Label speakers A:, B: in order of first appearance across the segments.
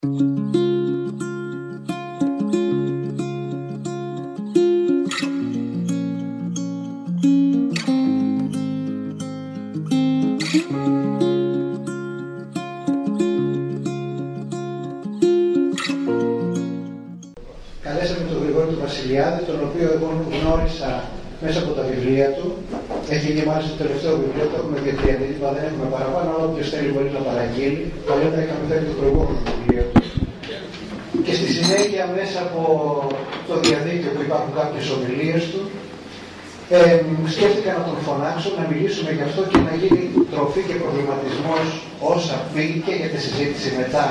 A: Καλέσαμε τον Γρηγόρη του Βασιλιάδη, τον οποίο εγώ γνώρισα μέσα από τα βιβλία του. Έχει γίνει μάλιστα το τελευταίο βιβλίο, το έχουμε διατηρήσει, δεν έχουμε παραπάνω, αλλά όποιος θέλει μπορείς να παραγγείλει. Παλιότερα είχαμε φέρει το προηγούμενο βιβλίο του. Και στη συνέχεια μέσα από το διαδίκτυο που υπάρχουν κάποιες ομιλίες του, ε, σκέφτηκα να τον φωνάξω, να μιλήσουμε γι' αυτό και να γίνει τροφή και προβληματισμός όσα πήγε για τη συζήτηση μετά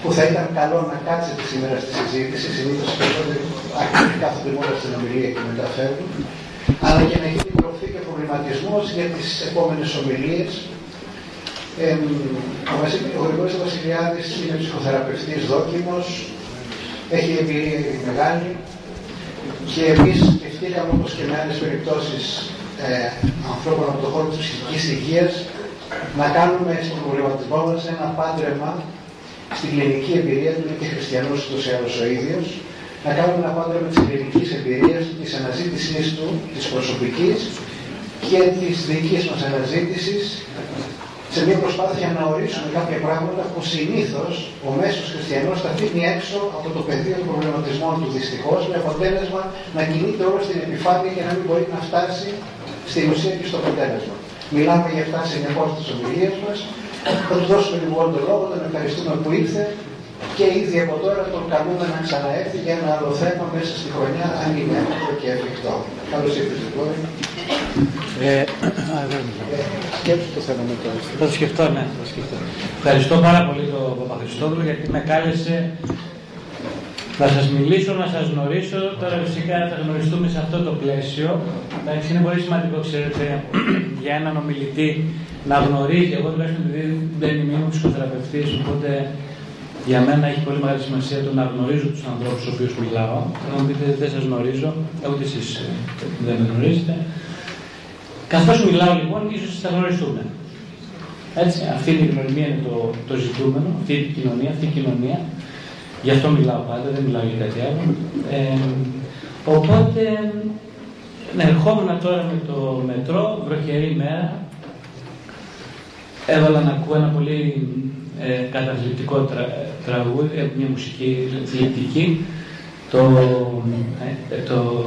A: που θα ήταν καλό να κάτσετε σήμερα στη συζήτηση, συνήθως οι περισσότεροι κάθονται μόνο στην ομιλία και μεταφέρουν, αλλά και να γίνει τροφή και προβληματισμό για τις επόμενες ομιλίες. Ε, ο, Βασίλη, ο Γρηγόρης Βασιλιάδης είναι ψυχοθεραπευτής δόκιμος, έχει εμπειρία μεγάλη και εμείς σκεφτήκαμε όπως και με άλλες περιπτώσεις ε, ανθρώπων από το χώρο της ψυχικής υγείας να κάνουμε στον προβληματισμό μας ένα πάντρεμα στην κλινική εμπειρία του, είναι και χριστιανός ούτω ή άλλω ο ίδιος, να κάνουμε ένα πάντρεμα της κλινικής εμπειρίας, της αναζήτησής του, της προσωπικής και της δικής μας αναζήτησης σε μια προσπάθεια να ορίσουμε κάποια πράγματα που συνήθως ο μέσος χριστιανός τα αφήνει έξω από το πεδίο των προβληματισμών του δυστυχώς, με αποτέλεσμα να κινείται όλο στην επιφάνεια και να μην μπορεί να φτάσει στην ουσία και στο αποτέλεσμα. Μιλάμε για αυτά συνεχώς στις ομιλίες μας θα τους δώσουμε λοιπόν τον λόγο, τον ευχαριστούμε που ήρθε και ήδη από τώρα τον καλούμε να ξαναέρθει για ένα άλλο θέμα μέσα στη χρονιά, αν είναι εύκολο και εφικτό. Καλώς ήρθατε λοιπόν.
B: Ε,
A: Σκέψτε το θέμα μετά.
B: θα το σκεφτώ, ναι, θα το σκεφτώ. Ευχαριστώ πάρα πολύ τον Παπαχριστόδουλο γιατί με κάλεσε να σας μιλήσω, να σας γνωρίσω. Τώρα φυσικά θα γνωριστούμε σε αυτό το πλαίσιο. Εντάξει, είναι πολύ σημαντικό, ξέρετε, για έναν ομιλητή να γνωρίζει. Εγώ τουλάχιστον επειδή δεν είμαι ψυχοθεραπευτής, οπότε για μένα έχει πολύ μεγάλη σημασία το να γνωρίζω τους ανθρώπους στους οποίους μιλάω. Θα μου πείτε δεν σας γνωρίζω, ούτε εσείς ε, δεν με γνωρίζετε. Καθώς μιλάω λοιπόν, ίσως θα γνωριστούμε. Έτσι, αυτή είναι η γνωριμία, είναι το, το ζητούμενο, αυτή η κοινωνία, αυτή η κοινωνία. Γι' αυτό μιλάω πάντα, δεν μιλάω για κάτι άλλο. Ε, οπότε, ερχόμουν τώρα με το μετρό, βροχερή μέρα, έβαλα να ακούω ένα πολύ ε, καταθλιπτικό τρα, τραγούδι, ε, μια μουσική θλιπτική, το, ε, το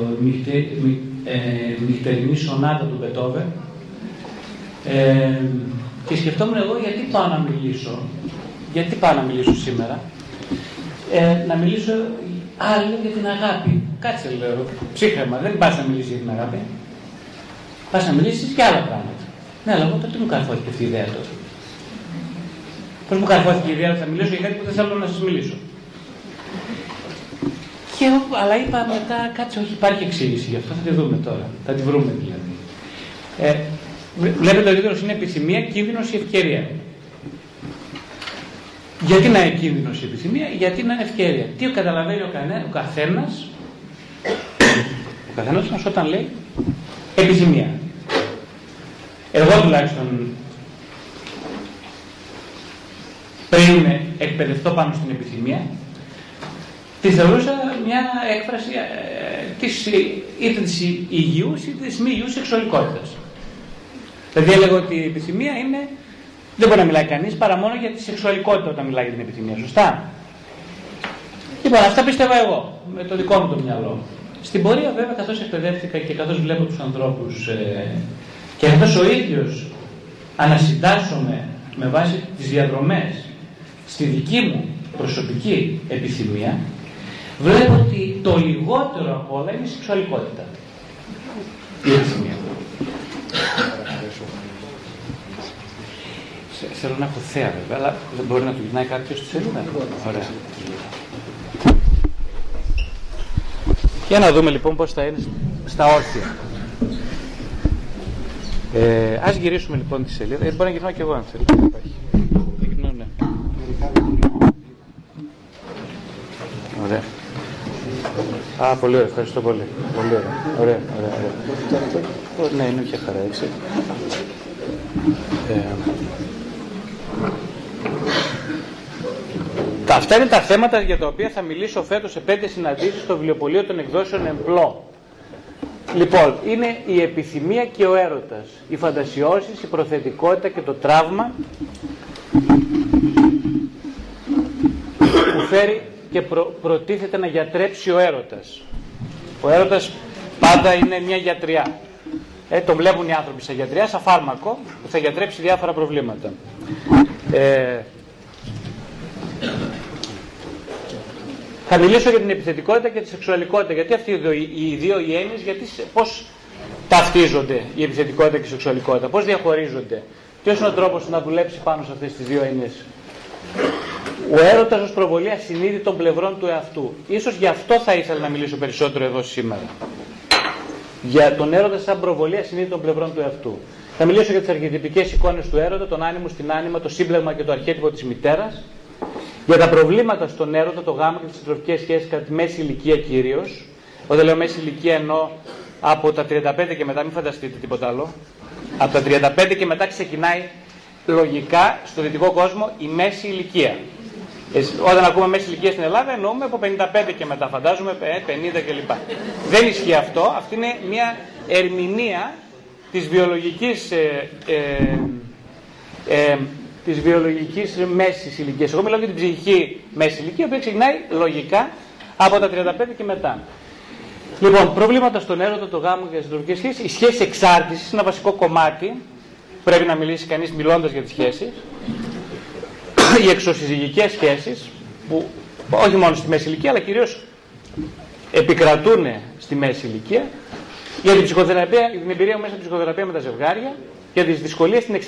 B: νυχτερινή σονάτα του Μπετόβε. Ε, και σκεφτόμουν εγώ γιατί πάω να μιλήσω, γιατί πάω να μιλήσω σήμερα ε, να μιλήσω άλλο για την αγάπη. Κάτσε λέω, ψύχρεμα, δεν πας να μιλήσεις για την αγάπη. Πας να μιλήσεις για άλλα πράγματα. Ναι, αλλά εγώ τότε μου καρφώθηκε αυτή η ιδέα τότε. Πώς μου καρφώθηκε η ιδέα ότι θα μιλήσω για κάτι που δεν θέλω να σας μιλήσω. Και εγώ, αλλά είπα μετά, κάτσε, όχι υπάρχει εξήγηση γι' αυτό, θα τη δούμε τώρα. Θα τη βρούμε δηλαδή. Ε, βλέπετε ο τίτλος είναι επιθυμία, κίνδυνος ή ευκαιρία. Γιατί να είναι κίνδυνος η επιθυμία, γιατί να είναι ευκαιρία. Τι καταλαβαίνει ο, κανέ, ο καθένας, ο καθένας μας όταν λέει επιθυμία. Εγώ τουλάχιστον πριν εκπαιδευτώ πάνω στην επιθυμία, τη θεωρούσα μια έκφραση ε, της, είτε της υγιούς είτε της μη υγιούς σεξουαλικότητας. Δηλαδή έλεγα ότι η επιθυμία είναι δεν μπορεί να μιλάει κανείς παρά μόνο για τη σεξουαλικότητα όταν μιλάει για την επιθυμία. Σωστά; Λοιπόν, αυτά πιστεύω εγώ, με το δικό μου το μυαλό. Στην πορεία, βέβαια, καθώς εκπαιδεύτηκα και καθώς βλέπω τους ανθρώπους ε, και καθώς ο ίδιος ανασυντάσσομαι με βάση τις διαδρομές στη δική μου προσωπική επιθυμία, βλέπω ότι το λιγότερο από όλα είναι η σεξουαλικότητα. Η επιθυμία. Θέλω να έχω θέα βέβαια, αλλά δεν μπορεί να του γυρνάει κάποιος στη σελίδα. Ωραία. Για να δούμε λοιπόν πώς θα είναι στα όρθια. Ε, ας γυρίσουμε λοιπόν τη σελίδα, γιατί μπορεί να γυρνάω και εγώ αν θέλω. Γυρνάω, ναι. Ωραία. Α, πολύ ωραία, ευχαριστώ πολύ. Πολύ ωραία. Ωραία, ωραία, ωραία. Ναι, είναι και χαρά, έτσι. Ε, Αυτά είναι τα θέματα για τα οποία θα μιλήσω φέτος σε πέντε συναντήσεις στο βιβλιοπωλείο των εκδόσεων Εμπλό. Λοιπόν, είναι η επιθυμία και ο έρωτας, η φαντασιώσεις, η προθετικότητα και το τραύμα που φέρει και προ, προτίθεται να γιατρέψει ο έρωτας. Ο έρωτας πάντα είναι μια γιατριά. Ε, το βλέπουν οι άνθρωποι σε γιατριά, σαν φάρμακο που θα γιατρέψει διάφορα προβλήματα. Ε, θα μιλήσω για την επιθετικότητα και τη σεξουαλικότητα. Γιατί αυτοί οι δύο οι έννοιες, γιατί πώς ταυτίζονται η επιθετικότητα και η σεξουαλικότητα, πώς διαχωρίζονται. Ποιος είναι ο τρόπος να δουλέψει πάνω σε αυτές τις δύο έννοιες; Ο έρωτας ως προβολή ασυνείδητων πλευρών του εαυτού. Ίσως γι' αυτό θα ήθελα να μιλήσω περισσότερο εδώ σήμερα. Για τον έρωτα σαν προβολή ασυνείδητων πλευρών του εαυτού. Θα μιλήσω για τις αρχιτυπικέ εικόνες του έρωτα, τον άνιμο στην άνιμα, το σύμπλεγμα και το αρχέτυπο της μητέρας. Για τα προβλήματα στον έρωτα, το γάμο και τις συντροφικές σχέσεις κατά τη μέση ηλικία κυρίως. Όταν λέω μέση ηλικία εννοώ από τα 35 και μετά, μην φανταστείτε τίποτα άλλο. Από τα 35 και μετά ξεκινάει λογικά στο δυτικό κόσμο η μέση ηλικία. Όταν ακούμε μέση ηλικία στην Ελλάδα εννοούμε από 55 και μετά, φαντάζομαι 50 ε, κλπ. Δεν ισχύει αυτό. Αυτή είναι μια ερμηνεία της βιολογικής ε, ε, ε, της βιολογικής μέσης ηλικίας. Εγώ μιλάω για την ψυχική μέση ηλικία, η οποία ξεκινάει λογικά από τα 35 και μετά. Λοιπόν, προβλήματα στον έρωτα, το γάμο και τις συντροφικές σχέσεις. Η σχέση εξάρτησης είναι ένα βασικό κομμάτι. Πρέπει να μιλήσει κανείς μιλώντας για τις σχέσεις. Οι εξωσυζυγικές σχέσεις, που όχι μόνο στη μέση ηλικία, αλλά κυρίως επικρατούν στη μέση ηλικία. Για την, ψυχοθεραπεία, την εμπειρία μου μέσα στην ψυχοθεραπεία με τα ζευγάρια, για τις δυσκολίες στην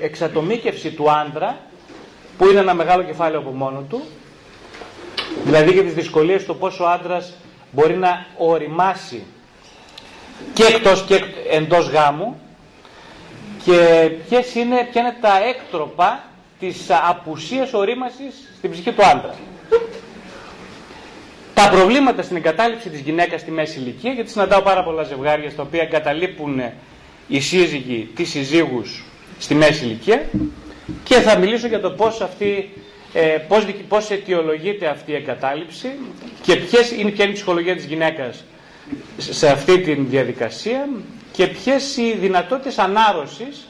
B: εξατομίκευση του άντρα, που είναι ένα μεγάλο κεφάλαιο από μόνο του, δηλαδή για τις δυσκολίες στο πόσο ο άντρας μπορεί να οριμάσει και εκτός και εντός γάμου και ποιες είναι, ποια είναι τα έκτροπα της απουσίας ορίμασης στην ψυχή του άντρα. Τα προβλήματα στην εγκατάλειψη της γυναίκας στη μέση ηλικία, γιατί συναντάω πάρα πολλά ζευγάρια στα οποία εγκαταλείπουν οι σύζυγοι τις συζύγους στη μέση ηλικία και θα μιλήσω για το πώς, αυτή, ε, πώς, πώς αιτιολογείται αυτή η εγκατάλειψη και ποιες είναι, ποια είναι η ψυχολογία της γυναίκας σε αυτή τη διαδικασία και ποιες οι δυνατότητες ανάρρωσης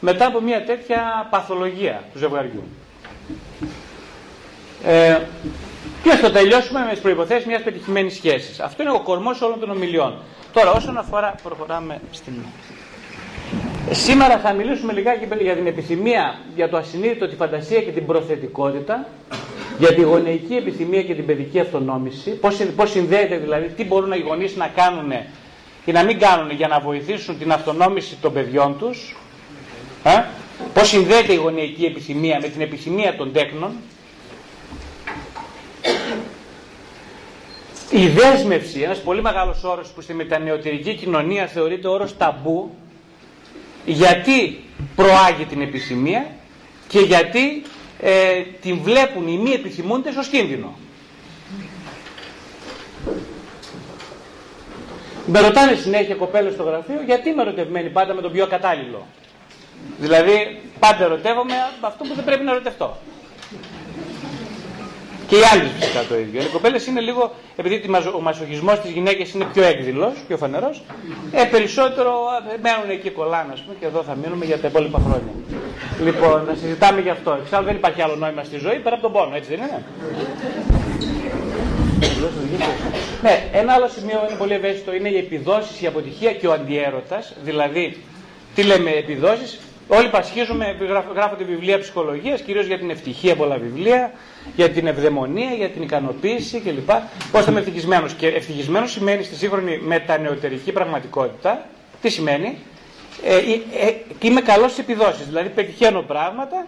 B: μετά από μια τέτοια παθολογία του ζευγαριού. Ε, και θα τελειώσουμε με τις προποθέσει μιας πετυχημένης σχέσης. Αυτό είναι ο κορμός όλων των ομιλιών. Τώρα, όσον αφορά. Προχωράμε στην. Σήμερα θα μιλήσουμε λιγάκι για την επιθυμία, για το ασυνείδητο, τη φαντασία και την προθετικότητα, για τη γονεϊκή επιθυμία και την παιδική αυτονόμηση, πώς, πώς συνδέεται δηλαδή, τι μπορούν οι γονείς να κάνουν ή να μην κάνουν για να βοηθήσουν την αυτονόμηση των παιδιών τους, ε; πώς συνδέεται η γονεϊκή επιθυμία με την επιθυμία των τέκνων, η δέσμευση, ένας πολύ μεγάλος όρος που στη μετανεωτερική κοινωνία θεωρείται όρος ταμπού, γιατί προάγει την επιθυμία και γιατί ε, την βλέπουν οι μη επιθυμούντες ως κίνδυνο. Με ρωτάνε συνέχεια κοπέλες στο γραφείο γιατί είμαι ερωτευμένη πάντα με τον πιο κατάλληλο. Δηλαδή πάντα ερωτεύομαι με αυτό που δεν πρέπει να ερωτευτώ. Και οι άλλοι φυσικά το ίδιο. Οι κοπέλες είναι λίγο, επειδή ο μασοχισμό της γυναίκας είναι πιο έκδηλο, πιο φανερός, ε, περισσότερο μένουν εκεί κολλάνε, ας πούμε, και εδώ θα μείνουμε για τα υπόλοιπα χρόνια. Λοιπόν, να συζητάμε γι' αυτό. Εξάλλου δεν υπάρχει άλλο νόημα στη ζωή πέρα από τον πόνο, έτσι δεν είναι; Ναι, ένα άλλο σημείο είναι πολύ ευαίσθητο είναι η επιδόση, η αποτυχία και ο αντιέρωτας. Δηλαδή, τι λέμε επιδόσεις, Όλοι πασχίζουμε, γράφονται βιβλία ψυχολογίας, κυρίως για την ευτυχία πολλά βιβλία, για την ευδαιμονία, για την ικανοποίηση κλπ. Πώς θα είμαι ευτυχισμένος; Και ευτυχισμένος σημαίνει στη σύγχρονη μετανεωτερική πραγματικότητα, τι σημαίνει, ε, ε, ε είμαι καλός στις επιδόσεις. Δηλαδή πετυχαίνω πράγματα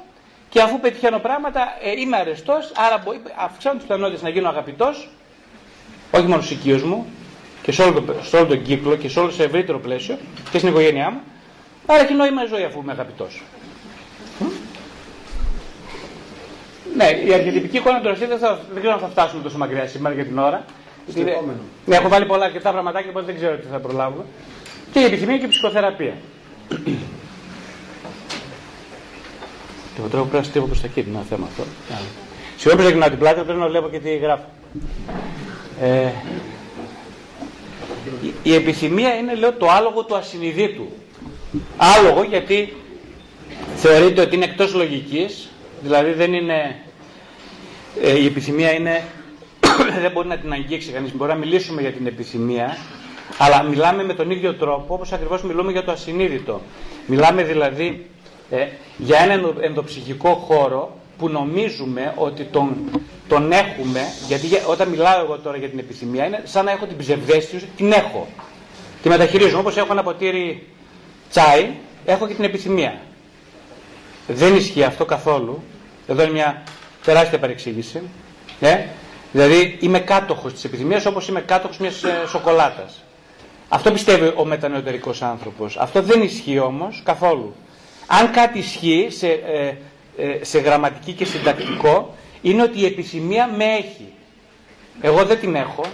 B: και αφού πετυχαίνω πράγματα ε, είμαι αρεστός, άρα αυξάνω τι πιθανότητε να γίνω αγαπητός, όχι μόνο στους οικείους μου και σε όλο, το, σε όλο τον κύκλο και σε όλο το ευρύτερο πλαίσιο και στην οικογένειά μου, Άρα έχει νόημα η ζωή αφού είμαι αγαπητός. Ναι, η αρχιτυπική εικόνα του Ρωσίδη δεν, δεν ξέρω αν θα φτάσουμε τόσο μακριά σήμερα για την ώρα. Ναι, έχω βάλει πολλά αρκετά πραγματάκια, οπότε δεν ξέρω τι θα προλάβουμε. Και η επιθυμία και η ψυχοθεραπεία. Το τρόπο πρέπει να στρίβω προς τα εκεί, ένα θέμα αυτό. Συγγνώμη που την πλάτη, πρέπει να βλέπω και τι γράφω. Ε, η επιθυμία είναι, λέω, το άλογο του ασυνειδήτου. Άλογο γιατί θεωρείται ότι είναι εκτός λογικής, δηλαδή δεν είναι, ε, η επιθυμία είναι, δεν μπορεί να την αγγίξει κανείς, μπορεί να μιλήσουμε για την επιθυμία, αλλά μιλάμε με τον ίδιο τρόπο όπως ακριβώς μιλούμε για το ασυνείδητο. Μιλάμε δηλαδή ε, για έναν ενδοψυχικό χώρο που νομίζουμε ότι τον, τον έχουμε, γιατί όταν μιλάω εγώ τώρα για την επιθυμία, είναι σαν να έχω την ψευδέστηση ότι την έχω. Τη μεταχειρίζομαι. Όπως έχω ένα ποτήρι τσάι, έχω και την επιθυμία. Δεν ισχύει αυτό καθόλου. Εδώ είναι μια τεράστια παρεξήγηση. Ε; Δηλαδή είμαι κάτοχος της επιθυμίας όπως είμαι κάτοχος μιας ε, σοκολάτας. Αυτό πιστεύει ο μετανεωτερικός άνθρωπος. Αυτό δεν ισχύει όμως καθόλου. Αν κάτι ισχύει σε, ε, ε, σε γραμματική και συντακτικό, είναι ότι η επιθυμία με έχει. Εγώ δεν την έχω.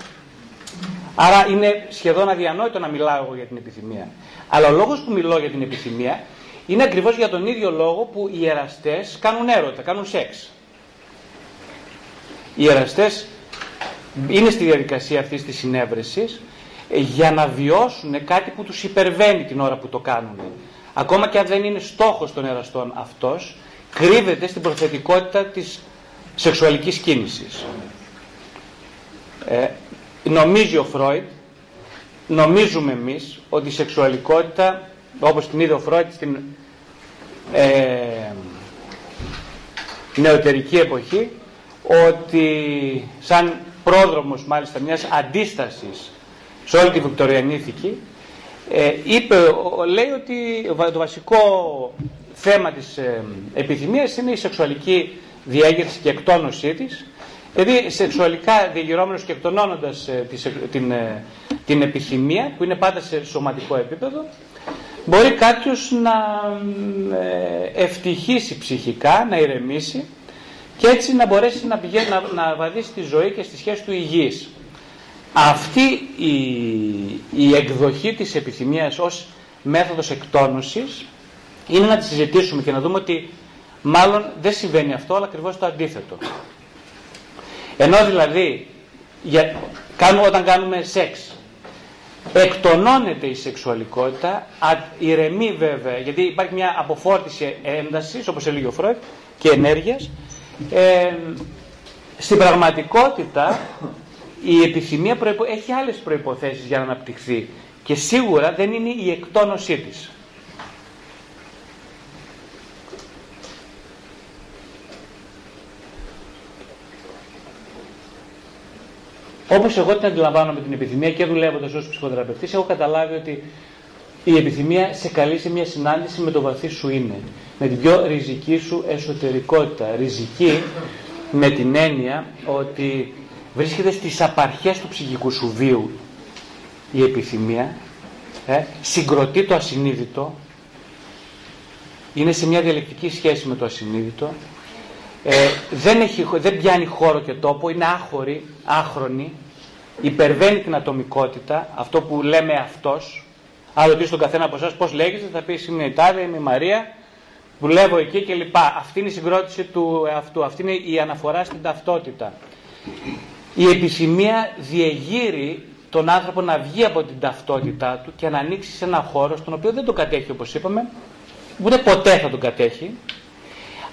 B: Άρα είναι σχεδόν αδιανόητο να μιλάω εγώ για την επιθυμία. Αλλά ο λόγος που μιλώ για την επιθυμία είναι ακριβώς για τον ίδιο λόγο που οι εραστές κάνουν έρωτα, κάνουν σεξ. Οι εραστές είναι στη διαδικασία αυτής της συνέβρεσης για να βιώσουν κάτι που τους υπερβαίνει την ώρα που το κάνουν. Ακόμα και αν δεν είναι στόχος των εραστών αυτός, κρύβεται στην προθετικότητα της σεξουαλικής κίνησης. Ε, νομίζει ο Φρόιτ, νομίζουμε εμείς ότι η σεξουαλικότητα, όπως την είδε ο Φρόιτ στην ε, νεωτερική εποχή, ότι σαν πρόδρομος μάλιστα μιας αντίστασης σε όλη τη Βικτωριανή ηθική, ε, είπε, λέει ότι το βασικό θέμα της ε, επιθυμίας είναι η σεξουαλική διέγερση και εκτόνωσή της. Δηλαδή σεξουαλικά διαγυρώμενος και εκτονώνοντας ε, την, ε, την επιθυμία που είναι πάντα σε σωματικό επίπεδο μπορεί κάποιος να ε, ευτυχήσει ψυχικά, να ηρεμήσει και έτσι να μπορέσει να, πηγαίνει, να, να βαδίσει τη ζωή και στη σχέση του υγιής. Αυτή η, η εκδοχή της επιθυμίας ως μέθοδος εκτόνωσης είναι να τη συζητήσουμε και να δούμε ότι μάλλον δεν συμβαίνει αυτό, αλλά ακριβώς το αντίθετο. Ενώ δηλαδή για, κάνουμε, όταν κάνουμε σεξ εκτονώνεται η σεξουαλικότητα, ηρεμεί βέβαια, γιατί υπάρχει μια αποφόρτιση έντασης, όπως έλεγε ο Φρόιτ, και ενέργειας. Ε, στην πραγματικότητα η επιθυμία προϋπο... έχει άλλες προϋποθέσεις για να αναπτυχθεί και σίγουρα δεν είναι η εκτόνωσή της. Όπως εγώ την αντιλαμβάνω με την επιθυμία και δουλεύοντας ως ψυχοθεραπευτής, έχω καταλάβει ότι η επιθυμία σε καλεί σε μια συνάντηση με το βαθύ σου είναι. Με την πιο ριζική σου εσωτερικότητα. Ριζική με την έννοια ότι βρίσκεται στις απαρχές του ψυχικού σου βίου η επιθυμία, ε, συγκροτεί το ασυνείδητο, είναι σε μια διαλεκτική σχέση με το ασυνείδητο, ε, δεν, έχει, δεν πιάνει χώρο και τόπο, είναι άχωρη, άχρονη, υπερβαίνει την ατομικότητα, αυτό που λέμε αυτός. Αν ρωτήσει τον καθένα από εσάς πώς λέγεται, θα πεις είμαι η Τάδε, είμαι η Μαρία, δουλεύω εκεί κλπ. Αυτή είναι η συγκρότηση του εαυτού, αυτή είναι η αναφορά στην ταυτότητα. Η επιθυμία διεγείρει τον άνθρωπο να βγει από την ταυτότητά του και να ανοίξει σε ένα χώρο στον οποίο δεν τον κατέχει όπως είπαμε, ούτε ποτέ θα τον κατέχει,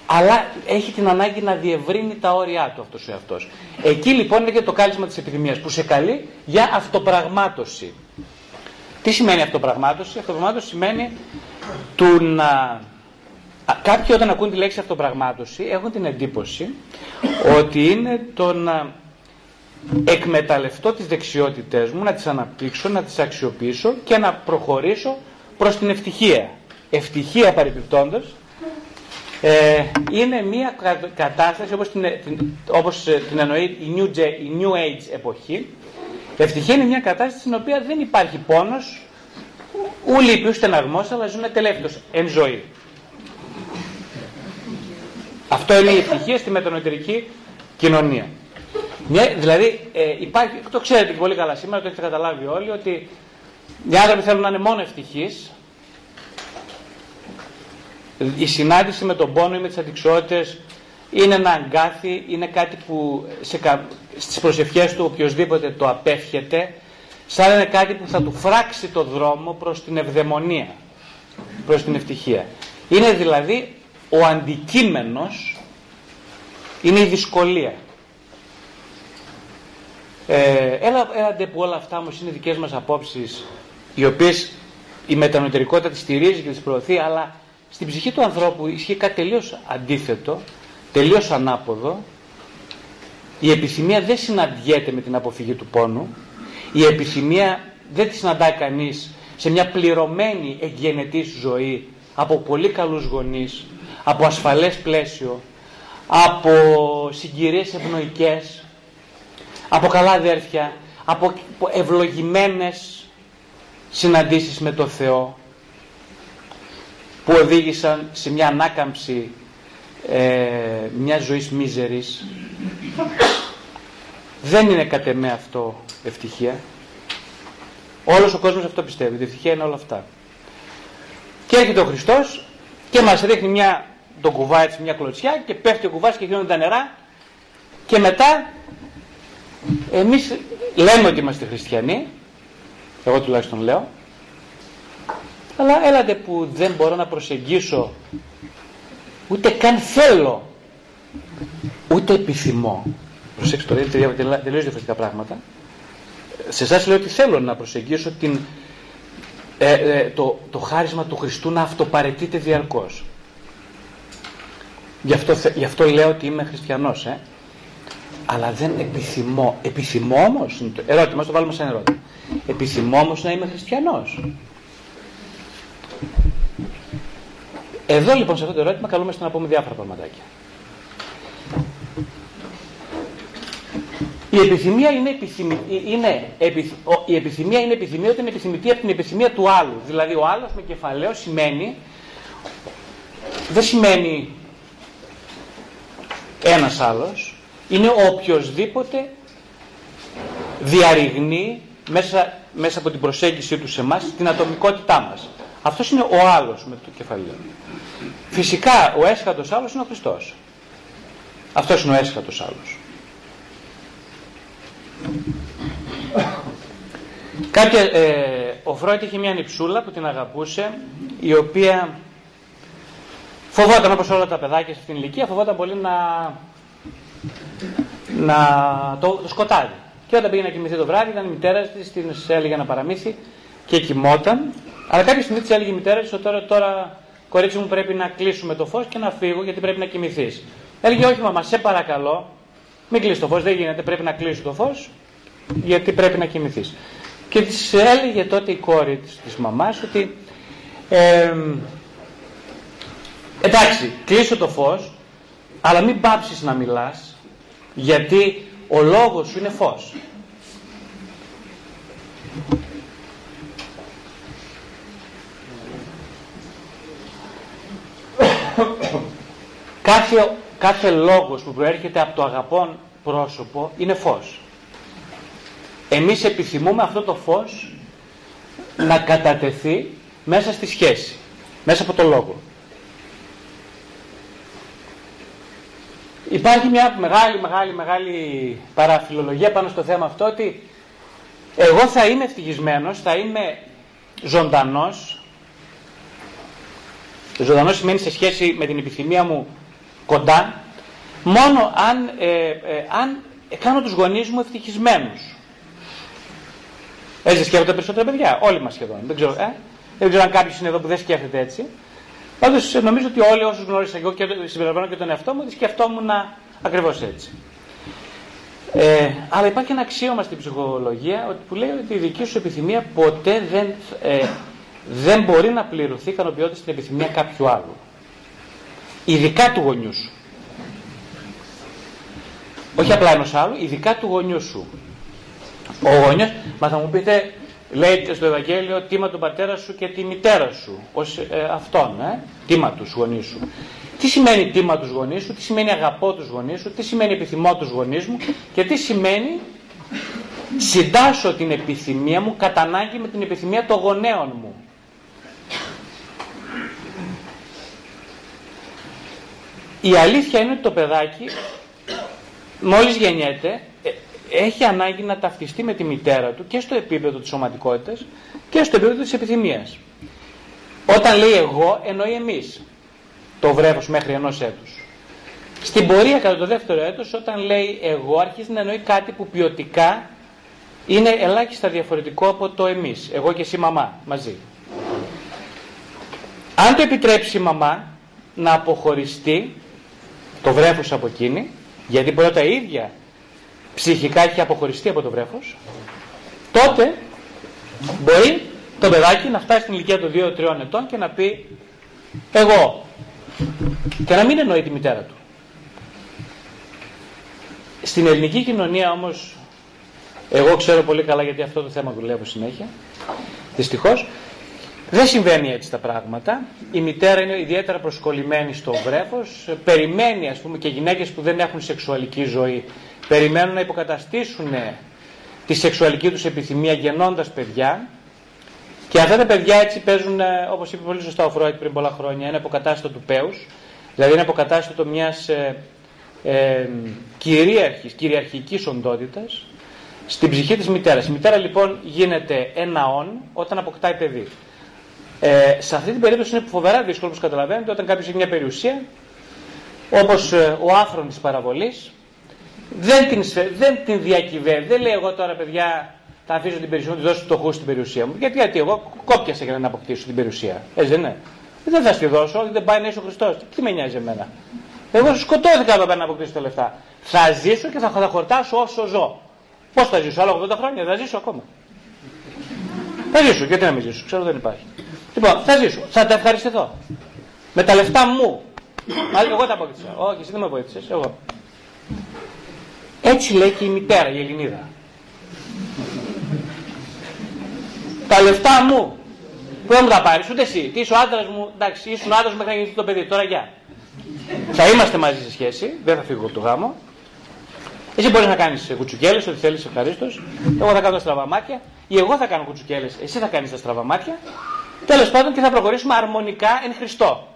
B: αλλά έχει την ανάγκη να διευρύνει τα όρια του αυτός ο εαυτός. Εκεί λοιπόν είναι και το κάλισμα της επιθυμίας που σε καλεί για αυτοπραγμάτωση. Τι σημαίνει αυτοπραγμάτωση; Αυτοπραγμάτωση σημαίνει του να... Κάποιοι όταν ακούν τη λέξη αυτοπραγμάτωση έχουν την εντύπωση ότι είναι το να εκμεταλλευτώ τις δεξιότητές μου, να τις αναπτύξω, να τις αξιοποιήσω και να προχωρήσω προς την ευτυχία. Ευτυχία παρεπιπτόντως ε, είναι μια κατάσταση όπως την, όπως ε, την εννοεί η New, η New Age εποχή. Ευτυχία είναι μια κατάσταση στην οποία δεν υπάρχει πόνος, ου λύπη, στεναγμός, αλλά ζουν τελεύτως εν ζωή. Αυτό είναι η ευτυχία στη μετανοητερική κοινωνία. Μια, δηλαδή ε, υπάρχει, το ξέρετε πολύ καλά σήμερα, το έχετε καταλάβει όλοι, ότι οι άνθρωποι θέλουν να είναι μόνο ευτυχείς, η συνάντηση με τον πόνο ή με τις αντικσότητες είναι ένα αγκάθι, είναι κάτι που σε, στις προσευχές του οποιοδήποτε το απέφχεται, σαν είναι κάτι που θα του φράξει το δρόμο προς την ευδαιμονία, προς την ευτυχία. Είναι δηλαδή ο αντικείμενος, είναι η δυσκολία. Ε, έλα, έλατε που όλα αυτά όμως είναι δικές μας απόψεις, οι οποίες η μετανοητερικότητα τη στηρίζει και τη προωθεί, αλλά στην ψυχή του ανθρώπου ισχύει κάτι τελείως αντίθετο, τελείως ανάποδο. Η επιθυμία δεν συναντιέται με την αποφυγή του πόνου. Η επιθυμία δεν τη συναντάει κανείς σε μια πληρωμένη εγγενετή ζωή από πολύ καλούς γονείς, από ασφαλές πλαίσιο, από συγκυρίες ευνοϊκές, από καλά αδέρφια, από ευλογημένες συναντήσεις με το Θεό που οδήγησαν σε μια ανάκαμψη ε, μιας ζωής μίζερης. Δεν είναι κατ' εμέ αυτό ευτυχία. Όλος ο κόσμος αυτό πιστεύει, η ευτυχία είναι όλα αυτά. Και έρχεται ο Χριστός και μας ρίχνει μια, τον κουβά έτσι, μια κλωτσιά και πέφτει ο κουβάς και γίνονται τα νερά. Και μετά εμείς λέμε ότι είμαστε χριστιανοί εγώ τουλάχιστον λέω. Αλλά έλατε που δεν μπορώ να προσεγγίσω ούτε καν θέλω ούτε επιθυμώ. Προσέξτε τώρα, είναι τελείως διαφορετικά πράγματα. Σε εσάς λέω ότι θέλω να προσεγγίσω την, ε, ε, το, το χάρισμα του Χριστού να αυτοπαρετείται διαρκώς. Γι αυτό, γι' αυτό λέω ότι είμαι χριστιανός. Ε. Αλλά δεν επιθυμώ. Επιθυμώ όμως, ερώτημα, το βάλουμε σαν ερώτημα. Επιθυμώ όμως να είμαι χριστιανός. Εδώ λοιπόν σε αυτό το ερώτημα καλούμαστε να πούμε διάφορα πραγματάκια. Η επιθυμία είναι, επιθυμη, είναι η επιθυμία είναι επιθυμία όταν είναι επιθυμητή από την επιθυμία του άλλου. Δηλαδή ο άλλος με κεφαλαίο σημαίνει δεν σημαίνει ένας άλλος είναι οποιοδήποτε διαρριγνεί μέσα, μέσα από την προσέγγιση του σε εμά την ατομικότητά μας. Αυτός είναι ο άλλος με το κεφαλαίο. Φυσικά ο έσχατος άλλος είναι ο Χριστός. Αυτός είναι ο έσχατος άλλος. Κάποια, ε, ο Φρόιτ είχε μια νυψούλα που την αγαπούσε, η οποία φοβόταν όπως όλα τα παιδάκια σε αυτήν την ηλικία, φοβόταν πολύ να, να το, το σκοτάδι. Και όταν πήγε να κοιμηθεί το βράδυ, ήταν η μητέρα της, την έλεγε ένα παραμύθι και κοιμόταν. Αλλά κάποια στιγμή της έλεγε η μητέρα της ότι τώρα, τώρα κορίτσι μου πρέπει να κλείσουμε το φως και να φύγω γιατί πρέπει να κοιμηθείς. Έλεγε όχι, μαμά, σε παρακαλώ, μην κλείσει το φως, δεν γίνεται, πρέπει να κλείσει το φως γιατί πρέπει να κοιμηθείς. Και της έλεγε τότε η κόρη της της μαμάς ότι ε, εντάξει, κλείσω το φως, αλλά μην πάψεις να μιλάς γιατί ο λόγος σου είναι φως. Κάθε, κάθε λόγος που προέρχεται από το αγαπόν πρόσωπο είναι φως. Εμείς επιθυμούμε αυτό το φως να κατατεθεί μέσα στη σχέση, μέσα από το λόγο. Υπάρχει μια μεγάλη, μεγάλη, μεγάλη παραφιλολογία πάνω στο θέμα αυτό ότι εγώ θα είμαι ευτυχισμένος, θα είμαι ζωντανός. Ζωντανός σημαίνει σε σχέση με την επιθυμία μου κοντά, μόνο αν, ε, ε, αν κάνω τους γονείς μου ευτυχισμένους. Έτσι σκέφτονται περισσότερα παιδιά, όλοι μας σχεδόν. Δεν ξέρω, ε; δεν ξέρω αν κάποιος είναι εδώ που δεν σκέφτεται έτσι. Πάντως νομίζω ότι όλοι όσους γνώρισα εγώ και συμπεριλαμβάνω και τον εαυτό μου, ότι σκεφτόμουν ακριβώς έτσι. Ε, αλλά υπάρχει ένα αξίωμα στην ψυχολογία που λέει ότι η δική σου επιθυμία ποτέ δεν, ε, δεν μπορεί να πληρωθεί ικανοποιώντας την επιθυμία κάποιου άλλου. Ειδικά του γονιού σου. Όχι απλά ενός άλλου, ειδικά του γονιού σου. Ο γονιός, μα θα μου πείτε, λέει στο Ευαγγέλιο τίμα τον πατέρα σου και τη μητέρα σου ως ε, αυτόν, ε, τίμα τους γονείς σου. Τι σημαίνει τίμα τους γονείς σου, τι σημαίνει αγαπώ τους γονείς σου, τι σημαίνει επιθυμώ τους γονείς μου και τι σημαίνει συντάσσω την επιθυμία μου κατά ανάγκη με την επιθυμία των γονέων μου. Η αλήθεια είναι ότι το παιδάκι μόλις γεννιέται ε, έχει ανάγκη να ταυτιστεί με τη μητέρα του και στο επίπεδο της σωματικότητας και στο επίπεδο της επιθυμίας. Όταν λέει εγώ εννοεί εμείς το βρέφος μέχρι ενός έτους. Στην πορεία κατά το δεύτερο έτος όταν λέει εγώ αρχίζει να εννοεί κάτι που ποιοτικά είναι ελάχιστα διαφορετικό από το εμείς, εγώ και εσύ μαμά μαζί. Αν το επιτρέψει η μαμά να αποχωριστεί το βρέφος από εκείνη, γιατί μπορεί τα ίδια ψυχικά έχει αποχωριστεί από το βρέφος, τότε μπορεί το παιδάκι να φτάσει στην ηλικία των 2-3 ετών και να πει εγώ και να μην εννοεί τη μητέρα του. Στην ελληνική κοινωνία όμως, εγώ ξέρω πολύ καλά γιατί αυτό το θέμα δουλεύω συνέχεια, δυστυχώς, δεν συμβαίνει έτσι τα πράγματα. Η μητέρα είναι ιδιαίτερα προσκολλημένη στο βρέφος, περιμένει ας πούμε και γυναίκες που δεν έχουν σεξουαλική ζωή, περιμένουν να υποκαταστήσουν τη σεξουαλική τους επιθυμία γεννώντας παιδιά και αυτά τα παιδιά έτσι παίζουν, όπως είπε πολύ σωστά ο Φρόιτ πριν πολλά χρόνια, ένα αποκατάστατο του πέους, δηλαδή είναι αποκατάστατο μιας ε, ε, κυρίαρχης, κυριαρχικής οντότητας στην ψυχή της μητέρας. Η μητέρα λοιπόν γίνεται ένα όν όταν αποκτάει παιδί. Ε, σε αυτή την περίπτωση είναι φοβερά δύσκολο, όπως καταλαβαίνετε, όταν κάποιος έχει μια περιουσία, όπως ε, ο άφρον της παραβολής, δεν την, δεν την διακυβεύει, δεν λέει εγώ τώρα παιδιά θα αφήσω την περιουσία μου, τη δώσω φτωχού στην περιουσία μου. Γιατί, γιατί εγώ κόπιασα για να αποκτήσω την περιουσία. Έτσι δεν είναι. Δεν θα στη δώσω, δεν πάει να είσαι ο Χριστός. Τι με νοιάζει εμένα. Εγώ σκοτώθηκα εδώ πέρα να αποκτήσω τα λεφτά. Θα ζήσω και θα, θα χορτάσω όσο ζω. Πώς θα ζήσω, άλλο 80 χρόνια, θα ζήσω ακόμα. Θα ζήσω, γιατί να μην ζήσω, ξέρω δεν υπάρχει. Λοιπόν, θα ζήσω, θα τα ευχαριστηθώ. Με τα λεφτά μου. Αλλά εγώ τα απόκτησα. Όχι, εσύ δεν με βοήθησες. Εγώ. Έτσι λέει και η μητέρα, η Ελληνίδα. τα λεφτά μου. Πού θα μου τα πάρεις, ούτε εσύ. Τι είσαι ο άντρας μου, εντάξει, ήσουν άντρας μέχρι να γεννηθεί το παιδί. Τώρα γεια. Θα είμαστε μαζί σε σχέση, δεν θα φύγω από το γάμο. Εσύ μπορείς να κάνεις κουτσουκέλες, ό,τι θέλεις, ευχαρίστως. Εγώ θα κάνω τα στραβαμάτια. Ή εγώ θα κάνω κουτσουκέλες, εσύ θα κάνεις τα στραβαμάτια. Τέλος πάντων και θα προχωρήσουμε αρμονικά εν Χριστώ.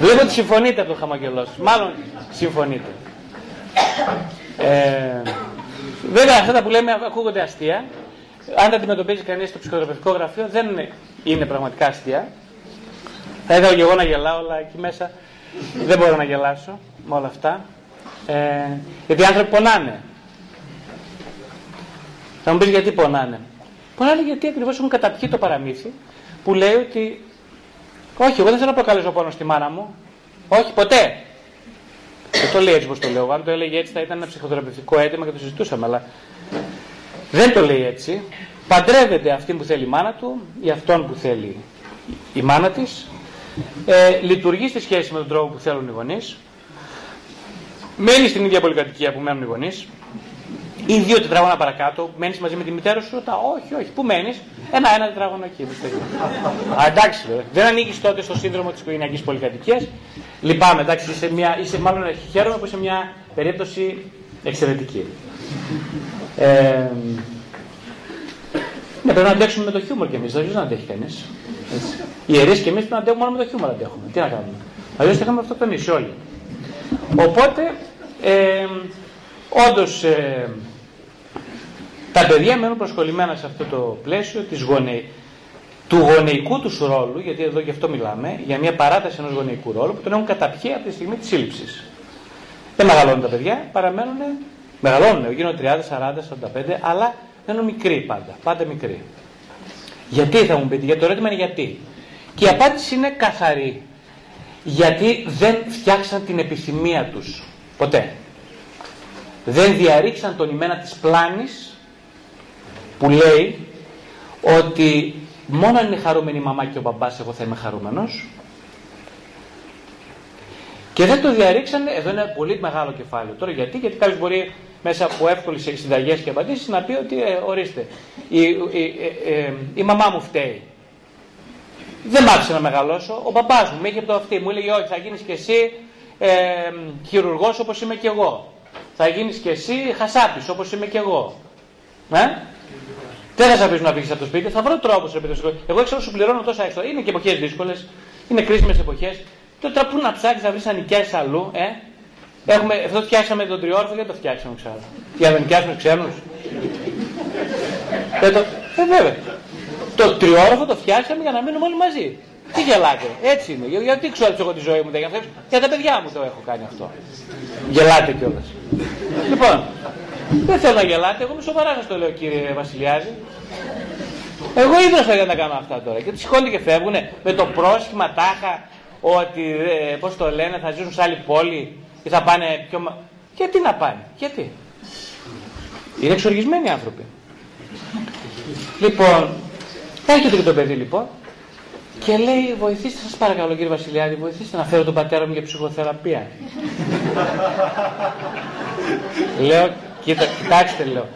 B: Βλέπω ότι συμφωνείτε από το χαμογελό Μάλλον συμφωνείτε. Ε, βέβαια αυτά τα που λέμε ακούγονται αστεία. Αν τα αντιμετωπίζει κανείς στο ψυχοθεραπευτικό γραφείο δεν είναι πραγματικά αστεία. Θα ήθελα και εγώ να γελάω, αλλά εκεί μέσα δεν μπορώ να γελάσω με όλα αυτά. Ε, γιατί οι άνθρωποι πονάνε. Θα μου πεις γιατί πονάνε. Πονάνε γιατί ακριβώς έχουν καταπιεί το παραμύθι που λέει ότι όχι, εγώ δεν θέλω να προκαλέσω πόνο στη μάνα μου. Όχι, ποτέ. Δεν το λέει έτσι όπως το λέω. Αν το έλεγε έτσι θα ήταν ένα ψυχοθεραπευτικό αίτημα και το συζητούσαμε. Αλλά δεν το λέει έτσι. Παντρεύεται αυτή που θέλει η μάνα του ή αυτόν που θέλει η μάνα της. Ε, λειτουργεί στη σχέση με τον τρόπο που θέλουν οι γονείς. Μένει στην ίδια πολυκατοικία που μένουν οι γονείς ή δύο τετράγωνα παρακάτω, μένεις μαζί με τη μητέρα σου, ρωτά, όχι, όχι, πού μένεις, ένα, ένα τετράγωνο εκεί. Α, εντάξει, βέβαια. Δεν ανήκεις τότε στο σύνδρομο της οικογενειακής πολυκατοικίας. Λυπάμαι, εντάξει, είσαι, μια, είσαι μάλλον χαίρομαι που είσαι μια περίπτωση εξαιρετική. Ε, ναι, πρέπει να αντέξουμε με το χιούμορ κι εμείς, δεν να αντέχει κανείς. Οι ιερείς κι εμείς πρέπει να αντέχουμε μόνο με το χιούμορ αντέχουμε. Τι να κάνουμε. Αλλιώς θα είχαμε αυτοκτονήσει όλοι. Οπότε, ε, όντως, ε, τα παιδιά μένουν προσκολλημένα σε αυτό το πλαίσιο της γονε... του γονεϊκού τους ρόλου, γιατί εδώ γι' αυτό μιλάμε, για μια παράταση ενός γονεϊκού ρόλου που τον έχουν καταπιεί από τη στιγμή της σύλληψης. Δεν μεγαλώνουν τα παιδιά, παραμένουν, μεγαλώνουν, γίνονται 30, 40, 45, αλλά μένουν μικροί πάντα, πάντα μικροί. Γιατί θα μου πείτε, γιατί το ερώτημα είναι γιατί. Και η απάντηση είναι καθαρή. Γιατί δεν φτιάξαν την επιθυμία τους. Ποτέ. Δεν διαρρήξαν τον ημένα της πλάνης που λέει ότι μόνο αν είναι χαρούμενη η μαμά και ο μπαμπάς εγώ θα είμαι χαρούμενος και δεν το διαρρήξανε, εδώ είναι πολύ μεγάλο κεφάλαιο. Τώρα γιατί, γιατί κάποιος μπορεί μέσα από εύκολες συνταγέ και απαντήσεις να πει ότι ε, ορίστε, η, η, ε, ε, η, μαμά μου φταίει. Δεν μ' άφησε να μεγαλώσω. Ο μπαμπάς μου με είχε από το αυτή. Μου έλεγε όχι, θα γίνεις και εσύ ε, χειρουργός όπως είμαι και εγώ. Θα γίνεις και εσύ χασάπης όπως είμαι και εγώ. Ε; Δεν θα σε αφήσουν να φύγεις από το σπίτι, θα βρω τρόπου. Εγώ ξέρω σου πληρώνω τόσα έξω. Είναι και εποχές δύσκολες. είναι κρίσιμες εποχές. Τώρα πού να ψάξεις να βρεις ανικέ αλλού, ε; Έχουμε, αυτό φτιάξαμε τον τριόρφο, γιατί το φτιάξαμε ξέρω. Για να νοικιάσουμε ξένους. ε, το, ε, βέβαια. Το τριόροφο το φτιάξαμε για να μείνουμε όλοι μαζί. Τι γελάτε, έτσι είναι. Γιατί ξέρω εγώ τη ζωή μου δεν Για τα παιδιά μου το έχω κάνει αυτό. Γελάτε κιόλας. λοιπόν, δεν θέλω να γελάτε, εγώ με σοβαρά σας το λέω κύριε Βασιλιάδη. Εγώ ίδρυσα για να κάνω αυτά τώρα. Και σηκώνται και φεύγουν με το πρόσχημα τάχα ότι, ε, πώς το λένε, θα ζήσουν σε άλλη πόλη ή θα πάνε πιο. Γιατί να πάνε, γιατί. Είναι εξοργισμένοι άνθρωποι. Λοιπόν, έρχεται και το παιδί λοιπόν και λέει, βοηθήστε σας παρακαλώ κύριε Βασιλιάδη, βοηθήστε να φέρω τον πατέρα μου για ψυχοθεραπεία. λέω, κοίτα, κοιτάξτε λέω,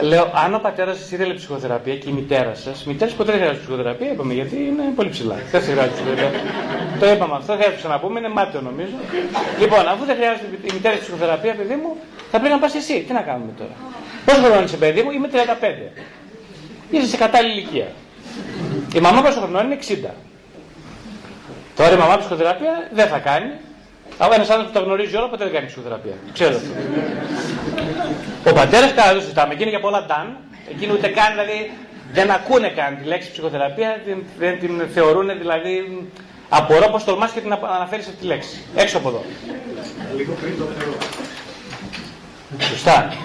B: Λέω, αν ο πατέρας σας ήθελε ψυχοθεραπεία και η μητέρα σας, η μητέρα ποτέ δεν χρειάζεται ψυχοθεραπεία, είπαμε γιατί είναι πολύ ψηλά. Δεν χρειάζεται ψυχοθεραπεία. το είπαμε αυτό, θα να πούμε, είναι μάτιο νομίζω. λοιπόν, αφού δεν χρειάζεται η μητέρα ψυχοθεραπεία, παιδί μου, θα πρέπει να πας εσύ. Τι να κάνουμε τώρα; Πόσο χρόνο είσαι, παιδί μου, είμαι 35. Είσαι σε κατάλληλη ηλικία. Η μαμά πόσο χρόνο είναι; 60. Τώρα η μαμά ψυχοθεραπεία δεν θα κάνει, αλλά ένας άνθρωπος που τα γνωρίζει όλα ποτέ δεν κάνει ψυχοθεραπεία. Ξέρω αυτό. Ο πατέρας καλά δεν συζητάμε. Εκείνη για πολλά ταν. Εκείνοι ούτε καν δηλαδή δεν ακούνε καν τη λέξη ψυχοθεραπεία, δεν την θεωρούν δηλαδή. Απορώ πω τολμάς και την αναφέρεις αυτή τη λέξη. Έξω από εδώ. Λίγο πριν το Θεό. Σωστά.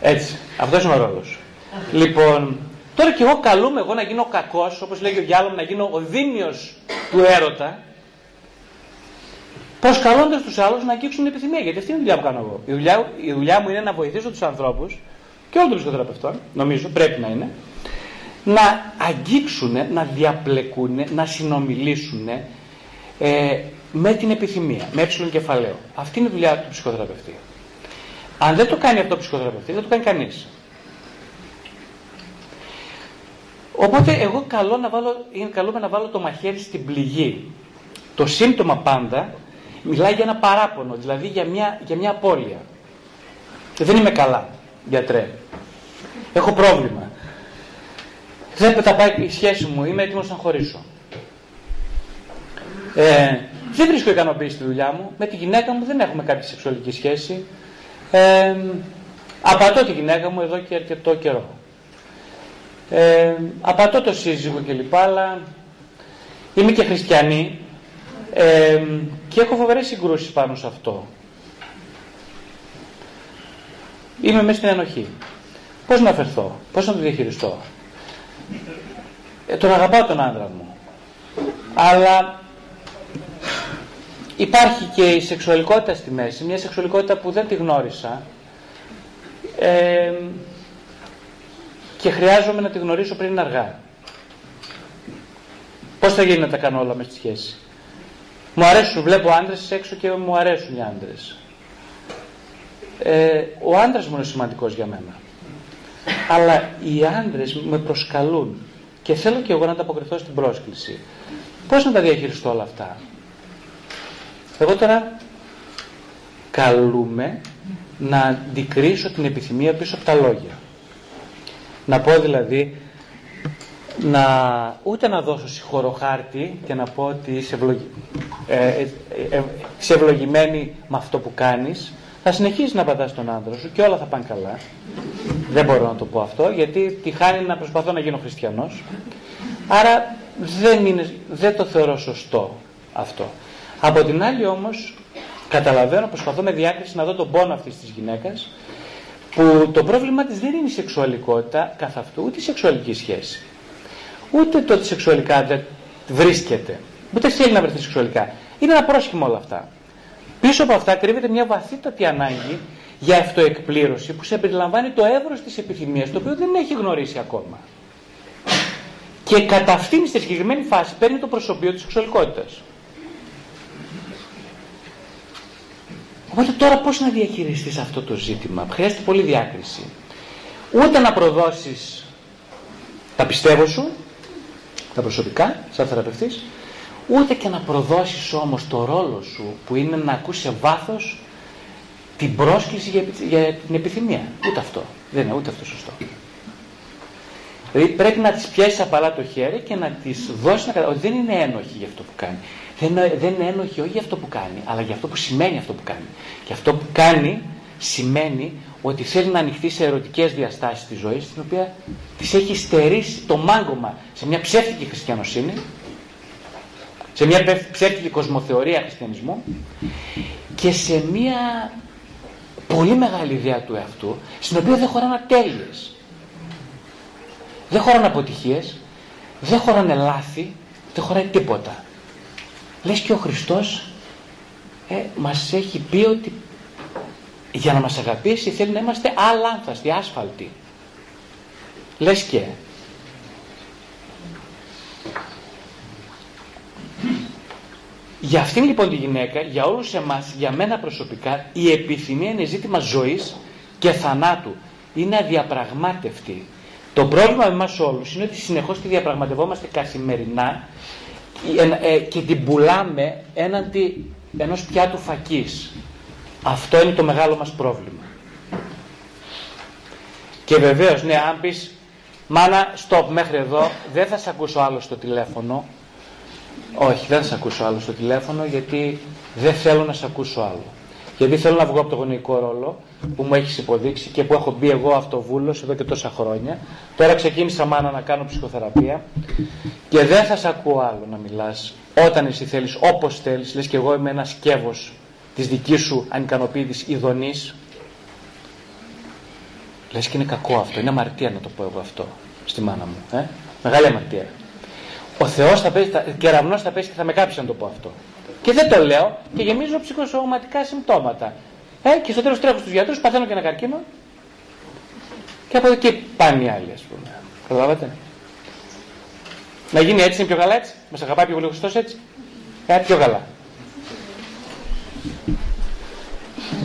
B: Έτσι. Αυτό είναι ο ρόλος. Λοιπόν, τώρα κι εγώ καλούμαι εγώ να γίνω κακός, όπως λέγει ο Γιάλομ, να γίνω ο δίμιος του έρωτα προσκαλώντα τους άλλους να αγγίξουν την επιθυμία. Γιατί αυτή είναι η δουλειά που κάνω εγώ. Η δουλειά, η δουλειά μου είναι να βοηθήσω τους ανθρώπους και όλων των ψυχοθεραπευτών, νομίζω πρέπει να είναι, να αγγίξουν, να διαπλεκούν, να συνομιλήσουν ε, με την επιθυμία, με έψιλον κεφαλαίο. Αυτή είναι η δουλειά του ψυχοθεραπευτή. Αν δεν το κάνει αυτό ο ψυχοθεραπευτής, δεν το κάνει κανείς. Οπότε εγώ καλό να βάλω, είναι καλό να βάλω το μαχαίρι στην πληγή. Το σύμπτωμα πάντα Μιλάει για ένα παράπονο, δηλαδή για μια, για μια απώλεια. Και δεν είμαι καλά, γιατρέ. Έχω πρόβλημα. Δεν θα πάει η σχέση μου, είμαι έτοιμος να χωρίσω. Ε, δεν βρίσκω ικανοποίηση στη δουλειά μου. Με τη γυναίκα μου δεν έχουμε κάποια σεξουαλική σχέση. Ε, απατώ τη γυναίκα μου εδώ και αρκετό καιρό. Ε, απατώ το σύζυγο κλπ. Αλλά είμαι και χριστιανή ε, και έχω φοβερές συγκρούσεις πάνω σε αυτό. Είμαι μέσα στην ενοχή. Πώς να φερθώ, πώς να το διαχειριστώ; Ε, τον αγαπάω τον άντρα μου. Αλλά υπάρχει και η σεξουαλικότητα στη μέση, μια σεξουαλικότητα που δεν τη γνώρισα ε, και χρειάζομαι να τη γνωρίσω πριν αργά. Πώς θα γίνει να τα κάνω όλα μες στη σχέση; Μου αρέσουν, βλέπω άντρες έξω και μου αρέσουν οι άντρες. Ε, ο άντρας μου είναι σημαντικός για μένα. Αλλά οι άντρες με προσκαλούν και θέλω και εγώ να ανταποκριθώ στην πρόσκληση. Πώς να τα διαχειριστώ όλα αυτά; Εγώ τώρα καλούμε να αντικρίσω την επιθυμία πίσω από τα λόγια. Να πω δηλαδή να, ούτε να δώσω συγχωροχάρτη και να πω ότι είσαι, ε, ε, ε, ευλογημένη με αυτό που κάνεις. Θα συνεχίσει να πατάς τον άντρα σου και όλα θα πάνε καλά. Δεν μπορώ να το πω αυτό γιατί τη χάνει να προσπαθώ να γίνω χριστιανός. Άρα δεν, είναι, δεν το θεωρώ σωστό αυτό. Από την άλλη όμως καταλαβαίνω, προσπαθώ με διάκριση να δω τον πόνο αυτής της γυναίκας που το πρόβλημα της δεν είναι η σεξουαλικότητα καθ' αυτού, ούτε η σεξουαλική σχέση ούτε το ότι σεξουαλικά δεν βρίσκεται. Ούτε θέλει να βρεθεί σεξουαλικά. Είναι ένα πρόσχημα όλα αυτά. Πίσω από αυτά κρύβεται μια βαθύτατη ανάγκη για αυτοεκπλήρωση που σε περιλαμβάνει το εύρος της επιθυμίας, το οποίο δεν έχει γνωρίσει ακόμα. Και κατά αυτήν στη συγκεκριμένη φάση παίρνει το προσωπείο της σεξουαλικότητας. Οπότε τώρα πώς να διαχειριστείς αυτό το ζήτημα; Χρειάζεται πολύ διάκριση. Ούτε να προδώσεις τα πιστεύω σου, τα προσωπικά, σαν θεραπευτής, ούτε και να προδώσεις όμως το ρόλο σου που είναι να ακούσει σε βάθος την πρόσκληση για, για την επιθυμία. Ούτε αυτό. Δεν είναι ούτε αυτό σωστό. Δηλαδή πρέπει να τις πιέσεις απαλά το χέρι και να τις δώσεις να καταλάβει ότι δεν είναι ένοχη για αυτό που κάνει. δεν, δεν είναι ένοχη όχι για αυτό που κάνει, αλλά για αυτό που σημαίνει αυτό που κάνει. Και αυτό που κάνει σημαίνει ότι θέλει να ανοιχτεί σε ερωτικές διαστάσεις της ζωής, στην οποία της έχει στερήσει το μάγκωμα σε μια ψεύτικη χριστιανοσύνη, σε μια ψεύτικη κοσμοθεωρία χριστιανισμού και σε μια πολύ μεγάλη ιδέα του εαυτού, στην οποία δεν χωράνε ατέλειες. Δεν χωράνε αποτυχίες, δεν χωράνε λάθη, δεν χωράει τίποτα. Λες και ο Χριστός ε, μας έχει πει ότι για να μας αγαπήσει θέλει να είμαστε αλάνθαστοι, άσφαλτοι. Λες και. Για αυτήν λοιπόν τη γυναίκα, για όλους εμάς, για μένα προσωπικά, η επιθυμία είναι ζήτημα ζωής και θανάτου. Είναι αδιαπραγμάτευτη. Το πρόβλημα με εμάς όλους είναι ότι συνεχώς τη διαπραγματευόμαστε καθημερινά ε, και την πουλάμε έναντι ενός πιάτου φακής. Αυτό είναι το μεγάλο μας πρόβλημα. Και βεβαίως, ναι, αν πεις, μάνα, stop μέχρι εδώ, δεν θα σε ακούσω άλλο στο τηλέφωνο. Όχι, δεν θα σε ακούσω άλλο στο τηλέφωνο, γιατί δεν θέλω να σε ακούσω άλλο. Γιατί θέλω να βγω από το γονεϊκό ρόλο που μου έχεις υποδείξει και που έχω μπει εγώ αυτοβούλος εδώ και τόσα χρόνια. Τώρα ξεκίνησα μάνα να κάνω ψυχοθεραπεία και δεν θα σε ακούω άλλο να μιλάς όταν εσύ θέλεις, όπως θέλεις. Λες και εγώ είμαι ένας σκεύος της δικής σου ανικανοποίητης ειδονής. Λες και είναι κακό αυτό, είναι αμαρτία να το πω εγώ αυτό στη μάνα μου. Ε; Μεγάλη αμαρτία. Ο Θεός θα πέσει, κεραυνό θα πέσει και θα με κάψει να το πω αυτό. Και δεν το λέω και γεμίζω ψυχοσωματικά συμπτώματα. Ε, και στο τέλος τρέχω στους γιατρούς, παθαίνω και ένα καρκίνο. Και από εκεί πάνε οι άλλοι, ας πούμε. Καταλάβατε; Να γίνει έτσι, είναι πιο καλά έτσι; Μας αγαπάει πιο πολύ ο Χριστός έτσι; Ε, πιο καλά.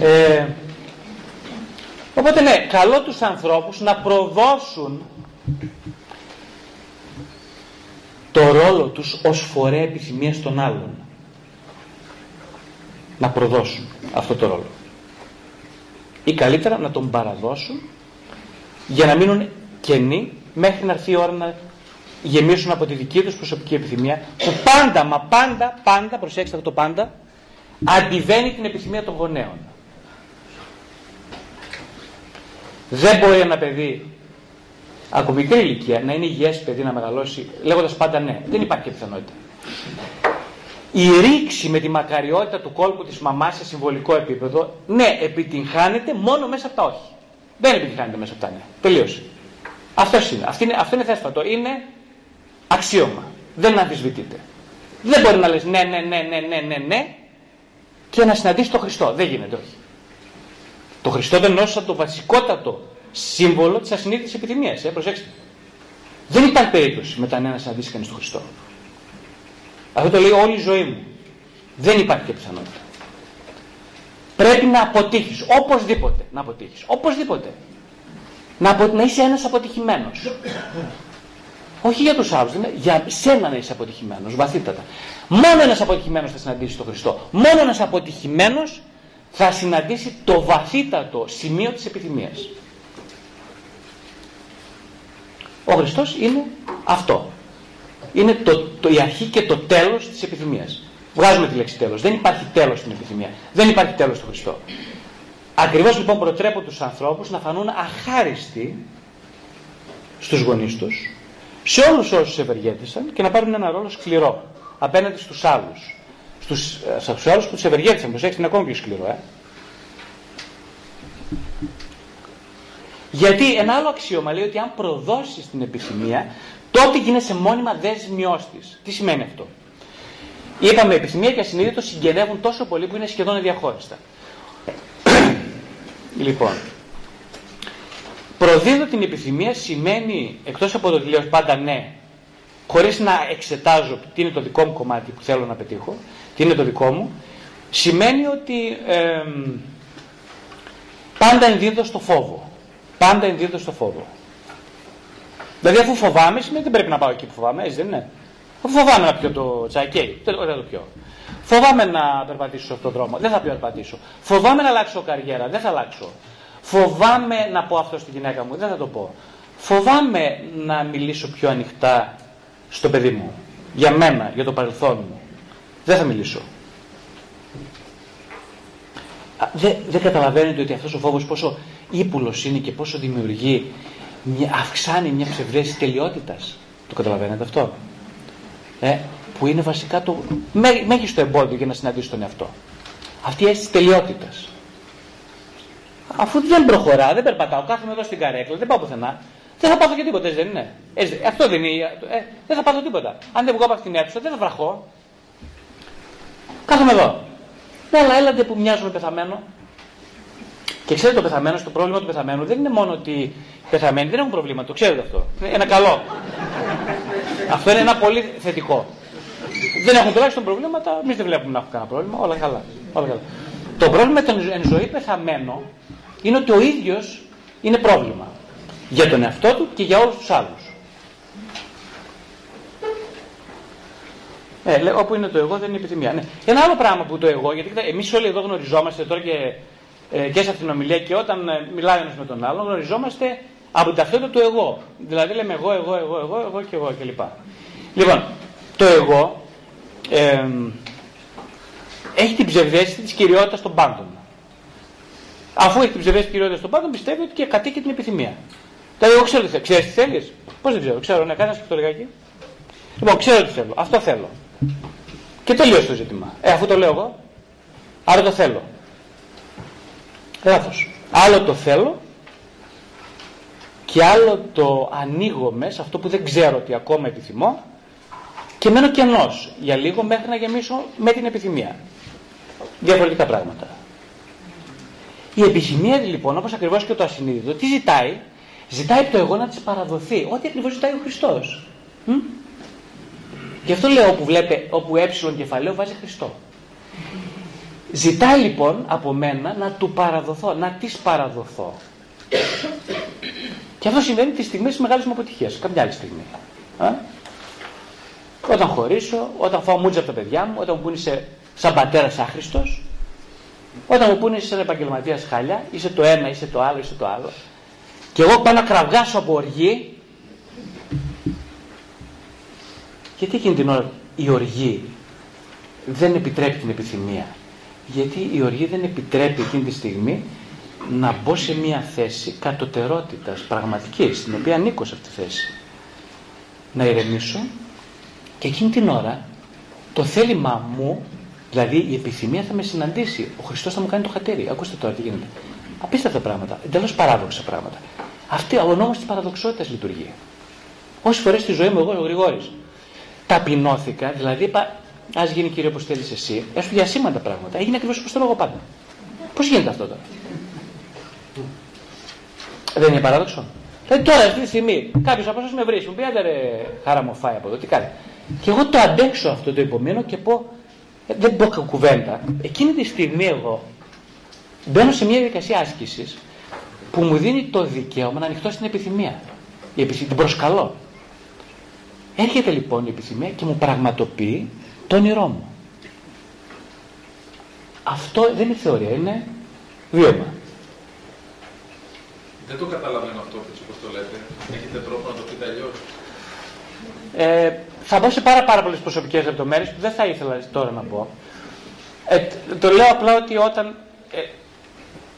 B: Ε, οπότε ναι, καλό τους ανθρώπους να προδώσουν το ρόλο τους ως φορέα επιθυμίας των άλλων. Να προδώσουν αυτό το ρόλο. Ή καλύτερα να τον παραδώσουν για να μείνουν κενοί μέχρι να έρθει η ώρα να γεμίσουν από τη δική τους προσωπική επιθυμία που πάντα, μα πάντα, πάντα, προσέξτε αυτό το πάντα, αντιβαίνει την επιθυμία των γονέων. Δεν μπορεί ένα παιδί από μικρή ηλικία να είναι υγιές παιδί να μεγαλώσει λέγοντας πάντα ναι. Δεν υπάρχει πιθανότητα. Η ρήξη με τη μακαριότητα του κόλπου της μαμάς σε συμβολικό επίπεδο, ναι, επιτυγχάνεται μόνο μέσα από τα όχι. Δεν επιτυγχάνεται μέσα από τα ναι. Τελείωσε. Αυτός είναι. Αυτό είναι, αυτό είναι θέσπατο. Είναι αξίωμα. Δεν αμφισβητείται. Δεν μπορεί να λες ναι, ναι, ναι, ναι, ναι, ναι, ναι και να συναντήσει τον Χριστό. Δεν γίνεται, όχι. Το Χριστό δεν εννοώ το βασικότατο σύμβολο της ασυνείδητη επιθυμία. Ε, προσέξτε. Δεν υπάρχει περίπτωση μετά να συναντήσει κανείς τον Χριστό. Αυτό το λέει όλη η ζωή μου. Δεν υπάρχει και πιθανότητα. Πρέπει να αποτύχεις. Οπωσδήποτε να αποτύχεις. Οπωσδήποτε. Να, απο... να είσαι ένας αποτυχημένος. Όχι για τους άλλους, για σένα να είσαι αποτυχημένος, βαθύτατα. Μόνο ένας αποτυχημένος θα συναντήσει τον Χριστό. Μόνο ένας αποτυχημένος θα συναντήσει το βαθύτατο σημείο της επιθυμίας. Ο Χριστός είναι αυτό. Είναι το, το, η αρχή και το τέλος της επιθυμίας. Βγάζουμε τη λέξη τέλος. Δεν υπάρχει τέλος στην επιθυμία. Δεν υπάρχει τέλος στο Χριστό. Ακριβώς λοιπόν προτρέπω τους ανθρώπους να φανούν αχάριστοι στους γονείς τους, σε όλους όσους ευεργέτησαν και να πάρουν ένα ρόλο σκληρό απέναντι στους άλλους. Στους, ε, στους άλλους που τους ευεργέτησαν, που είναι ακόμη πιο σκληρό. Ε. Γιατί ένα άλλο αξίωμα λέει ότι αν προδώσεις την επιθυμία, τότε γίνεσαι μόνιμα δέσμιός της. Τι σημαίνει αυτό; Είπαμε, επιθυμία και ασυνείδητος συγγενεύουν τόσο πολύ που είναι σχεδόν αδιαχώριστα. λοιπόν, προδίδω την επιθυμία σημαίνει, εκτός από το ότι λέω πάντα ναι, χωρίς να εξετάζω τι είναι το δικό μου κομμάτι που θέλω να πετύχω, τι είναι το δικό μου, σημαίνει ότι πάντα ενδίδω στο φόβο. Πάντα ενδίδω στο φόβο. Δηλαδή αφού φοβάμαι, σημαίνει δεν πρέπει να πάω εκεί που φοβάμαι, έτσι δεν είναι. Αφού φοβάμαι να πιω το τσακέι, δεν θα το πιω. Φοβάμαι να περπατήσω σε αυτόν τον δρόμο, δεν θα περπατήσω. Φοβάμαι να αλλάξω καριέρα, δεν θα αλλάξω. Φοβάμαι να πω αυτό στη γυναίκα μου, δεν θα το πω. Φοβάμαι να μιλήσω πιο ανοιχτά στο παιδί μου, για μένα, για το παρελθόν μου. Δεν θα μιλήσω. Δεν, δεν καταλαβαίνετε ότι αυτός ο φόβος πόσο ύπουλος είναι και πόσο δημιουργεί, μια, αυξάνει μια ψευδέστηση τελειότητας. Το καταλαβαίνετε αυτό; Ε, που είναι βασικά το μέγιστο εμπόδιο για να συναντήσει τον εαυτό. Αυτή η αίσθηση τελειότητας. Αφού δεν προχωρά, δεν περπατάω, κάθομαι εδώ στην καρέκλα, δεν πάω πουθενά. Δεν θα πάθω και τίποτα, έτσι δεν είναι. Έτσι, αυτό δεν είναι. Ε, δεν θα πάθω τίποτα. Αν δεν βγω από αυτήν την αίθουσα, δεν θα βραχώ. Κάθομαι εδώ. Ναι, αλλά έλατε που μοιάζουμε πεθαμένο. Και ξέρετε το πεθαμένο, το πρόβλημα του πεθαμένου δεν είναι μόνο ότι οι πεθαμένοι δεν έχουν προβλήμα, το ξέρετε αυτό. Είναι ένα καλό. αυτό είναι ένα πολύ θετικό. Δεν έχουν τουλάχιστον προβλήματα, εμείς δεν βλέπουμε να έχουν κανένα πρόβλημα, όλα καλά. Όλα καλά. Το πρόβλημα με τον εν ζωή πεθαμένο είναι ότι ο ίδιος είναι πρόβλημα. Για τον εαυτό του και για όλους τους άλλους. Ε, λέει, όπου είναι το εγώ δεν είναι επιθυμία. Ναι. Ένα άλλο πράγμα που το εγώ, γιατί εμείς όλοι εδώ γνωριζόμαστε τώρα και, ε, και σε αυτήν την ομιλία και όταν ε, μιλάει ένας με τον άλλον, γνωριζόμαστε από την ταυτότητα του εγώ. Δηλαδή λέμε εγώ, εγώ, εγώ, εγώ, εγώ και εγώ κλπ. Λοιπόν, το εγώ ε, έχει την ψευδέστηση της κυριότητας των πάντων. Αφού έχει την ψευδέστηση της κυριότητας των πάντων, πιστεύει ότι και κατοίκει την επιθυμία. Δηλαδή, εγώ ξέρω τι θέλει. Ξέρεις τι θέλεις. Πώς δεν ξέρω, ξέρω, ναι, κάνεις το λιγάκι. Λοιπόν, ξέρω τι θέλω. Αυτό θέλω. Και τελείωσε το ζήτημα. Ε, αφού το λέω εγώ, άρα το θέλω. Λάθος. Άλλο το θέλω και άλλο το ανοίγω μέσα, αυτό που δεν ξέρω ότι ακόμα επιθυμώ και μένω κενός για λίγο μέχρι να γεμίσω με την επιθυμία. Διαφορετικά πράγματα. Η επιθυμία λοιπόν, όπως ακριβώς και το ασυνείδητο, τι ζητάει, ζητάει το εγώ να της παραδοθεί. Ό,τι ακριβώς ζητάει ο Χριστός. Γι' αυτό λέω όπου βλέπετε, όπου ε κεφαλαίο βάζει Χριστό. Ζητάει λοιπόν από μένα να του παραδοθώ, να της παραδοθώ. Και αυτό συμβαίνει τη στιγμή της μεγάλης μου αποτυχίας. Καμιά άλλη στιγμή. Όταν χωρίσω, όταν φάω μούτζα από τα παιδιά μου, όταν μου πούνε είσαι σαν πατέρας άχρηστος, όταν μου πούνε είσαι σαν επαγγελματίας χάλια, είσαι το ένα, είσαι το άλλο, είσαι το άλλο. Και εγώ πάω να κραυγάσω από οργή. Γιατί εκείνη την ώρα η οργή δεν επιτρέπει την επιθυμία. Γιατί η οργή δεν επιτρέπει εκείνη τη στιγμή να μπω σε μια θέση κατωτερότητας πραγματικής, στην οποία ανήκω σε αυτή τη θέση. Να ηρεμήσω και εκείνη την ώρα το θέλημά μου, δηλαδή η επιθυμία θα με συναντήσει. Ο Χριστός θα μου κάνει το χατήρι. Ακούστε τώρα τι γίνεται. Απίστευτα πράγματα, εντελώς παράδοξα πράγματα. Αυτή ο νόμος της παραδοξότητας λειτουργεί. Όσες φορές στη ζωή μου εγώ ο Γρηγόρης ταπεινώθηκα, δηλαδή είπα ας γίνει κύριε όπως θέλεις εσύ, έστω για σήμαντα πράγματα. Έγινε ακριβώς όπως το λόγο πάντα. Πώς γίνεται αυτό τώρα; Δεν είναι παράδοξο; Δηλαδή τώρα αυτή τη στιγμή κάποιος από εσάς με βρίσκει, μου πει άντε ρε χαρά μου φάει από εδώ, τι κάνει. Και εγώ το αντέξω αυτό το υπομείνω και πω, ε, δεν πω κουβέντα. Εκείνη τη στιγμή εγώ μπαίνω σε μια διαδικασία άσκησης που μου δίνει το δικαίωμα να ανοιχτώ στην επιθυμία. Η επιθυμία την προσκαλώ. Έρχεται λοιπόν η επιθυμία και μου πραγματοποιεί το όνειρό μου. Αυτό δεν είναι θεωρία, είναι βίωμα.
C: Δεν το καταλαβαίνω αυτό έτσι όπως το λέτε. Έχετε τρόπο να το πείτε αλλιώς.
B: Ε, θα μπω σε πάρα, πάρα πολλές προσωπικές λεπτομέρειες που δεν θα ήθελα τώρα να πω. Ε, το λέω απλά ότι όταν ε,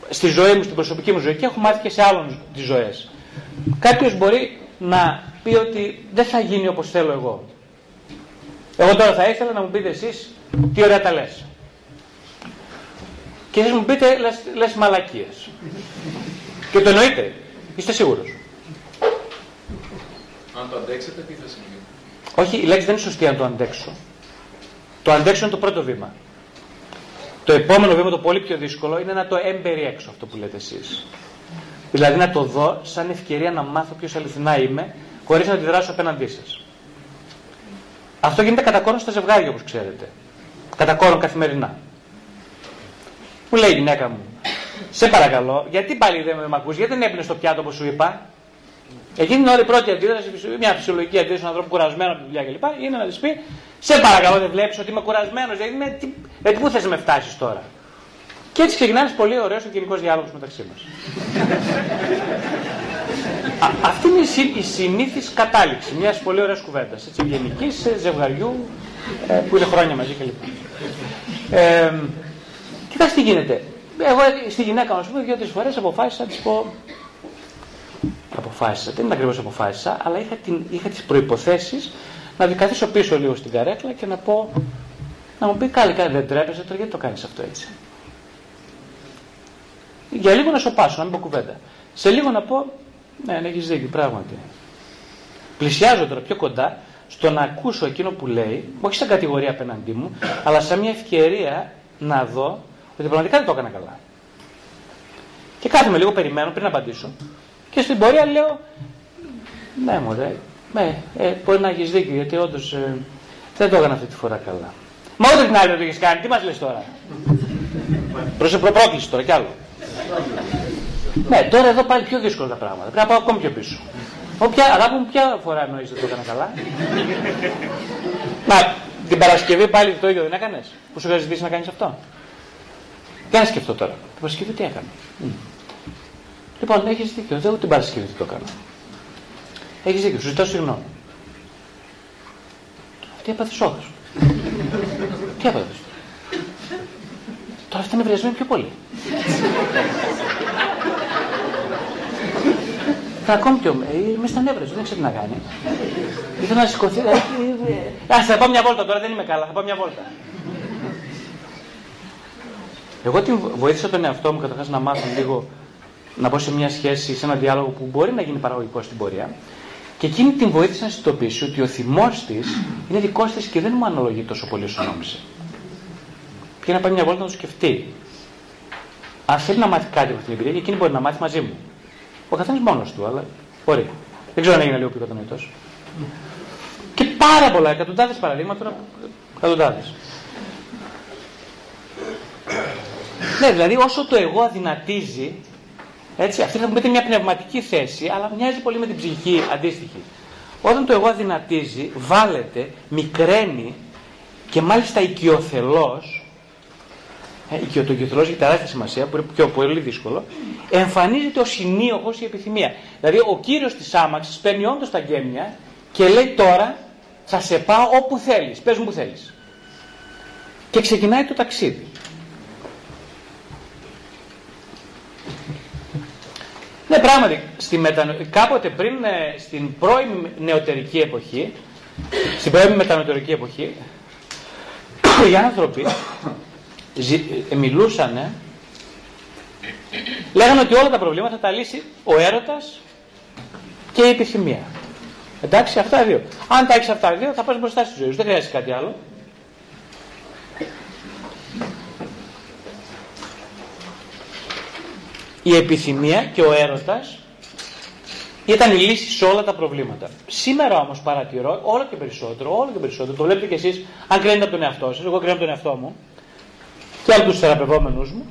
B: στη ζωή μου, στην προσωπική μου ζωή και έχω μάθει και σε άλλων τις ζωές. Κάποιος μπορεί να πει ότι δεν θα γίνει όπως θέλω εγώ. Εγώ τώρα θα ήθελα να μου πείτε εσείς τι ωραία τα λες. Και εσείς μου πείτε λες, λες μαλακίες. Και το εννοείτε. Είστε σίγουρος.
C: Αν το αντέξετε, τι θα συμβεί;
B: Όχι, η λέξη δεν είναι σωστή αν το αντέξω. Το αντέξω είναι το πρώτο βήμα. Το επόμενο βήμα, το πολύ πιο δύσκολο, είναι να το εμπεριέξω αυτό που λέτε εσείς. Δηλαδή να το δω σαν ευκαιρία να μάθω ποιος αληθινά είμαι, χωρίς να αντιδράσω απέναντί σας. Αυτό γίνεται κατά κόρον στα ζευγάρια, όπως ξέρετε. Κατά κόρον καθημερινά. Μου λέει η γυναίκα μου, σε παρακαλώ, γιατί πάλι δεν με ακούς, γιατί δεν έπινε στο πιάτο όπως σου είπα; Εκείνη την ώρα η πρώτη αντίδραση, μια φυσιολογική αντίδραση του ανθρώπου κουρασμένο από τη δουλειά κλπ. είναι να της πει: Σε παρακαλώ, δεν βλέπεις ότι είμαι κουρασμένος, γιατί με, τι, με πού θες να με φτάσεις τώρα; Και έτσι ξεκινάει ένα πολύ ωραίος και γενικό διάλογος μεταξύ μας. αυτή είναι η συνήθις κατάληξη μιας πολύ ωραίας κουβέντας. Γενική ζευγαριού ε, που είναι χρόνια μαζί κλπ. Ε, κοιτάξτε τι γίνεται. Εγώ στη γυναίκα μου, πούμε, δύο-τρεις φορές αποφάσισα να της πω. Αποφάσισα, δεν είναι ακριβώς αποφάσισα, αλλά είχα, την, είχα τις προποθέσει να καθίσω πίσω λίγο στην καρέκλα και να πω. Να μου πει κάλλη, κάλλη δεν τρέπεσαι τώρα, γιατί το κάνεις αυτό έτσι; Για λίγο να σοπάσω, να μην πω κουβέντα. Σε λίγο να πω, ναι, ναι έχεις δίκιο, πράγματι. Πλησιάζω τώρα πιο κοντά στο να ακούσω εκείνο που λέει, όχι σαν κατηγορία απέναντί μου, αλλά σαν μια ευκαιρία να δω ότι πραγματικά δεν το έκανα καλά. Και κάθομαι λίγο, περιμένω πριν να απαντήσω. Και στην πορεία λέω, ναι, μωρέ, ναι, ε, μπορεί να έχεις δίκιο, γιατί όντως ε, δεν το έκανα αυτή τη φορά καλά. Μα ούτε την άλλη δεν το έχεις κάνει, τι μας λες τώρα; Προς προπρόκληση τώρα κι άλλο. ναι, τώρα εδώ πάλι πιο δύσκολα τα πράγματα. Πρέπει να πάω ακόμη πιο πίσω. Όποια, αγάπη μου, ποια φορά εννοείς ότι το έκανα καλά; Μα την Παρασκευή πάλι το ίδιο δεν έκανες; Που σου είχα ζητήσει να κάνεις αυτό; Για να σκεφτώ τώρα. Την Παρασκευή τι έκανα; Mm. Λοιπόν, έχεις δίκιο. Δεν την Παρασκευή τι το έκανα. Έχεις δίκιο. Σου ζητώ συγγνώμη. Αυτή έπαθες σώδο. τι έπαθες. Τώρα αυτή είναι ευριασμένη πιο πολύ. Θα ακόμη πιο. Είμαι στα νεύρα δεν ξέρω τι να κάνει. Ήθελα να σηκωθεί. Α, θα πάω μια βόλτα τώρα, δεν είμαι καλά, θα πάω μια βόλτα. Εγώ την βοήθησα τον εαυτό μου καταρχάς να μάθω λίγο να μπω σε μια σχέση, σε ένα διάλογο που μπορεί να γίνει παραγωγικό στην πορεία. Και εκείνη την βοήθησε να συνειδητοποιήσει ότι ο θυμός της είναι δικός της και δεν μου αναλογεί τόσο πολύ όσο νόμιζε. Πήγε να πάει μια βόλτα να το σκεφτεί. Αν θέλει να μάθει κάτι από την εμπειρία, εκείνη μπορεί να μάθει μαζί μου. Ο καθένας μόνος του, αλλά μπορεί. Δεν ξέρω αν έγινε λίγο πιο κατανοητός. Και πάρα πολλά, εκατοντάδες παραδείγματα. Εκατοντάδες. Ναι, δηλαδή όσο το εγώ αδυνατίζει, έτσι, αυτή θα μου πείτε μια πνευματική θέση, αλλά μοιάζει πολύ με την ψυχική αντίστοιχη. Όταν το εγώ αδυνατίζει, βάλετε, μικραίνει και μάλιστα οικειοθελώς, ε, το οικειοθελώς έχει τεράστια σημασία, που είναι πιο πολύ δύσκολο, εμφανίζεται ο συνείοχος η επιθυμία. Δηλαδή ο κύριος της άμαξης παίρνει όντως τα γέμια και λέει τώρα θα σε πάω όπου θέλεις, πες μου που θέλεις. Και ξεκινάει το ταξίδι. Ναι, πράγματι, στη κάποτε πριν ε, στην πρώην νεωτερική εποχή, στην πρώην μετανεωτερική εποχή, οι άνθρωποι ε, μιλούσαν, λέγανε ότι όλα τα προβλήματα θα τα λύσει ο έρωτας και η επιθυμία. Εντάξει, αυτά δύο. Αν τα έχεις αυτά δύο, θα πας μπροστά στη ζωή σου. Δεν χρειάζεται κάτι άλλο. Η επιθυμία και ο έρωτας ήταν η λύση σε όλα τα προβλήματα. Σήμερα όμως παρατηρώ όλο και περισσότερο, όλο και περισσότερο, το βλέπετε κι εσείς, αν κρίνετε από τον εαυτό σας, εγώ κρίνω από τον εαυτό μου και από τους θεραπευόμενους μου,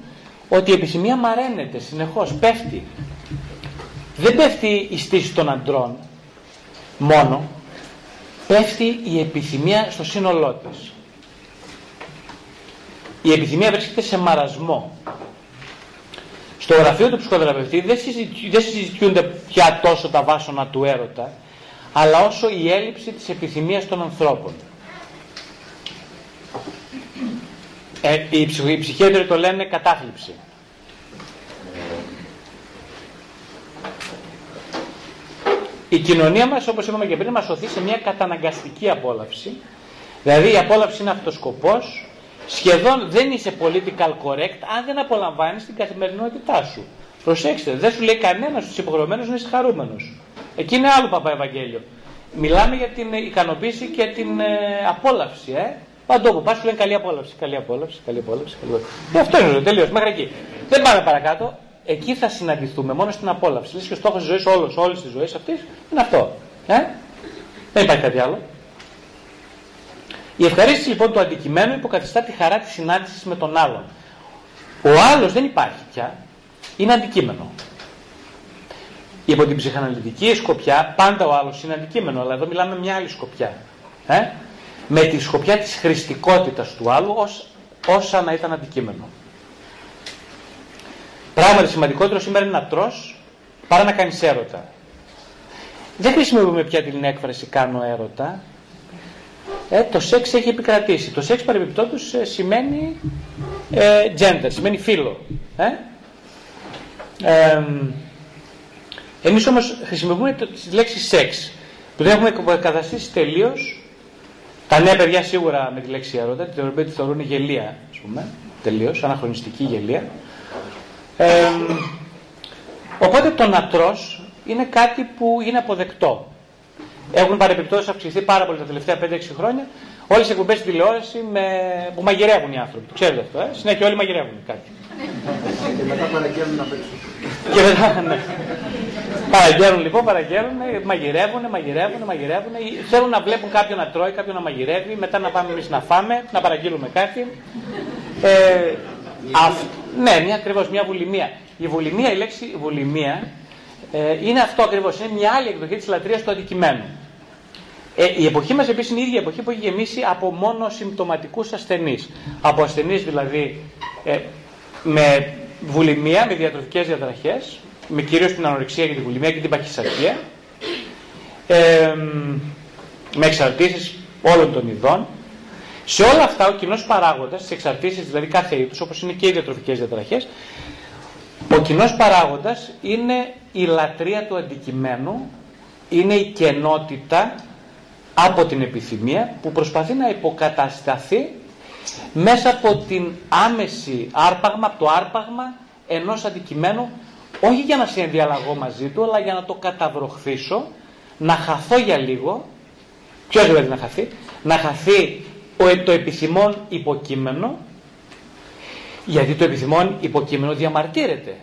B: ότι η επιθυμία μαραίνεται συνεχώς, πέφτει. Δεν πέφτει η στήση των αντρών μόνο, πέφτει η επιθυμία στο σύνολό της. Η επιθυμία βρίσκεται σε μαρασμό. Στο γραφείο του ψυχοθεραπευτή δεν, δεν συζητιούνται πια τόσο τα βάσανα του έρωτα, αλλά όσο η έλλειψη της επιθυμίας των ανθρώπων. Ε, οι, ψυχ, το λένε κατάθλιψη. Η κοινωνία μας, όπως είπαμε και πριν, μας σωθεί σε μια καταναγκαστική απόλαυση. Δηλαδή η απόλαυση είναι αυτός σκοπός σχεδόν δεν είσαι political correct αν δεν απολαμβάνεις την καθημερινότητά σου. Προσέξτε, δεν σου λέει κανένας στους υποχρεωμένους να είσαι χαρούμενος. Εκεί είναι άλλο παπά Ευαγγέλιο. Μιλάμε για την ικανοποίηση και την ε, απόλαυση. Ε. Παντού όπου πας σου λένε καλή απόλαυση, καλή απόλαυση, καλή απόλαυση. Καλή απόλαυση. Και αυτό είναι τελείως, μέχρι εκεί. Δεν πάμε παρακάτω. Εκεί θα συναντηθούμε μόνο στην απόλαυση. Λες και ο στόχος της ζωής, όλης της ζωής αυτής είναι αυτό. Ε; Δεν υπάρχει κάτι άλλο. Η ευχαρίστηση λοιπόν του αντικειμένου υποκαθιστά τη χαρά της συνάντησης με τον άλλον. Ο άλλος δεν υπάρχει πια, είναι αντικείμενο. Υπό την ψυχαναλυτική σκοπιά πάντα ο άλλος είναι αντικείμενο, αλλά εδώ μιλάμε μια άλλη σκοπιά. Ε; Με τη σκοπιά της χρηστικότητας του άλλου ως, όσα να ήταν αντικείμενο. Πράγματι σημαντικότερο σήμερα είναι να τρως παρά να κάνεις έρωτα. Δεν χρησιμοποιούμε πια την έκφραση κάνω έρωτα, ε, το σεξ έχει επικρατήσει. Το σεξ παρεμπιπτόντως ε, σημαίνει ε, gender, σημαίνει φίλο. Ε; Ε, εμείς όμως χρησιμοποιούμε τη λέξη σεξ που δεν έχουμε καταστήσει τελείως. Τα νέα παιδιά σίγουρα με τη λέξη ερώτα, την Ευρωπαίοι τη θεωρούν γελία, ας πούμε, τελείως, αναχρονιστική γελία. Ε, οπότε το νατρός είναι κάτι που είναι αποδεκτό. Έχουν παρεμπιπτώσει αυξηθεί πάρα πολύ τα τελευταία 5-6 χρόνια. Όλες οι εκπομπές στη τηλεόραση με... που μαγειρεύουν οι άνθρωποι. Το ξέρετε αυτό, ε; Συνέχεια όλοι μαγειρεύουν κάτι.
A: Και μετά παραγγέλνουν απ' έξω.
B: Και μετά, ναι. Παραγγέλνουν λοιπόν, παραγγέλνουν, μαγειρεύουν, μαγειρεύουν, μαγειρεύουν. Θέλουν να βλέπουν κάποιον να τρώει, κάποιον να μαγειρεύει, μετά να πάμε εμείς να φάμε, να παραγγείλουμε κάτι. Ε, αυ... Ναι, μια ακριβώς μια βουλημία. Η βουλημία, η λέξη βουλημία ε, είναι αυτό ακριβώς. Είναι μια άλλη εκδοχή της λατρείας του αντικειμένου. Ε, η εποχή μας επίσης είναι η ίδια εποχή που έχει γεμίσει από μόνο συμπτωματικούς ασθενείς. Από ασθενείς δηλαδή ε, με βουλημία, με διατροφικές διαταραχέ, με κυρίως την ανορεξία και την βουλημία και την παχυσαρκία, ε, με εξαρτήσεις όλων των ειδών. Σε όλα αυτά, ο κοινός παράγοντας, τι εξαρτήσει δηλαδή κάθε είδους, όπως είναι και οι διατροφικές διαταραχέ, ο κοινός παράγοντας είναι η λατρεία του αντικειμένου, είναι η κενότητα από την επιθυμία που προσπαθεί να υποκατασταθεί μέσα από την άμεση άρπαγμα, από το άρπαγμα ενός αντικειμένου όχι για να συνδιαλλαγώ μαζί του, αλλά για να το καταβροχθήσω, να χαθώ για λίγο, ποιος δηλαδή να χαθεί, να χαθεί το επιθυμόν υποκείμενο, γιατί το επιθυμόν υποκείμενο διαμαρτύρεται.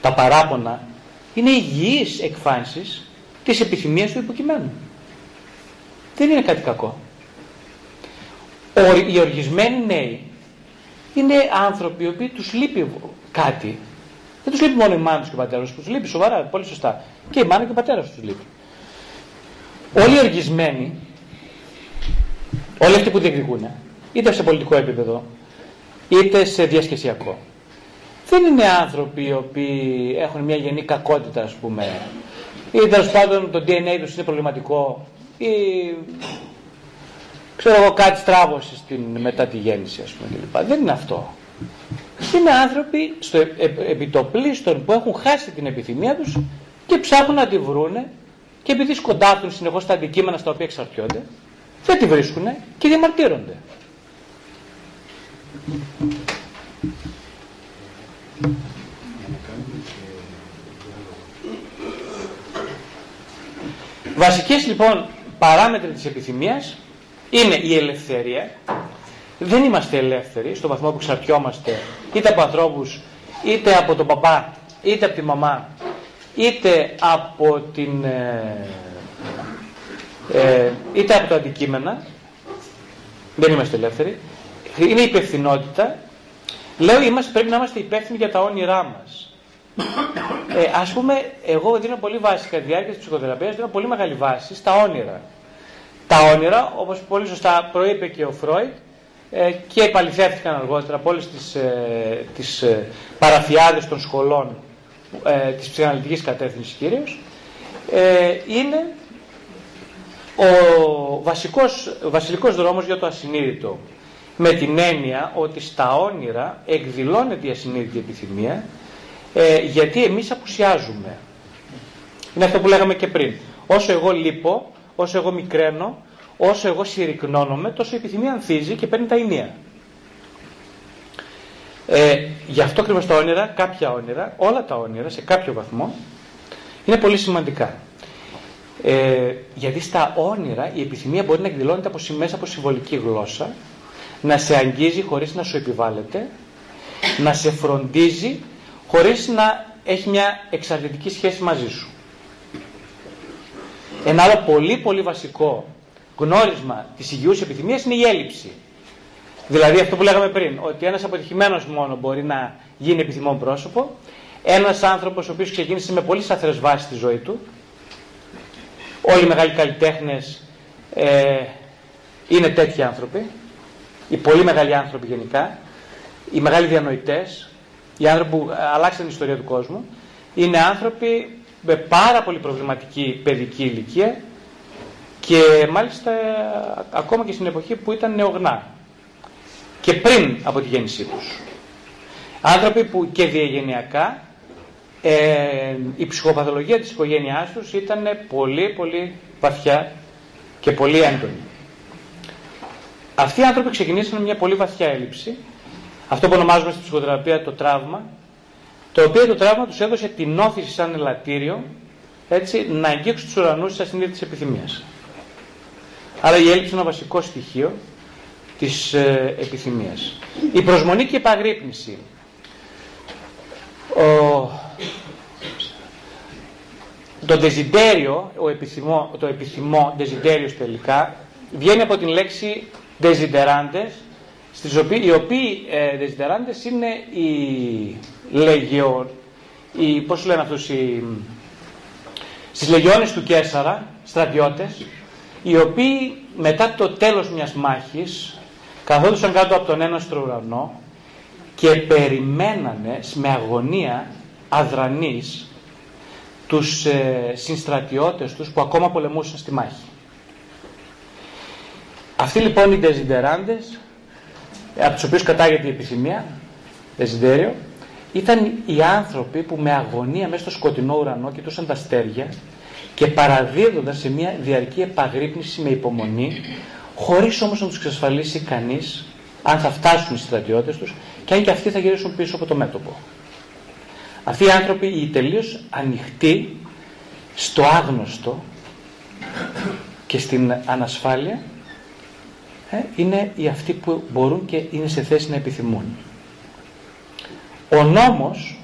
B: Τα παράπονα είναι υγιείς εκφάνσεις της επιθυμίας του υποκειμένου. Δεν είναι κάτι κακό. Οι οργισμένοι νέοι είναι άνθρωποι οι οποίοι τους λείπει κάτι. Δεν τους λείπει μόνο η μάνα τους και ο πατέρας τους, τους λείπει σοβαρά, πολύ σωστά. Και η μάνα και ο πατέρας τους λείπει. Όλοι οι οργισμένοι, όλοι αυτοί που διεκδικούν, είτε σε πολιτικό επίπεδο, είτε σε διασκεσιακό, δεν είναι άνθρωποι οι οποίοι έχουν μια γενή κακότητα, ας πούμε, ή τέλος πάντων το DNA τους είναι προβληματικό, ή ξέρω εγώ κάτι στράβωσες στην, μετά τη γέννηση ας πούμε κλπ. Δεν είναι αυτό. Είναι άνθρωποι στο επιτοπλίστων που έχουν χάσει την επιθυμία τους και ψάχνουν να τη βρούνε και επειδή σκοντάφτουν συνεχώς τα αντικείμενα στα οποία εξαρτιόνται δεν τη βρίσκουν και διαμαρτύρονται. Βασικές λοιπόν παράμετροι της επιθυμίας είναι η ελευθερία. Δεν είμαστε ελεύθεροι στο βαθμό που εξαρτιόμαστε είτε από ανθρώπους, είτε από τον παπά, είτε από τη μαμά, είτε από την... Ε, ε, είτε από το αντικείμενα. Δεν είμαστε ελεύθεροι. Είναι η υπευθυνότητα. Λέω είμαστε, πρέπει να είμαστε υπεύθυνοι για τα όνειρά μας. Ε, ας πούμε, εγώ δίνω πολύ βάση κατά τη διάρκεια της ψυχοθεραπείας, δίνω πολύ μεγάλη βάση στα όνειρα. Τα όνειρα, όπως πολύ σωστά προείπε και ο Φρόιτ, ε, και επαληθεύτηκαν αργότερα από όλες τις, ε, τις ε, παραφιάδες των σχολών ε, της ψυχαναλυτικής κατεύθυνσης κυρίως, ε, είναι ο βασικός, βασιλικός δρόμος για το ασυνείδητο. Με την έννοια ότι στα όνειρα εκδηλώνεται η ασυνείδητη επιθυμία ε, γιατί εμείς απουσιάζουμε. Είναι αυτό που λέγαμε και πριν. Όσο εγώ λείπω, όσο εγώ μικραίνω, όσο εγώ συρρυκνώνομαι, τόσο η επιθυμία ανθίζει και παίρνει τα ενία. Ε, γι' αυτό ακριβώς τα όνειρα, κάποια όνειρα, όλα τα όνειρα σε κάποιο βαθμό είναι πολύ σημαντικά. Ε, γιατί στα όνειρα η επιθυμία μπορεί να εκδηλώνεται από, μέσα από συμβολική γλώσσα, να σε αγγίζει χωρίς να σου επιβάλλεται, να σε φροντίζει χωρίς να έχει μια εξαρτητική σχέση μαζί σου. Ένα άλλο πολύ πολύ βασικό γνώρισμα της υγιούς επιθυμίας είναι η έλλειψη. Δηλαδή αυτό που λέγαμε πριν, ότι ένας αποτυχημένος μόνο μπορεί να γίνει επιθυμόν πρόσωπο, ένας άνθρωπος ο οποίος ξεκίνησε με πολύ σταθερές βάσεις στη ζωή του, όλοι οι μεγάλοι καλλιτέχνες ε, είναι τέτοιοι άνθρωποι, οι πολύ μεγάλοι άνθρωποι γενικά, οι μεγάλοι διανοητές, οι άνθρωποι που αλλάξαν την ιστορία του κόσμου, είναι άνθρωποι με πάρα πολύ προβληματική παιδική ηλικία και μάλιστα ακόμα και στην εποχή που ήταν νεογνά και πριν από τη γέννησή τους. Άνθρωποι που και διαγενειακά ε, η ψυχοπαθολογία της οικογένειάς τους ήταν πολύ πολύ βαθιά και πολύ έντονη. Αυτοί οι άνθρωποι ξεκινήσαν μια πολύ βαθιά έλλειψη, αυτό που ονομάζουμε στην ψυχοθεραπεία το τραύμα, το οποίο το τραύμα τους έδωσε την όθηση σαν ελαττήριο έτσι, να αγγίξουν τους ουρανούς της ασυνείδητης επιθυμίας. Άρα η έλλειψη είναι ένα βασικό στοιχείο της ε, επιθυμίας. Η προσμονή και η επαγρύπνηση. Ο, το δεζιντέριο, ο επιθυμό, το επιθυμό, δεζιντέριος τελικά, βγαίνει από την λέξη δεζιντεράντες, στις οποίοι, οι οποίοι ε, δεζιντεράντες είναι οι λεγιο, οι, πώς λένε αυτούς, οι, στις λεγιώνες του Κέσαρα, στρατιώτες, οι οποίοι μετά το τέλος μιας μάχης καθόντουσαν κάτω από τον ένα ουρανό και περιμένανε με αγωνία αδρανής τους ε, συνστρατιώτες τους που ακόμα πολεμούσαν στη μάχη. Αυτοί λοιπόν οι δεζιντεράντες, από τους οποίους κατάγεται η επιθυμία, δεζιντέριο, ήταν οι άνθρωποι που με αγωνία μέσα στο σκοτεινό ουρανό κοιτούσαν τα αστέρια και παραδίδονταν σε μια διαρκή επαγρύπνηση με υπομονή, χωρίς όμως να τους εξασφαλίσει κανείς αν θα φτάσουν οι στρατιώτες τους και αν και αυτοί θα γυρίσουν πίσω από το μέτωπο. Αυτοί οι άνθρωποι, οι τελείως ανοιχτοί στο άγνωστο και στην ανασφάλεια, ε, είναι οι αυτοί που μπορούν και είναι σε θέση να επιθυμούν. Ο νόμος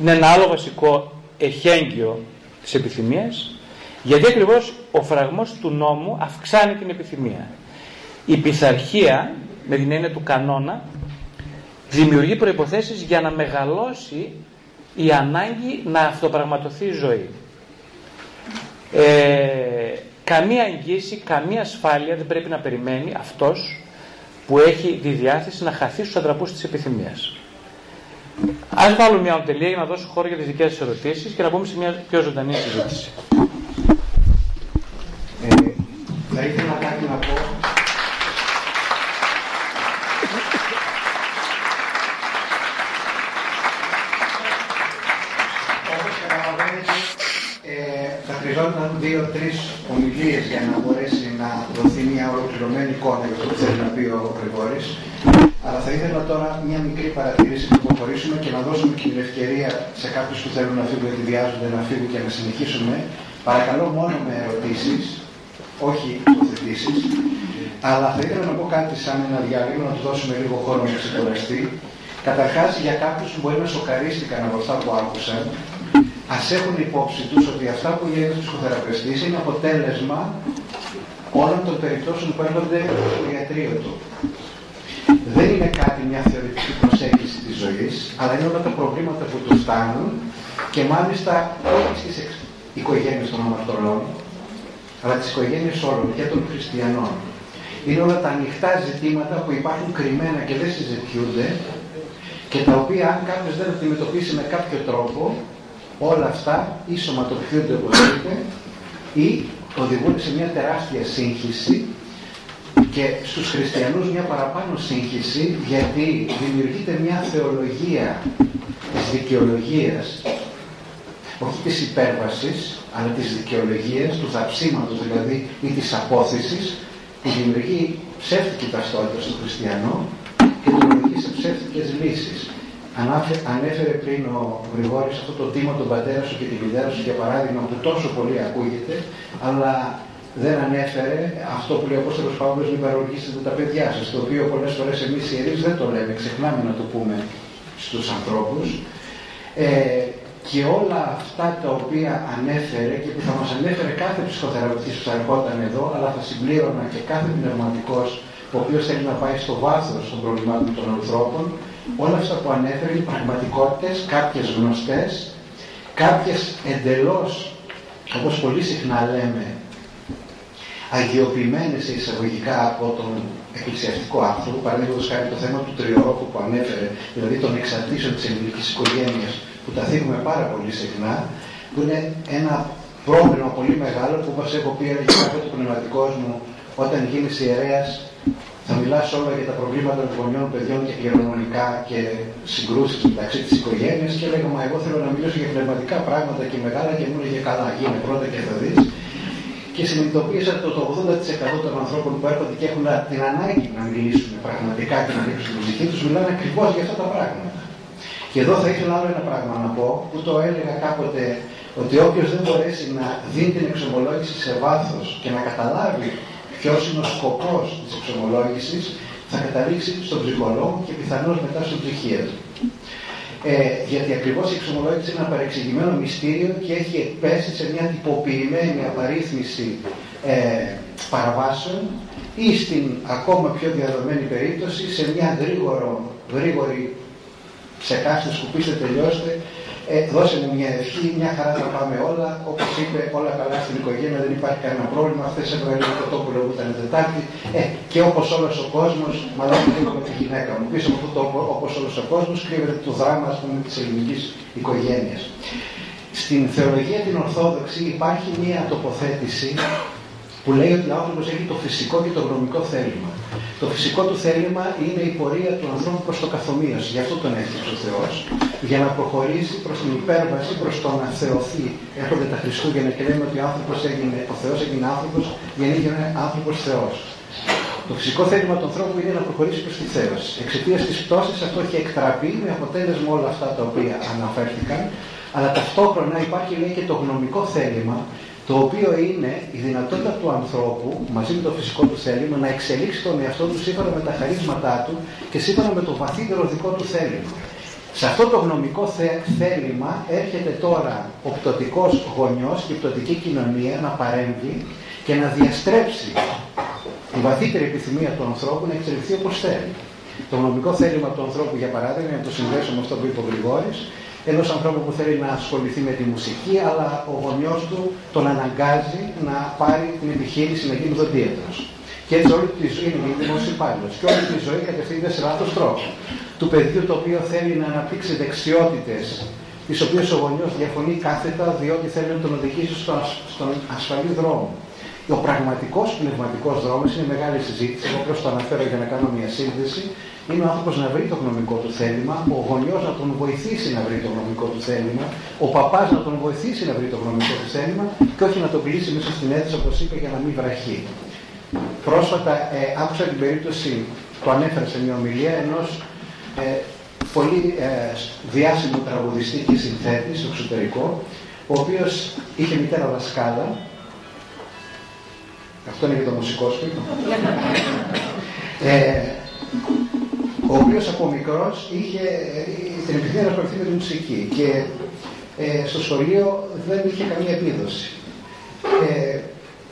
B: είναι ένα άλλο βασικό εχέγγυο της επιθυμίας, γιατί ακριβώς ο φραγμός του νόμου αυξάνει την επιθυμία. Η πειθαρχία, με την έννοια του κανόνα, δημιουργεί προϋποθέσεις για να μεγαλώσει η ανάγκη να αυτοπραγματοθεί η ζωή. Ε, καμία εγγύηση, καμία ασφάλεια δεν πρέπει να περιμένει αυτός που έχει τη διάθεση να χαθεί στους αντραπούς της επιθυμίας. Ας βάλουμε μια τελεία για να δώσω χώρο για τις δικές σας ερωτήσεις και να πούμε σε μια πιο ζωντανή συζήτηση.
A: Ε, θα ήθελα κάτι να πω χρειαζόταν δύο-τρει ομιλίε για να μπορέσει να δοθεί μια ολοκληρωμένη εικόνα για αυτό που θέλει να πει ο Γρηγόρης. Αλλά θα ήθελα τώρα μια μικρή παρατήρηση να προχωρήσουμε και να δώσουμε και την ευκαιρία σε κάποιους που θέλουν να φύγουν γιατί βιάζονται να φύγουν και να συνεχίσουμε. Παρακαλώ μόνο με ερωτήσεις, όχι υποθετήσεις. Αλλά θα ήθελα να πω κάτι σαν ένα διάλειμμα, να τους δώσουμε λίγο χρόνο να ξεκουραστεί. Καταρχάς, για κάποιους που μπορεί να σοκαρίστηκαν από αυτά που άκουσαν, Α έχουν υπόψη τους ότι αυτά που λέει ο ψυχοθεραπευτή είναι αποτέλεσμα όλων των περιπτώσεων που έρχονται στο ιατρείο του. Δεν είναι κάτι μια θεωρητική προσέγγιση της ζωής, αλλά είναι όλα τα προβλήματα που τους φτάνουν και μάλιστα όχι στις οικογένειες των αμαρτωλών, αλλά τις οικογένειες όλων και των χριστιανών. Είναι όλα τα ανοιχτά ζητήματα που υπάρχουν κρυμμένα και δεν συζητιούνται και τα οποία αν κάποιος δεν αντιμετωπίσει με κάποιο τρόπο όλα αυτά ή σωματοποιούνται όπως λέτε ή οδηγούν σε μια τεράστια σύγχυση και στους χριστιανούς μια παραπάνω σύγχυση γιατί δημιουργείται μια θεολογία της δικαιολογίας όχι της υπέρβασης αλλά της δικαιολογίας, του θαψίματος δηλαδή ή της απόθεσης που δημιουργεί ψεύτικη ταυτότητα στον χριστιανό και του οδηγεί σε ψεύτικες λύσεις. Ανέφερε πριν ο Γρηγόρης αυτό το τίμα τον πατέρα σου και τη μητέρα σου για παράδειγμα που τόσο πολύ ακούγεται, αλλά δεν ανέφερε αυτό που λέει ο Απόστολος Παύλος μην παροργήσετε τα παιδιά σας, το οποίο πολλές φορές εμείς οι ιερείς δεν το λέμε, ξεχνάμε να το πούμε στους ανθρώπους. Ε, και όλα αυτά τα οποία ανέφερε και που θα μας ανέφερε κάθε ψυχοθεραπευτής που θα ερχόταν εδώ, αλλά θα συμπλήρωνα και κάθε πνευματικός ο οποίος θέλει να πάει στο βάθος των προβλημάτων των ανθρώπων, όλα αυτά που ανέφερε είναι πραγματικότητες, κάποιες γνωστές, κάποιες εντελώς, όπως πολύ συχνά λέμε, αγιοποιημένες εισαγωγικά από τον εκκλησιαστικό άνθρωπο, παραδείγματος χάρη το θέμα του τριόροφου που ανέφερε, δηλαδή των εξαρτήσεων της ελληνικής οικογένειας, που τα θίγουμε πάρα πολύ συχνά, που είναι ένα πρόβλημα πολύ μεγάλο που όπως έχω πει έλεγε κάποιο του πνευματικός μου όταν γίνεις ιερέας θα μιλάς όλα για τα προβλήματα των γονιών, παιδιών και κληρονομικά και συγκρούσεις μεταξύ της οικογένειας και έλεγα μα εγώ θέλω να μιλήσω για πνευματικά πράγματα και μεγάλα και μου έλεγε καλά γίνε πρώτα και θα δεις και συνειδητοποίησα ότι το 80% των ανθρώπων που έρχονται και έχουν την ανάγκη να μιλήσουν πραγματικά και να δείξουν την ψυχή τους μιλάνε ακριβώς για αυτά τα πράγματα. Και εδώ θα ήθελα άλλο ένα πράγμα να πω, που το έλεγα κάποτε, ότι όποιος δεν μπορέσει να δει την εξομολόγηση σε βάθος και να καταλάβει ποιο είναι ο σκοπός της εξομολόγησης, θα καταλήξει στον ψυχολόγο και πιθανώς μετά στον ψυχίατρο. Ε, γιατί ακριβώς η εξομολόγηση είναι ένα παρεξηγημένο μυστήριο και έχει πέσει σε μια τυποποιημένη απαρίθμηση ε, παραβάσεων ή στην ακόμα πιο διαδομένη περίπτωση σε μια γρήγορο, γρήγορη ξεκάστε, σκουπίστε, τελειώστε ε, δώσε μου μια ευχή, μια χαρά θα πάμε όλα. Όπως είπε, όλα καλά στην οικογένεια, δεν υπάρχει κανένα πρόβλημα. Χθε έβγαλε το τόπο που ήταν Τετάρτη. Ε, και όπως όλος ο κόσμος, μάλλον λίγο με τη γυναίκα μου. Πίσω από αυτό το όπως όλος ο κόσμος κρύβεται το δράμα της ελληνικής οικογένειας. Στην θεολογία την Ορθόδοξη υπάρχει μια τοποθέτηση που λέει ότι ο άνθρωπος έχει το φυσικό και το γνωμικό θέλημα. Το φυσικό του θέλημα είναι η πορεία του ανθρώπου προς το καθομοίωση. Γι' αυτό τον έφτιαξε ο Θεός. Για να προχωρήσει προς την υπέρβαση, προς το να θεωθεί. Έρχονται τα Χριστούγεννα και λέμε ότι ο, άνθρωπος έγινε, ο Θεός έγινε άνθρωπος για να γίνει άνθρωπος Θεός. Το φυσικό θέλημα του ανθρώπου είναι να προχωρήσει προς τη θέωση. Εξαιτίας της πτώσης αυτό έχει εκτραπεί με αποτέλεσμα όλα αυτά τα οποία αναφέρθηκαν, αλλά ταυτόχρονα υπάρχει λέει και το γνωμικό θέλημα το οποίο είναι η δυνατότητα του ανθρώπου, μαζί με το φυσικό του θέλημα, να εξελίξει τον εαυτό του σύμφωνα με τα χαρίσματά του και σύμφωνα με το βαθύτερο δικό του θέλημα. Σε αυτό το γνωμικό θέλημα έρχεται τώρα ο πτωτικός γονιός και η πτωτική κοινωνία να παρέμβει και να διαστρέψει τη βαθύτερη επιθυμία του ανθρώπου να εξελιχθεί όπως θέλει. Το γνωμικό θέλημα του ανθρώπου, για παράδειγμα, να το συνδέσω με αυτό που είπε ο Γρηγόρης, ενός ανθρώπου που θέλει να ασχοληθεί με τη μουσική, αλλά ο γονιός του τον αναγκάζει να πάρει την επιχείρηση να γίνει δοντίατρος. Και έτσι όλη τη ζωή είναι δημόσιος υπάλληλος. Και όλη τη ζωή κατευθύνεται σε λάθος τρόπο. Του παιδιού το οποίο θέλει να αναπτύξει δεξιότητες, τις οποίες ο γονιός διαφωνεί κάθετα, διότι θέλει να τον οδηγήσει στον ασφαλή δρόμο. Ο πραγματικός πνευματικός δρόμος είναι μεγάλη συζήτηση. Εγώ απλώς το αναφέρω για να κάνω μια σύνδεση είναι ο άνθρωπος να βρει το γνωμικό του θέλημα, ο γονιός να τον βοηθήσει να βρει το γνωμικό του θέλημα, ο παπάς να τον βοηθήσει να βρει το γνωμικό του θέλημα και όχι να τον κλείσει μέσα στην αίθουσα, όπως είπε, για να μην βραχεί. Πρόσφατα ε, άκουσα την περίπτωση, το ανέφερα σε μια ομιλία, ενός ε, πολύ ε, διάσημου τραγουδιστή και συνθέτης στο εξωτερικό, ο οποίος είχε μητέρα δασκάλα. Αυτό είναι για το μουσικό σπίτι. Ε, ο οποίος από μικρός είχε ε, την επιθυμία να ασχοληθεί με τη μουσική και ε, στο σχολείο δεν είχε καμία επίδοση. Ε,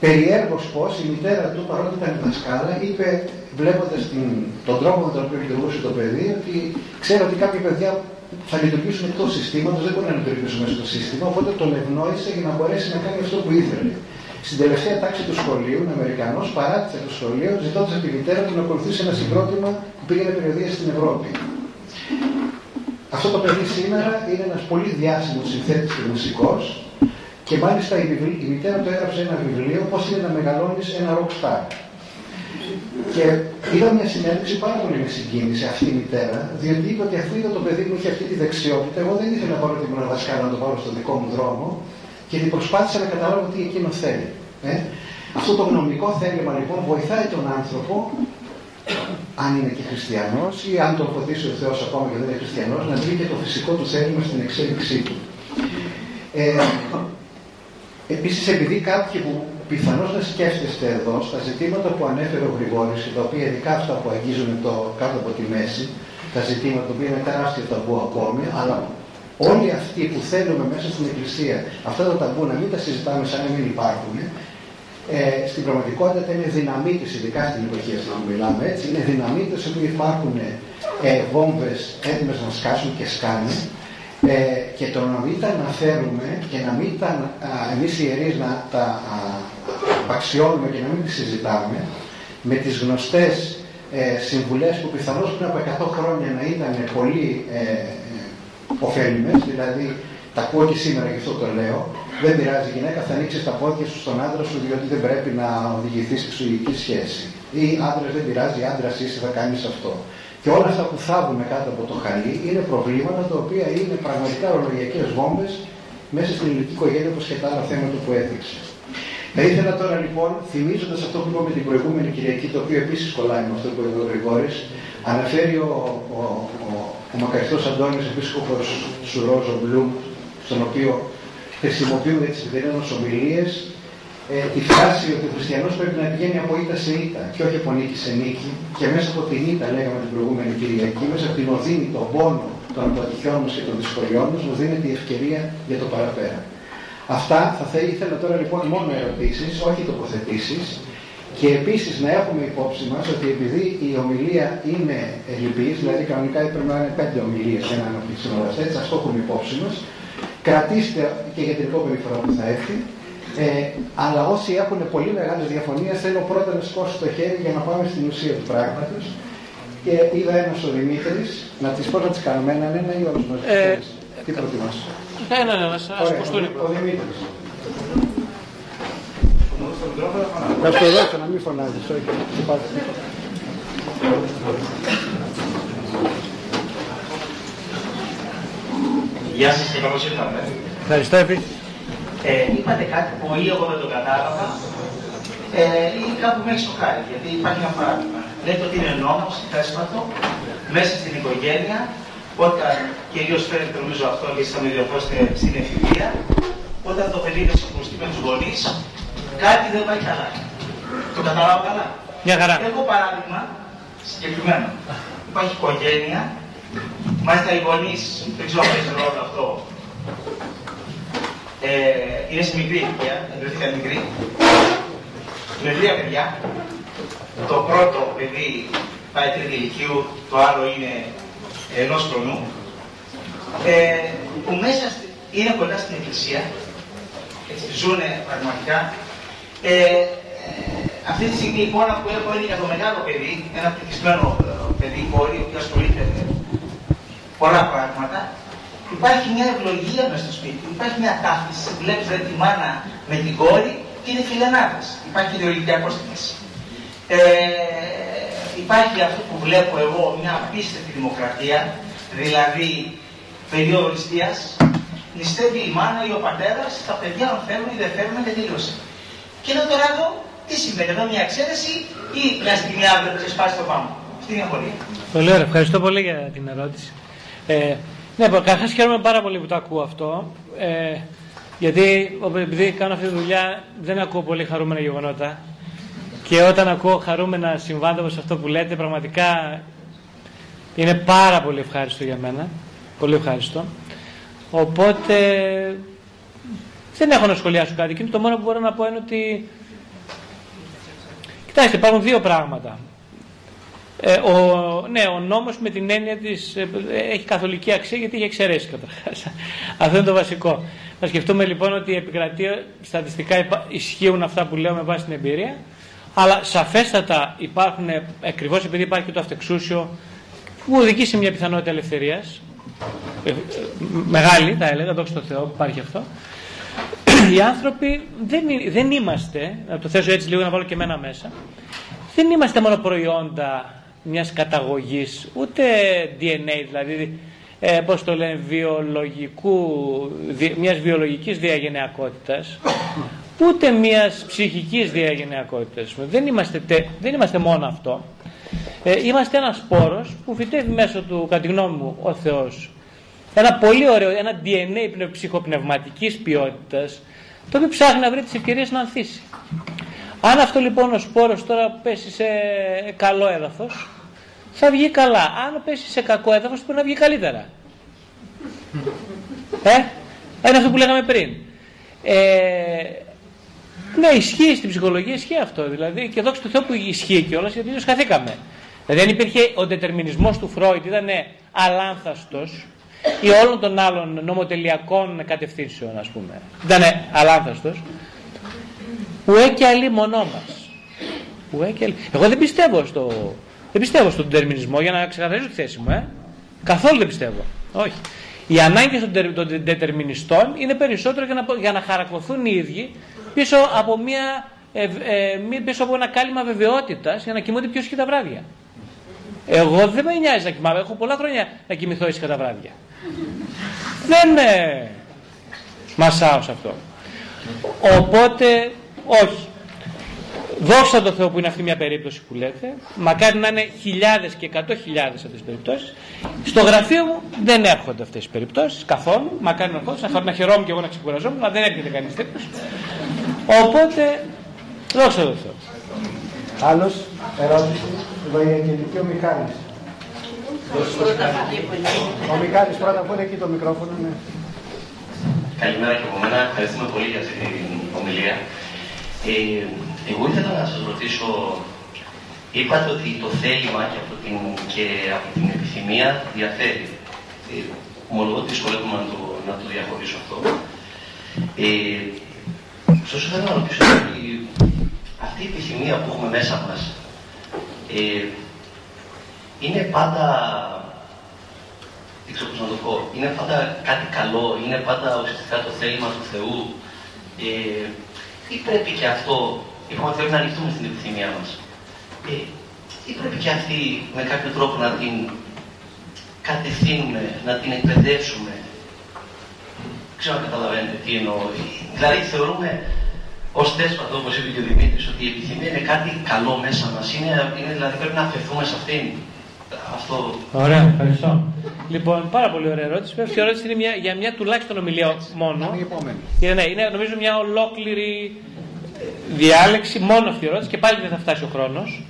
A: Περιέργως πώς η μητέρα του, παρότι ήταν δασκάλα, είπε, βλέποντας τον τρόπο με τον οποίο λειτουργούσε το παιδί, ότι ξέρω ότι κάποια παιδιά θα λειτουργήσουν εκτός συστήματος, δεν μπορεί να λειτουργήσουν μέσα στο σύστημα, οπότε τον ευνόησε για να μπορέσει να κάνει αυτό που ήθελε. Στην τελευταία τάξη του σχολείου, ο Αμερικανός παράτησε το σχολείο, ζητώντας από τη μητέρα του να ακολουθήσει ένα συγκρότημα που πήγαινε περιοδία στην Ευρώπη. Αυτό το παιδί σήμερα είναι ένας πολύ διάσημος συνθέτης και μουσικός και μάλιστα η, η μητέρα του έγραψε ένα βιβλίο πώς είναι να μεγαλώνεις ένα rock star. Και είδα μια συνέντευξη πάρα πολύ με συγκίνηση αυτή η μητέρα, διότι είπε ότι αφού είδα το παιδί μου είχε αυτή τη δεξιότητα, εγώ δεν ήθελα να πάρω την δασκάλα να το πάρω στον δικό μου δρόμο, και προσπάθησα να καταλάβω τι εκείνο θέλει. Ε; Αυτό το γνωμικό θέλημα λοιπόν βοηθάει τον άνθρωπο, αν είναι και χριστιανός ή αν τον φωτίσει ο Θεός ακόμα και δεν είναι χριστιανός, να βρει και το φυσικό του θέλημα στην εξέλιξή του. Ε, επίσης επειδή κάποιοι που πιθανώς να σκέφτεστε εδώ στα ζητήματα που ανέφερε ο Γρηγόρης και τα οποία ειδικά αυτά που αγγίζουν το κάτω από τη μέση, τα ζητήματα που είναι τεράστια ταμπού ακόμη, αλλά Όλοι αυτοί που θέλουμε μέσα στην Εκκλησία αυτά τα ταμπού να μην τα συζητάμε σαν να μην υπάρχουν, ε, στην πραγματικότητα είναι δυναμίτες, ειδικά στην εποχή αυτή που μιλάμε έτσι, είναι δυναμίτες που υπάρχουν ε, βόμβες έτοιμες να σκάσουν και σκάνε ε, και το να μην τα αναφέρουμε και να μην τα, α, εμείς οι ιερείς να τα απαξιώνουμε και να μην τις συζητάμε με τις γνωστές ε, συμβουλές που πιθανώς πριν από 100 χρόνια να ήταν πολύ ε, ωφέλιμες, δηλαδή τα ακούω και σήμερα γι' αυτό το λέω, δεν πειράζει η γυναίκα, θα ανοίξει τα πόδια σου στον άντρα σου διότι δεν πρέπει να οδηγηθεί σε εξωγική σχέση. Ή άντρας δεν πειράζει, άντρας είσαι, θα κάνεις αυτό. Και όλα αυτά που θάβουν κάτω από το χαλί είναι προβλήματα τα οποία είναι πραγματικά ορολογιακές βόμβες μέσα στην ελληνική οικογένεια όπως και τα άλλα θέματα που έδειξε. Θα ήθελα τώρα λοιπόν, θυμίζοντας αυτό που είπαμε την προηγούμενη Κυριακή, το οποίο επίσης κολλάει με αυτό που είπε ο Γρηγόρης, αναφέρει ο, ο, ο, ο μακαριστός Αντώνη, επίσκοπος Σουρόζο Μπλουμ, στον οποίο χρησιμοποιούν έτσι τις ομιλίες, ε, τη φράση ότι ο χριστιανός πρέπει να πηγαίνει από ήττα σε ήττα και όχι από νίκη σε νίκη. Και μέσα από την ήττα, λέγαμε την προηγούμενη Κυριακή, μέσα από την οδύνη, τον πόνο των αποτυχιών μας και των δυσκολιών μας, μου δίνεται η ευκαιρία για το παραπέρα. Αυτά θα ήθελα τώρα λοιπόν μόνο ερωτήσεις, όχι τοποθετήσεις. Και επίσης να έχουμε υπόψη μας ότι επειδή η ομιλία είναι ελληπή, δηλαδή κανονικά έπρεπε να είναι πέντε ομιλίες για έναν αναπτύξιμο έτσι, ας το έχουμε υπόψη μας, κρατήστε και για την επόμενη φορά που θα έρθει, ε, αλλά όσοι έχουν πολύ μεγάλες διαφωνίες, θέλω πρώτα να σηκώσει το χέρι για να πάμε στην ουσία του πράγματος. Και είδα ένας ο Δημήτρης, να τις πω να τις κάνουμε έναν ένα ή όλους μαζί. Ε, Τι προτιμάς;
B: Έναν ένα, ας
A: Ο Δημήτρης. Να σου το δώσω, να μην φωνάζεις. Όχι,
D: Γεια σας και καλώς ήρθατε.
B: Ευχαριστώ επίσης.
D: Ε, είπατε κάτι που ή εγώ δεν το κατάλαβα ε, ή κάπου με έχει σοκάρει, γιατί υπάρχει ένα παράδειγμα. Λέτε ότι είναι νόμο, θέσματο, μέσα στην οικογένεια, όταν κυρίω φαίνεται νομίζω αυτό και εσείς θα με διορθώσετε στην εφηβεία, όταν το παιδί είναι συγκρουστεί με του γονείς, κάτι δεν πάει καλά. Το καταλάβω καλά.
B: Μια χαρά.
D: Έχω παράδειγμα συγκεκριμένο. Υπάρχει οικογένεια, μάλιστα οι γονείς, δεν ξέρω αν παίζει ρόλο αυτό, ε, είναι σε μικρή ηλικία, εγκριθήκαν μικρή. Με τρία παιδιά. Το πρώτο παιδί πάει τρίτη ηλικίου, το άλλο είναι ενός χρονού. Ε, που μέσα είναι κοντά στην εκκλησία, έτσι ζουν πραγματικά. Ε, ε, αυτή τη στιγμή η εικόνα που έχω είναι για το μεγάλο παιδί, ένα πληθυσμένο παιδί, κόρη, που ασχολείται με πολλά πράγματα, Υπάρχει μια ευλογία μέσα στο σπίτι, υπάρχει μια ταύτιση. Βλέπεις δηλαδή τη μάνα με την κόρη και είναι φιλενάδες. Υπάρχει ιδεολογική απόσταση. Ε, υπάρχει αυτό που βλέπω εγώ, μια απίστευτη δημοκρατία, δηλαδή περίοδο ληστεία. Νηστεύει η μάνα ή ο πατέρας, τα παιδιά αν θέλουν ή δεν θέλουν και τελείωσε. Και εδώ τώρα εδώ, τι συμβαίνει, εδώ μια εξαίρεση ή μια στιγμή αύριο θα σπάσει το πάνω. Αυτή είναι η απορία.
B: Πολύ ωραία, ευχαριστώ πολύ για την ερώτηση. Ε, ναι, καταρχάς χαίρομαι πάρα πολύ που το ακούω αυτό. Ε, γιατί επειδή κάνω αυτή τη δουλειά δεν ακούω πολύ χαρούμενα γεγονότα. Και όταν ακούω χαρούμενα συμβάντα σε αυτό που λέτε, πραγματικά είναι πάρα πολύ ευχάριστο για μένα. Πολύ ευχάριστο. Οπότε δεν έχω να σχολιάσω κάτι. Και το μόνο που μπορώ να πω είναι ότι. Κοιτάξτε, υπάρχουν δύο πράγματα. Ε, ο, ναι, ο νόμος με την έννοια της ε, έχει καθολική αξία γιατί έχει εξαιρέσει καταρχάς. Αυτό είναι το βασικό. Να σκεφτούμε λοιπόν ότι η επικρατεία στατιστικά ισχύουν αυτά που λέω με βάση την εμπειρία αλλά σαφέστατα υπάρχουν, ακριβώς επειδή υπάρχει και το αυτεξούσιο που οδηγεί σε μια πιθανότητα ελευθερίας ε, μεγάλη θα έλεγα, δόξα τω Θεώ που υπάρχει αυτό οι άνθρωποι δεν, δεν είμαστε, να το θέσω έτσι λίγο να βάλω και εμένα μέσα, δεν είμαστε μόνο προϊόντα μιας καταγωγής, ούτε DNA δηλαδή, ε, πώς το λένε, βιολογικού, μιας βιολογικής διαγενειακότητας, ούτε μιας ψυχικής διαγενειακότητας. Δεν είμαστε, δεν είμαστε μόνο αυτό. Ε, είμαστε ένας σπόρος που φυτεύει μέσω του, κατά τη γνώμη μου, ο Θεός, ένα πολύ ωραίο, ένα DNA ψυχοπνευματικής ποιότητας, το οποίο ψάχνει να βρει τις ευκαιρίες να ανθίσει. Αν αυτό λοιπόν ο σπόρος τώρα πέσει σε καλό έδαφος, θα βγει καλά. Αν πέσει σε κακό έδαφος, μπορεί να βγει καλύτερα. Ε, είναι αυτό που λέγαμε πριν. Ε, ναι, ισχύει στην ψυχολογία, ισχύει αυτό. Δηλαδή, και δόξα τω Θεώ που ισχύει κιόλας, γιατί δεν χαθήκαμε. Δηλαδή, αν υπήρχε ο δετερμινισμό του Φρόιτ, ήταν αλάνθαστος ή όλων των άλλων νομοτελειακών κατευθύνσεων, ας πούμε. Ήταν αλάνθαστος. Ουέ και αλλή μονό μας. Εγώ δεν πιστεύω στο, δεν πιστεύω στον τερμινισμό για να ξεκαθαρίσω τη θέση μου. Ε. Καθόλου δεν πιστεύω. Όχι. Οι ανάγκες των, των δετερμινιστών είναι περισσότερο για να, για να χαρακωθούν οι ίδιοι πίσω από, μια, ε, ε, πίσω από ένα κάλυμα βεβαιότητας για να κοιμούνται πιο ήσυχοι τα βράδια. Εγώ δεν με νοιάζει να κοιμάμαι. Έχω πολλά χρόνια να κοιμηθώ ήσυχα τα βράδια. Δεν ε, μασάω σε αυτό. Οπότε, όχι. Δόξα τω Θεώ που είναι αυτή μια περίπτωση που λέτε. Μακάρι να είναι χιλιάδες και εκατό χιλιάδες αυτές τις περιπτώσεις. Στο γραφείο μου δεν έρχονται αυτές τις περιπτώσεις καθόλου. Μακάρι να έρχονται. Να χαιρόμουν και εγώ να ξεκουραζόμουν, αλλά δεν έρχεται κανείς τέτοιος. Οπότε, δόξα τω Θεώ.
A: Άλλος ερώτηση; Βαγγελική ο Μιχάλης. Ο Μιχάλης πρώτα που είναι εκεί το μικρόφωνο. Ναι.
E: Καλημέρα και από μένα. Ευχαριστούμε πολύ για αυτή την ομιλία. Ε, εγώ ήθελα να σας ρωτήσω, είπατε ότι το θέλημα και από την, και από την επιθυμία διαφέρει. Ε, μόνο ότι δυσκολεύομαι να το, να το διαχωρίσω αυτό. Ε, όσο θέλω να ρωτήσω ότι αυτή η επιθυμία που έχουμε μέσα μας ε, είναι πάντα, δεν ξέρω πώς να το πω, είναι πάντα κάτι καλό, είναι πάντα ουσιαστικά το θέλημα του Θεού. Ε, ή πρέπει και αυτό, είπαμε ότι πρέπει να ανοιχτούμε στην επιθυμία μας. Ε, ή πρέπει και αυτή με κάποιο τρόπο να την κατευθύνουμε, να την εκπαιδεύσουμε. Δεν ξέρω αν καταλαβαίνετε τι εννοώ. Δηλαδή θεωρούμε ως δέσπατο, όπως είπε και ο Δημήτρης, ότι η επιθυμία είναι κάτι καλό μέσα μας. Είναι, είναι, δηλαδή πρέπει να αφαιθούμε σε αυτήν. Αυτό.
B: Ωραία, ευχαριστώ. Λοιπόν, πάρα πολύ ωραία ερώτηση. Βέβαια, η ερώτηση είναι μια, για μια τουλάχιστον ομιλία μόνο. Είναι, ναι, είναι νομίζω μια ολόκληρη ε, διάλεξη μόνο αυτή η ερώτηση και πάλι δεν θα φτάσει ο χρόνος.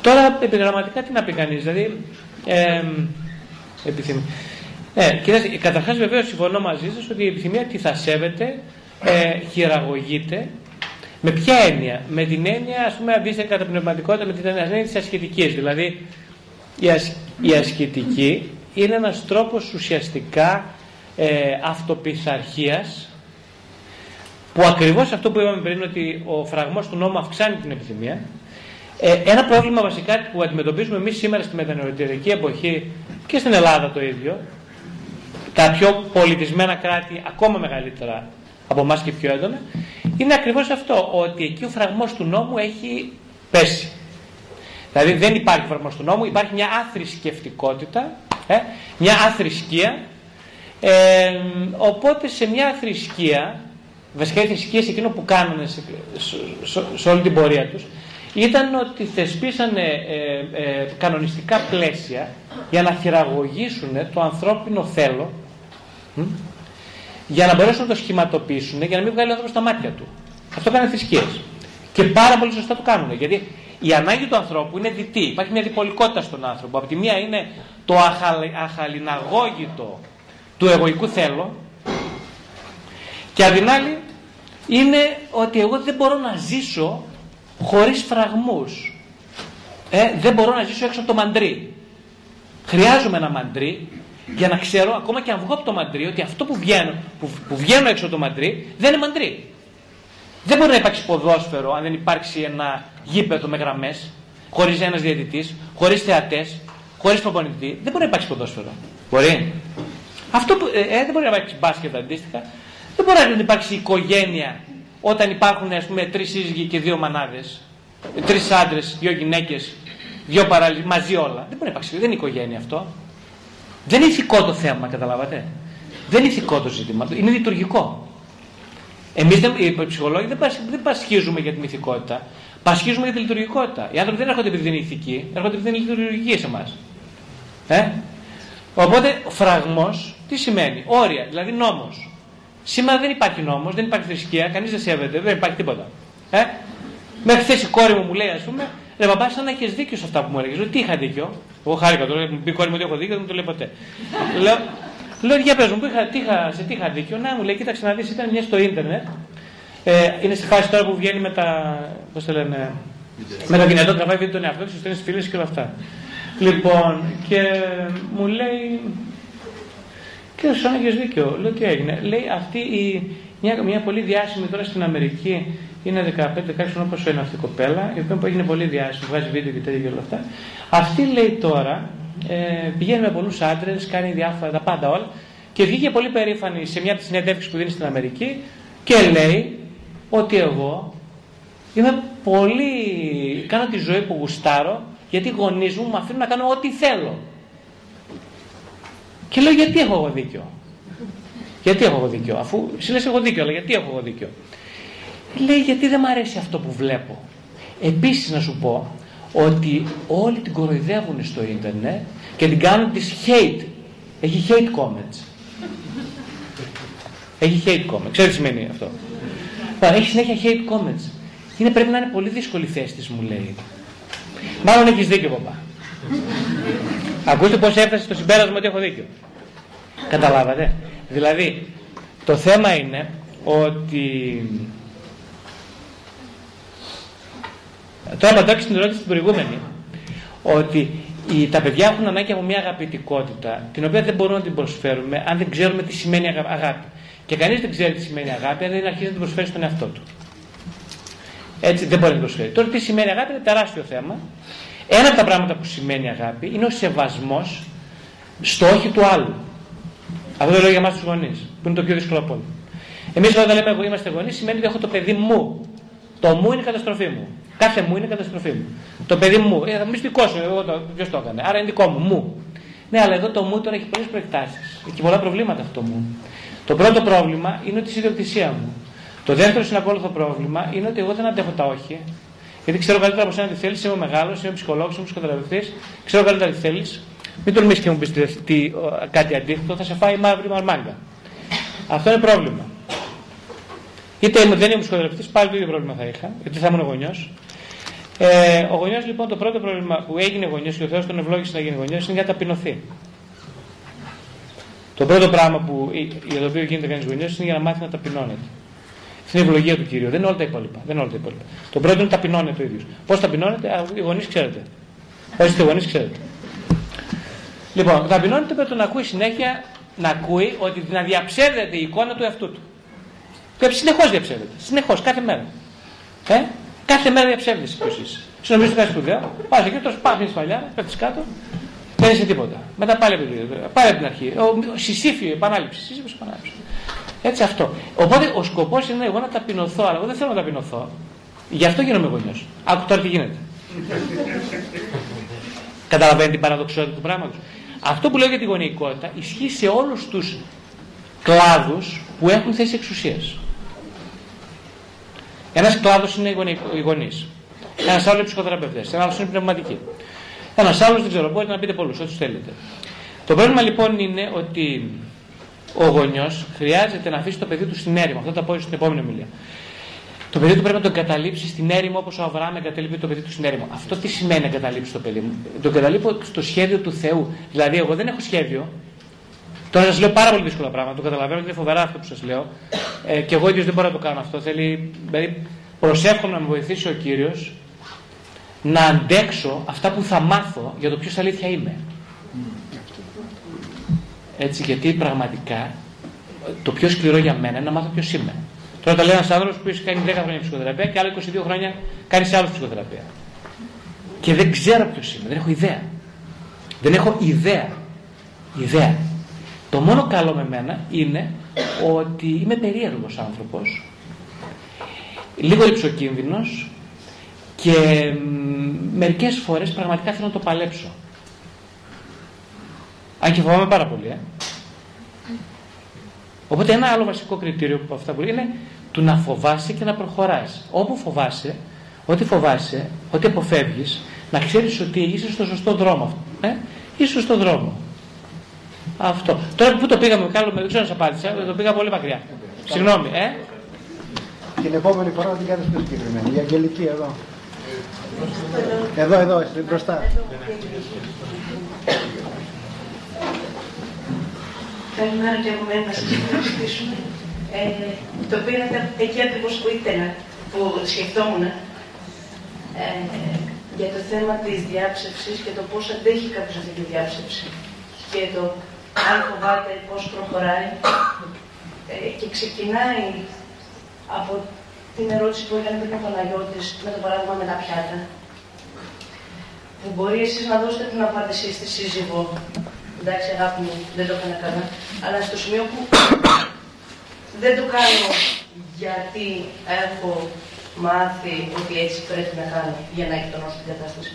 B: Τώρα επιγραμματικά τι να πει κανείς, δηλαδή. Ε, επιθυμία. Ε, κοιτάξτε, καταρχάς βεβαίως συμφωνώ μαζί σας ότι η επιθυμία τι θα σέβεται, ε, χειραγωγείται με ποια έννοια, με την έννοια ας πούμε αντίστοιχα κατά πνευματικότητα με την έννοια της ασκητικής. Δηλαδή η, ασ, η ασκητική είναι ένας τρόπος ουσιαστικά ε, αυτοπιθαρχίας που ακριβώς αυτό που είπαμε πριν ότι ο φραγμός του νόμου αυξάνει την επιθυμία ε, ένα πρόβλημα βασικά που αντιμετωπίζουμε εμείς σήμερα στη μετανεωρητική εποχή και στην Ελλάδα το ίδιο τα πιο πολιτισμένα κράτη ακόμα μεγαλύτερα από εμάς και πιο έντονα, είναι ακριβώς αυτό, ότι εκεί ο φραγμός του νόμου έχει πέσει. Δηλαδή δεν υπάρχει φραγμός του νόμου, υπάρχει μια αθρησκευτικότητα, ε, μια αθρησκεία, ε, οπότε σε μια θρησκεία, βασικά οι θρησκείες εκείνο που κάνουν σε, σε, όλη την πορεία τους, ήταν ότι θεσπίσανε ε, ε, κανονιστικά πλαίσια για να χειραγωγήσουν το ανθρώπινο θέλω για να μπορέσουν να το σχηματοποιήσουν για να μην βγάλει ο άνθρωπος τα μάτια του. Αυτό κάνουν θρησκείε. Και πάρα πολύ σωστά το κάνουν. Γιατί η ανάγκη του ανθρώπου είναι διτή. Υπάρχει μια διπολικότητα στον άνθρωπο. Από τη μία είναι το αχαλιναγώγητο του εγωικού θέλω και από την άλλη είναι ότι εγώ δεν μπορώ να ζήσω χωρίς φραγμούς. Ε, δεν μπορώ να ζήσω έξω από το μαντρί. Χρειάζομαι ένα μαντρί για να ξέρω ακόμα και αν βγω από το μαντρί ότι αυτό που βγαίνω, που, που βγαίνω έξω από το μαντρί δεν είναι μαντρί. Δεν μπορεί να υπάρξει ποδόσφαιρο αν δεν υπάρξει ένα γήπεδο με γραμμές, χωρίς ένας διαιτητής, χωρίς θεατές, χωρίς προπονητή. Δεν μπορεί να υπάρξει ποδόσφαιρο. Μπορεί. Αυτό που, ε, ε δεν μπορεί να υπάρξει μπάσκετ αντίστοιχα. Δεν μπορεί να υπάρξει οικογένεια όταν υπάρχουν ας πούμε τρεις σύζυγοι και δύο μανάδες, τρεις άντρες, δύο γυναίκες, δύο παραλυ... μαζί όλα. Δεν μπορεί να υπάρξει. Δεν είναι οικογένεια αυτό. Δεν είναι ηθικό το θέμα, καταλάβατε. Δεν είναι ηθικό το ζήτημα, είναι λειτουργικό. Εμείς οι ψυχολόγοι δεν, δεν πασχίζουμε για την ηθικότητα, πασχίζουμε για τη λειτουργικότητα. Οι άνθρωποι δεν έρχονται επειδή είναι ηθικοί, έρχονται επειδή είναι λειτουργικοί σε εμάς. Ε; Οπότε φραγμός τι σημαίνει, όρια, δηλαδή νόμος. Σήμερα δεν υπάρχει νόμος, δεν υπάρχει θρησκεία, κανείς δεν σέβεται, δεν υπάρχει τίποτα. Ε; Μέχρι χθες η κόρη μου μου λέει, ας πούμε, Ρε μπαμπά, σαν να έχεις δίκιο σε αυτά που μου έλεγες. Τι είχα δίκιο. Εγώ χάρηκα τώρα, μου πει η κόρη μου ότι έχω δίκιο, δεν μου το λέει ποτέ. λέω, λέω για πες μου, που είχα, τι είχα, σε τι είχα δίκιο; Να μου λέει, κοίταξε να δεις, ήταν μια στο ίντερνετ. Ε, είναι στη φάση τώρα που βγαίνει με τα. Πώς το λένε. Με το κινητό τραβάει βίντεο τον εαυτό τους, στέλνει φίλε και όλα αυτά. Λοιπόν, και μου λέει. Και σαν έχεις δίκιο. Λέω τι έγινε. Λέει αυτή η, μια, μια πολύ διάσημη τώρα στην Αμερική είναι 15-16 χρόνια πόσο είναι αυτή η κοπέλα, η οποία που έγινε πολύ διάσημη, βγάζει βίντεο και τέτοια και όλα αυτά. Αυτή λέει τώρα, ε, πηγαίνει με πολλούς άντρες, κάνει διάφορα, τα πάντα όλα και βγήκε πολύ περήφανη σε μια από τις συνεντεύξεις που δίνει στην Αμερική και λέει ότι εγώ είμαι πολύ. κάνω τη ζωή που γουστάρω γιατί οι γονείς μου με αφήνουν να κάνω ό,τι θέλω. Και λέω γιατί έχω εγώ δίκιο; Γιατί έχω εγώ δίκιο, αφού εσύ έχω δίκιο, αλλά γιατί έχω εγώ δίκιο; Λέει γιατί δεν μου αρέσει αυτό που βλέπω. Επίσης να σου πω ότι όλοι την κοροϊδεύουν στο ίντερνετ και την κάνουν της hate. Έχει hate comments. Έχει hate comments. Ξέρεις τι σημαίνει αυτό. Έχει συνέχεια hate comments. Είναι, πρέπει να είναι πολύ δύσκολη θέση της μου λέει. Μάλλον έχεις δίκιο παπά. Ακούστε πώς έφτασε στο συμπέρασμα ότι έχω δίκιο. Καταλάβατε. Δηλαδή, το θέμα είναι ότι... Τώρα απαντάω και στην ερώτηση την προηγούμενη. Ότι οι, τα παιδιά έχουν ανάγκη από μια αγαπητικότητα, την οποία δεν μπορούμε να την προσφέρουμε αν δεν ξέρουμε τι σημαίνει αγάπη. Και κανείς δεν ξέρει τι σημαίνει αγάπη αν δεν αρχίζει να την προσφέρει στον εαυτό του. Έτσι δεν μπορεί να την προσφέρει. Τώρα τι σημαίνει αγάπη είναι τεράστιο θέμα. Ένα από τα πράγματα που σημαίνει αγάπη είναι ο σεβασμός στο όχι του άλλου. Αυτό το λέω για εμάς τους γονείς, που είναι το πιο δύσκολο από όλα. Εμείς όταν λέμε εγώ είμαστε γονείς, σημαίνει ότι έχω το παιδί μου. Το μου είναι η καταστροφή μου. Κάθε μου είναι η καταστροφή μου. Το παιδί μου, ε, θα μου πει δικό σου, εγώ το, ποιος το έκανε. Άρα είναι δικό μου, μου. Ναι, αλλά εδώ το μου τώρα έχει πολλές προεκτάσεις. Έχει πολλά προβλήματα αυτό το μου. Το πρώτο πρόβλημα είναι ότι η ιδιοκτησία μου. Το δεύτερο συνακόλουθο πρόβλημα είναι ότι εγώ δεν αντέχω τα όχι. Γιατί ξέρω καλύτερα από σένα τι θέλεις, είμαι μεγάλος, είμαι ψυχολόγος, είμαι ψυχοθεραπευτής, ξέρω καλύτερα τι θέλεις. Μην τολμήσεις και μου πεις κάτι αντίθετο, θα σε φάει μαύρη μαρμάγκα. Αυτό είναι πρόβλημα. Είτε δεν είμαι ψυχοθεραπευτής, πάλι το ίδιο πρόβλημα θα είχα, γιατί θα ήμουν γονιός. Ε, ο γονιός λοιπόν το πρώτο πρόβλημα που έγινε γονιός και ο Θεός τον ευλόγησε να γίνει γονιός είναι για ταπεινωθεί. Το πρώτο πράγμα που, για το οποίο γίνεται κανείς γονιός είναι για να μάθει να ταπεινώνεται. Στην ευλογία του κυρίου. Δεν είναι όλα τα υπόλοιπα. Δεν είναι όλα τα υπόλοιπα. Το πρώτο είναι ταπεινώνεται ο ίδιος. Πώς ταπεινώνεται, οι γονείς ξέρετε. Όσοι είστε γονείς ξέρετε. Λοιπόν, ταπεινώνεται με το να ακούει συνέχεια να ακούει ότι να διαψεύδεται η εικόνα του εαυτού του. Και συνεχώς διαψεύδεται. Συνεχώς, κάθε μέρα. Ε; Κάθε μέρα διαψεύδεσαι ποιο είσαι. Συνομίζει κάτι σπουδαίο, πας εκεί, το σπάχνει παλιά, πέφτεις κάτω, δεν είσαι τίποτα. Μετά πάλι από Πάλι από την αρχή. Ο, συσήφιο, επανάληψη. Σύσυφιο, επανάληψη. Έτσι αυτό. Οπότε ο σκοπός είναι εγώ να ταπεινωθώ, αλλά εγώ δεν θέλω να ταπεινωθώ. Γι' αυτό γίνομαι γονιός. Άκου τώρα τι γίνεται. Καταλαβαίνετε την παραδοξότητα του πράγματος. Αυτό που λέω για τη γονεϊκότητα ισχύει σε όλους τους κλάδους που έχουν θέση εξουσίας. Ένας κλάδο είναι οι γονείς. Ένας άλλος είναι ψυχοθεραπευτές. Ένας άλλος είναι πνευματικοί. Ένας άλλος δεν ξέρω, μπορείτε να πείτε πολλούς, ό,τι θέλετε. Το πρόβλημα λοιπόν είναι ότι ο γονιός χρειάζεται να αφήσει το παιδί του στην έρημο. Αυτό θα πω στην επόμενη μιλία. Το παιδί του πρέπει να τον καταλήψει στην έρημο όπως ο Αβραάμ εγκαταλείπει το παιδί του στην έρημο. Αυτό τι σημαίνει να εγκαταλείψει το παιδί μου; Το εγκαταλείπω στο σχέδιο του Θεού. Δηλαδή, εγώ δεν έχω σχέδιο. Τώρα σας λέω πάρα πολύ δύσκολα πράγματα. Το καταλαβαίνω ότι είναι φοβερά αυτό που σας λέω. Ε, και εγώ ίδιος δεν μπορώ να το κάνω αυτό. Θέλει, δηλαδή, προσεύχομαι να με βοηθήσει ο κύριος να αντέξω αυτά που θα μάθω για το ποιος αλήθεια είμαι. Έτσι, γιατί πραγματικά το πιο σκληρό για μένα είναι να μάθω ποιος είμαι. Τώρα τα λέει ένας άνθρωπος που έχει κάνει 10 χρόνια ψυχοθεραπεία και άλλα 22 χρόνια κάνεις σε άλλους ψυχοθεραπεία. Και δεν ξέρω ποιος είμαι, δεν έχω ιδέα. Δεν έχω ιδέα. Ιδέα. Το μόνο καλό με μένα είναι ότι είμαι περίεργος άνθρωπος, λίγο υψοκίνδυνος και μερικές φορές πραγματικά θέλω να το παλέψω. Αν και φοβάμαι πάρα πολύ. Ε. Οπότε ένα άλλο βασικό κριτήριο από αυτά που λέει είναι του να φοβάσαι και να προχωράς. Όπου φοβάσαι, ό,τι φοβάσαι, ό,τι αποφεύγεις, να ξέρεις ότι είσαι στο σωστό δρόμο. Ε; Είσαι στο δρόμο. Αυτό. Τώρα που το πήγαμε, καλό, δεν ξέρω να σα απάντησα, το πήγα πολύ μακριά. Συγγνώμη, ε.
A: Την επόμενη φορά την κάνεις πιο συγκεκριμένη. Η Αγγελική εδώ. Εδώ, εδώ, μπροστά.
F: Καλημέρα και από μένα να σας ευχαριστήσουμε. Ε, το πήρατε εκεί ακριβώς που ήθελα, που σκεφτόμουν. Ε, για το θέμα της διάψευσης και το πώς αντέχει κάποιος αυτή τη διάψευση. Και το αν φοβάται πώς προχωράει. Ε, και ξεκινάει από την ερώτηση που έκανε πριν ο Παναγιώτης, με το παράδειγμα με τα πιάτα. Που μπορεί εσείς να δώσετε την απάντησή στη σύζυγο
G: εντάξει αγάπη μου, δεν το έκανα καλά, αλλά στο σημείο που δεν το κάνω γιατί έχω μάθει ότι έτσι πρέπει να κάνω για να εκτονώσω την κατάσταση.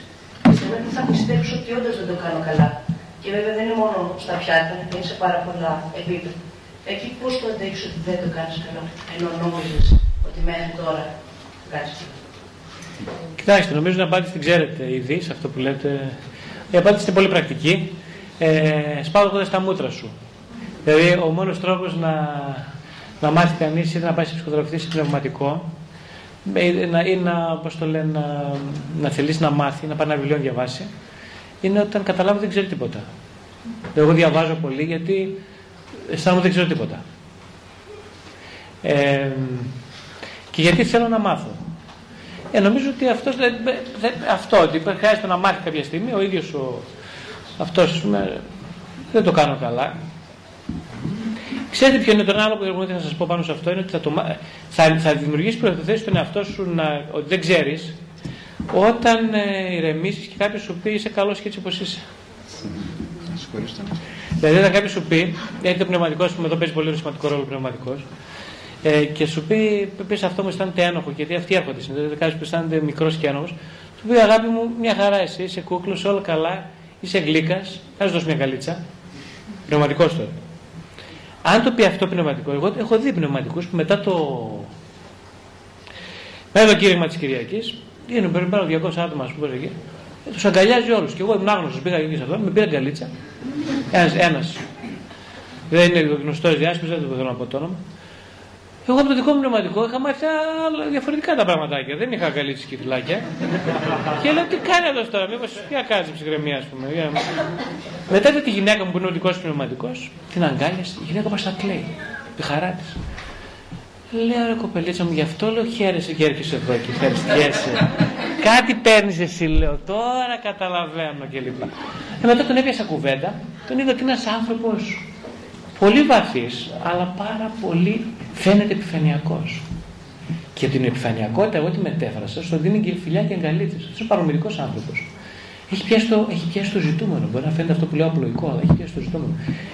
G: Πιστεύω ότι θα πιστέψω ότι όντως δεν το κάνω καλά. Και βέβαια δεν είναι μόνο στα πιάτα, είναι σε πάρα πολλά επίπεδα. Εκεί πώ το αντέχει ότι δεν το κάνεις καλά, ενώ νόμιζες ότι μέχρι τώρα το κάνεις καλά.
B: Κοιτάξτε, νομίζω την απάντηση την ξέρετε ήδη σε αυτό που λέτε. Η απάντηση είναι πολύ πρακτική. Ε, σπάω στα μούτρα σου. Δηλαδή, ο μόνος τρόπος να, να μάθει κανείς είτε να πάει σε ψυχοθεραπευτή ή πνευματικό ή να, ή να, πώς το λένε, να, να θελήσει να μάθει, να πάρει ένα βιβλίο να διαβάσει, είναι όταν καταλάβει δεν ξέρει τίποτα. Εγώ διαβάζω πολύ γιατί αισθάνομαι δεν ξέρω τίποτα. Ε, και γιατί θέλω να μάθω. Ε, νομίζω ότι αυτός, δεν, δεν, αυτό, ότι χρειάζεται να μάθει κάποια στιγμή, ο ίδιος ο, αυτός, δεν το κάνω καλά. Ξέρετε ποιο είναι το άλλο που εγώ θα σας πω πάνω σε αυτό, είναι ότι θα, το, θα, θα δημιουργήσεις προποθέσει στον εαυτό σου να, ότι δεν ξέρεις, όταν ε, ηρεμήσεις και κάποιος σου πει είσαι καλός και έτσι όπως είσαι. Δηλαδή, όταν κάποιος σου πει, γιατί το πνευματικό, ας πούμε, εδώ παίζει πολύ σημαντικό ρόλο ο πνευματικός, ε, και σου πει, πει αυτό μου αισθάνεται ένοχο, γιατί αυτοί έρχονται συνήθως. Δηλαδή, κάποιος που αισθάνεται μικρός και ένοχος, σου πει αγάπη μου, μια χαρά εσύ, είσαι κούκλος, όλα καλά, είσαι γλύκας, θα σου δώσει μια καλίτσα. Πνευματικός τώρα. Αν το πει αυτό πνευματικό, εγώ έχω δει πνευματικούς που μετά το. Μετά το κήρυγμα της Κυριακής, είναι περίπου 200 άτομα, ας πούμε, εκεί, τους αγκαλιάζει όλους. Και εγώ ήμουν άγνωστος, πήγα εκεί σε αυτό, με πήρε γκαλίτσα. Ένας. Δεν είναι γνωστός διάσημος, δεν το θέλω να πω το όνομα. Εγώ από το δικό μου πνευματικό είχα μάθει διαφορετικά τα πραγματάκια. Δεν είχα καλή και φυλάκια. και λέω τι κάνει εδώ τώρα, μήπως ποια κάνει ψυχραιμία, ας πούμε. Μετά τη γυναίκα μου που είναι ο δικός πνευματικός, την αγκάλιασε, η γυναίκα μας τα κλαίει. Τη χαρά της. Λέω ρε κοπελίτσα μου, γι' αυτό λέω χαίρεσαι και έρχεσαι εδώ και ευχαριστιέσαι. Κάτι παίρνεις εσύ, λέω, τώρα καταλαβαίνω κλπ. Ε, μετά τον έπιασα κουβέντα, τον είδα ότι είναι ένας άνθρωπος πολύ βαθύς, αλλά πάρα πολύ φαίνεται επιφανειακός. Και την επιφανειακότητα, εγώ τη μετέφρασα, στον δίνει και φιλιά και εγκαλίτης. Αυτός είναι παρομυρικό άνθρωπος. Έχει πιάσει, το, έχει πιάσει το ζητούμενο. Μπορεί να φαίνεται αυτό που λέω απλοϊκό, αλλά έχει πιάσει το ζητούμενο.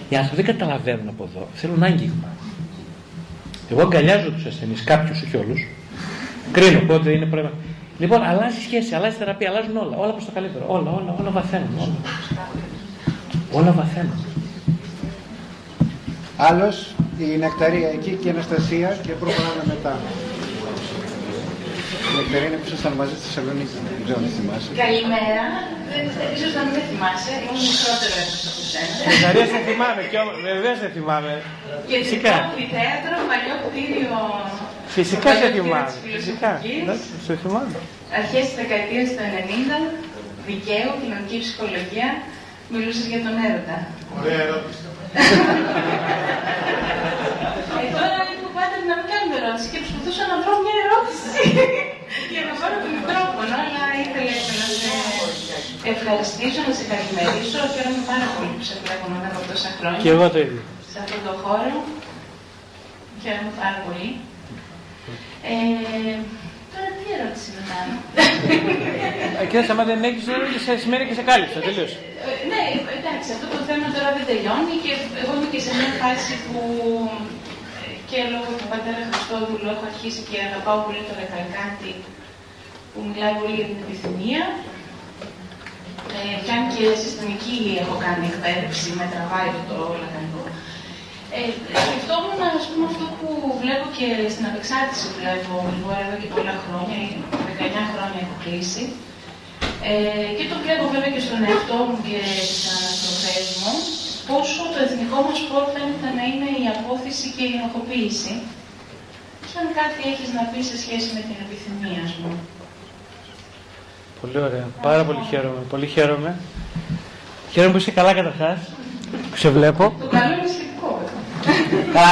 B: Οι άνθρωποι δεν καταλαβαίνουν από εδώ. Θέλουν άγγιγμα. Εγώ αγκαλιάζω τους ασθενείς, κάποιους, όχι όλους. Κρίνω πότε είναι πρόβλημα. Λοιπόν, αλλάζει σχέση, αλλάζει θεραπεία, αλλάζουν όλα. Όλα προς το καλύτερο. Όλα, όλα, όλα βαθαίνουν. Όλα, όλα βαθαίνουν.
A: Άλλος, η Νεκταρία εκεί και η Αναστασία και προχωράμε μετά. Η Νεκταρία είναι που ήσασταν μαζί στη Θεσσαλονίκη. Δεν ξέρω αν θυμάσαι.
G: Καλημέρα. Ίσως να μην με θυμάσαι. Ήμουν μικρότερο από σένα.
B: Νεκταρία σε θυμάμαι και βεβαίως σε θυμάμαι.
G: Και Φυσικά. το θέατρο, παλιό κτίριο.
B: Φυσικά σε θυμάμαι. Φυσικά. Σε θυμάμαι.
G: Αρχές της δεκαετίας του 90, δικαίου, κοινωνική ψυχολογία, μιλούσες για τον έρωτα.
H: Ωραία ερώτηση.
G: ε, τώρα λίγο πάντα να μην κάνουμε ερώτηση και προσπαθούσα να βρω μια ερώτηση για να πάρω το μικρόφωνο, αλλά ήθελα να σε ευχαριστήσω, να σε καλημερίσω. Χαίρομαι πάρα πολύ που σε βλέπω μετά από τόσα χρόνια.
B: Και εγώ το ίδιο.
G: Σε αυτόν τον χώρο. Χαίρομαι πάρα πολύ. Ε, Τώρα τι ερώτηση να κάνω.
B: Ε, κύριε Σαμά, δεν έχει σε σημαίνει και σε κάλυψα, τελείωσε.
G: Ε, ναι, εντάξει, αυτό το θέμα τώρα δεν τελειώνει και εγώ είμαι και σε μια φάση που ε, και λόγω του πατέρα Χριστόδουλου έχω αρχίσει και αγαπάω πολύ το Ρεχαλκάτι που μιλάει πολύ για την επιθυμία. Ε, και αν και συστημική έχω κάνει εκπαίδευση, με τραβάει το όλο ε, σκεφτόμουν ας πούμε, αυτό που βλέπω και στην απεξάρτηση που βλέπω λίγο εδώ και πολλά χρόνια, 19 χρόνια έχω κλείσει. Ε, και το βλέπω βέβαια και στον εαυτό μου και στις αναστροφές μου, πόσο το εθνικό μας σπορ φαίνεται να είναι η απόθεση και η ενοχοποίηση. Σαν κάτι έχεις να πεις σε σχέση με την επιθυμία, ας πούμε.
B: Πολύ ωραία. Πάρα πολύ χαίρομαι. Πολύ χαίρομαι. Χαίρομαι που είσαι καλά καταρχάς. Σε βλέπω.
G: Το καλό είναι σχετικό.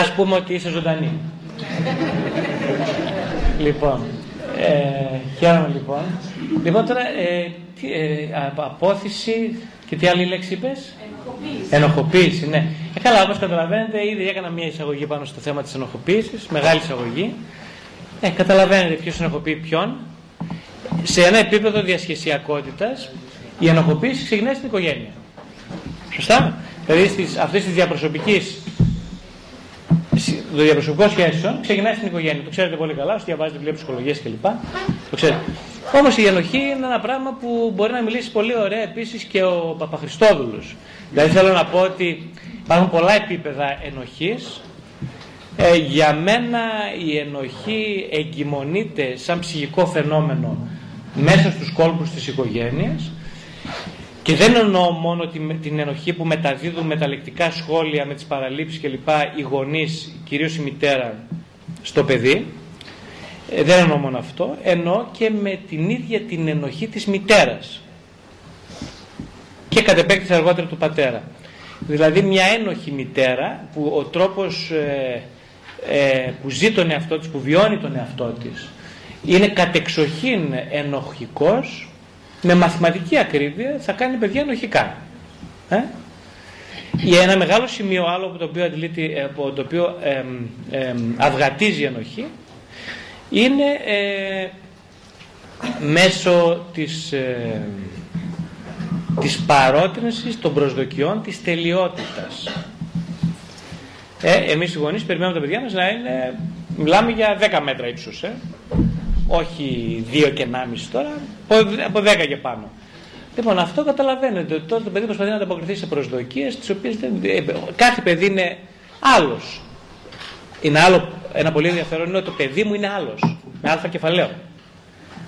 B: Ας πούμε ότι είσαι ζωντανή. λοιπόν, ε, χαίρομαι λοιπόν. Λοιπόν τώρα, ε, τι, ε, απόθεση και τι άλλη λέξη είπες;
G: Ενοχοποίηση.
B: Ενοχοποίηση, ναι. Ε, καλά, όπως καταλαβαίνετε, ήδη έκανα μια εισαγωγή πάνω στο θέμα της ενοχοποίησης, μεγάλη εισαγωγή. Ε, καταλαβαίνετε ποιος ενοχοποιεί ποιον. Σε ένα επίπεδο διασχεσιακότητας, η ενοχοποίηση ξεκινάει στην οικογένεια. Σωστά; Δηλαδή στις, αυτές τις διαπροσωπικής το διαπροσωπικό σχέσεων ξεκινάει στην οικογένεια. Το ξέρετε πολύ καλά, όσοι διαβάζετε βιβλία ψυχολογίας κλπ. Το ξέρετε. Όμως η ενοχή είναι ένα πράγμα που μπορεί να μιλήσει πολύ ωραία επίσης και ο Παπαχριστόδουλος. Δηλαδή θέλω να πω ότι υπάρχουν πολλά επίπεδα ενοχής. Ε, για μένα η ενοχή εγκυμονείται σαν ψυχικό φαινόμενο μέσα στους κόλπους της οικογένειας και δεν εννοώ μόνο την ενοχή που μεταδίδουν με τα λεκτικά σχόλια, με τις παραλήψεις κλπ. οι γονείς, κυρίως η μητέρα, στο παιδί. Ε, δεν εννοώ μόνο αυτό. Εννοώ και με την ίδια την ενοχή της μητέρας. Και κατ' επέκτηση αργότερα του πατέρα. Δηλαδή μια ένοχη μητέρα που ο τρόπος ε, ε, που ζει τον εαυτό της, που βιώνει τον εαυτό της, είναι κατεξοχήν ενοχικός με μαθηματική ακρίβεια θα κάνει παιδιά ενοχικά. Ε; Για ένα μεγάλο σημείο άλλο από το οποίο, ε, από το οποίο ε, ε, αυγατίζει η ενοχή είναι ε, μέσω της, ε, της παρότρινσης των προσδοκιών της τελειότητας. Ε, εμείς οι γονείς περιμένουμε τα παιδιά μας να είναι, μιλάμε για 10 μέτρα ύψους. Ε όχι 2 και 1,5 τώρα, από 10 και πάνω. Λοιπόν, αυτό καταλαβαίνετε ότι τώρα το παιδί προσπαθεί να ανταποκριθεί σε προσδοκίες, τις οποίες δεν. Ε, κάθε παιδί είναι άλλος. Είναι άλλο, ένα πολύ ενδιαφέρον είναι ότι το παιδί μου είναι άλλος. Με αλφα κεφαλαίο.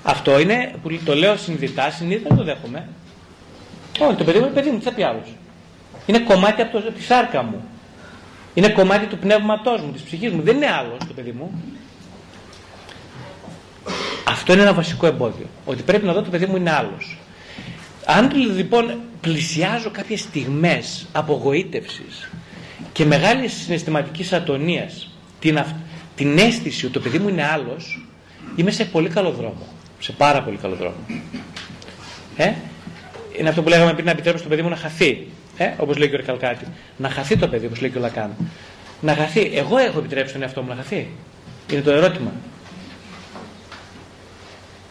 B: Αυτό είναι που το λέω συνειδητά, συνήθω το δέχομαι. Όχι, το παιδί μου είναι παιδί μου, τι θα πει άλλος. Είναι κομμάτι από, το, τη σάρκα μου. Είναι κομμάτι του πνεύματός μου, της ψυχής μου. Δεν είναι άλλος το παιδί μου. Αυτό είναι ένα βασικό εμπόδιο. Ότι πρέπει να δω το παιδί μου είναι άλλος. Αν λοιπόν πλησιάζω κάποιες στιγμές απογοήτευσης και μεγάλης συναισθηματικής ατονίας την, την αίσθηση ότι το παιδί μου είναι άλλος είμαι σε πολύ καλό δρόμο. Σε πάρα πολύ καλό δρόμο. Ε; Είναι αυτό που λέγαμε πριν να επιτρέψω το παιδί μου να χαθεί. Ε; Όπως λέει και ο Ρικαλκάτη. Να χαθεί το παιδί, όπως λέει και ο Λακάν. Να χαθεί. Εγώ έχω επιτρέψει τον εαυτό μου να χαθεί. Είναι το ερώτημα.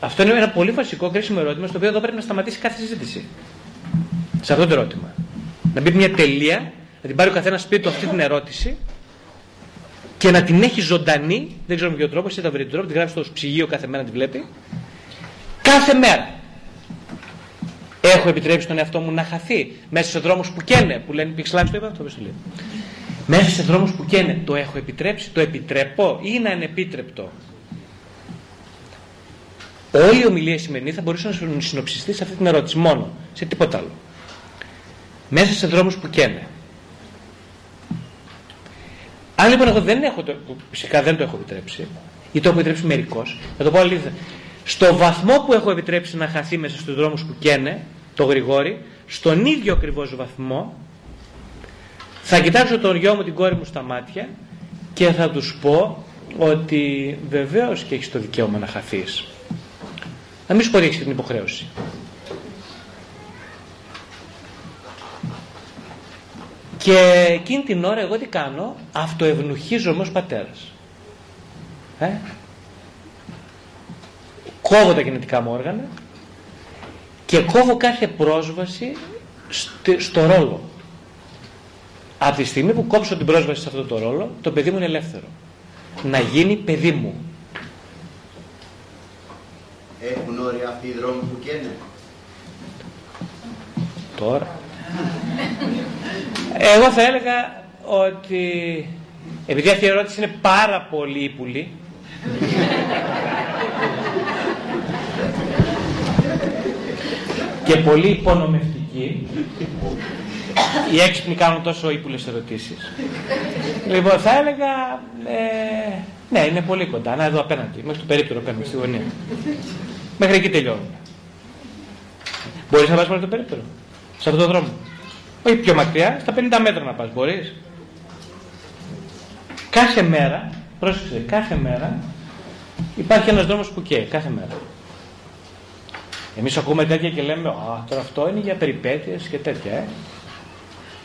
B: Αυτό είναι ένα πολύ βασικό κρίσιμο ερώτημα στο οποίο εδώ πρέπει να σταματήσει κάθε συζήτηση. Σε αυτό το ερώτημα. Να μπει μια τελεία, να την πάρει ο καθένας σπίτι του αυτή την ερώτηση και να την έχει ζωντανή, δεν ξέρω με ποιο τρόπο, εσύ θα βρει τον τρόπο, την γράφεις στο ψυγείο κάθε μέρα να την βλέπει. Κάθε μέρα. Έχω επιτρέψει τον εαυτό μου να χαθεί μέσα σε δρόμους που καίνε, που λένε Πιξλάμι το είπα αυτό, το λέει. Μέσα σε δρόμους που καίνε, το έχω επιτρέψει, το επιτρέπω ή είναι ανεπίτρεπτο; Όλη η ομιλία σημερινή θα μπορούσε να συνοψιστεί σε αυτή την ερώτηση μόνο, σε τίποτα άλλο. Μέσα σε δρόμους που καίνε. Αν λοιπόν εγώ δεν έχω, το, φυσικά δεν το έχω επιτρέψει, ή το έχω επιτρέψει μερικώς, θα το πω αλήθεια. Στο βαθμό που έχω επιτρέψει να χαθεί μέσα στους δρόμους που καίνε, το γρηγόρι, στον ίδιο ακριβώς βαθμό, θα κοιτάξω τον γιο μου, την κόρη μου στα μάτια και θα τους πω ότι βεβαίως και έχεις το δικαίωμα να χαθείς. Να μην σου πω ότι την υποχρέωση. Και εκείνη την ώρα εγώ τι κάνω, αυτοευνοχίζομαι ως πατέρας. Ε; Κόβω τα γενετικά μου όργανα και κόβω κάθε πρόσβαση στο ρόλο. Από τη στιγμή που κόψω την πρόσβαση σε αυτό το ρόλο, το παιδί μου είναι ελεύθερο. Να γίνει παιδί μου.
I: Έχουν όρια αυτοί οι δρόμοι που καίνε.
B: Τώρα. Εγώ θα έλεγα ότι επειδή αυτή η ερώτηση είναι πάρα πολύ ύπουλη και πολύ υπονομευτική οι έξυπνοι κάνουν τόσο ύπουλες ερωτήσεις λοιπόν θα έλεγα ε, ναι είναι πολύ κοντά να εδώ απέναντι μέχρι το περίπτερο απέναντι στη γωνία Μέχρι εκεί τελειώνουμε. Μπορείς να πας μέχρι το περίπτερο. Σε αυτόν τον δρόμο. Όχι πιο μακριά, στα 50 μέτρα να πας. Μπορείς. Κάθε μέρα, πρόσεξε, κάθε μέρα υπάρχει ένας δρόμος που καίει. Κάθε μέρα. Εμείς ακούμε τέτοια και λέμε, Α, τώρα αυτό είναι για περιπέτειες και τέτοια, ε.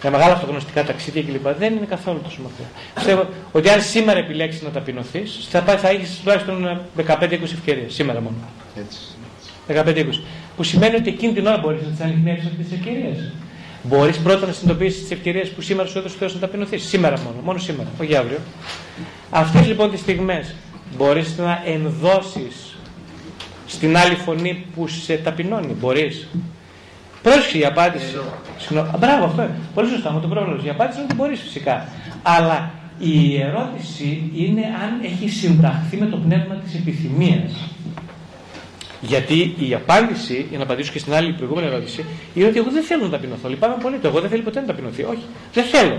B: Για μεγάλα αυτογνωστικά ταξίδια κλπ. Δεν είναι καθόλου τόσο μακριά. Πιστεύω ότι αν σήμερα επιλέξεις να ταπεινωθείς, θα, θα έχεις τουλάχιστον 15-20 ευκαιρίες. Σήμερα μόνο. Έτσι. 15-20. Που σημαίνει ότι εκείνη την ώρα μπορείς να τις ανοιχνεύσεις αυτές τις ευκαιρίες. Μπορείς πρώτα να συνειδητοποιήσεις τις ευκαιρίες που σήμερα σου έδωσε ο Θεός να ταπεινωθείς. Σήμερα μόνο, μόνο σήμερα, όχι αύριο. Αυτές λοιπόν τις στιγμές μπορείς να ενδώσεις στην άλλη φωνή που σε ταπεινώνει. Μπορείς. Πρόσεχε η απάντηση. Συγγνώμη. Μπράβο, αυτό είναι. Πολύ σωστά, μου το πρόβλημα. Η απάντηση είναι ότι μπορείς φυσικά. Αλλά η ερώτηση είναι αν έχει συνταχθεί με το πνεύμα της επιθυμίας. Γιατί η απάντηση, για να απαντήσω και στην άλλη προηγούμενη ερώτηση, είναι ότι εγώ δεν θέλω να ταπεινωθώ. Λυπάμαι πολύ. Το εγώ δεν θέλω ποτέ να ταπεινωθεί. Όχι. Δεν θέλω.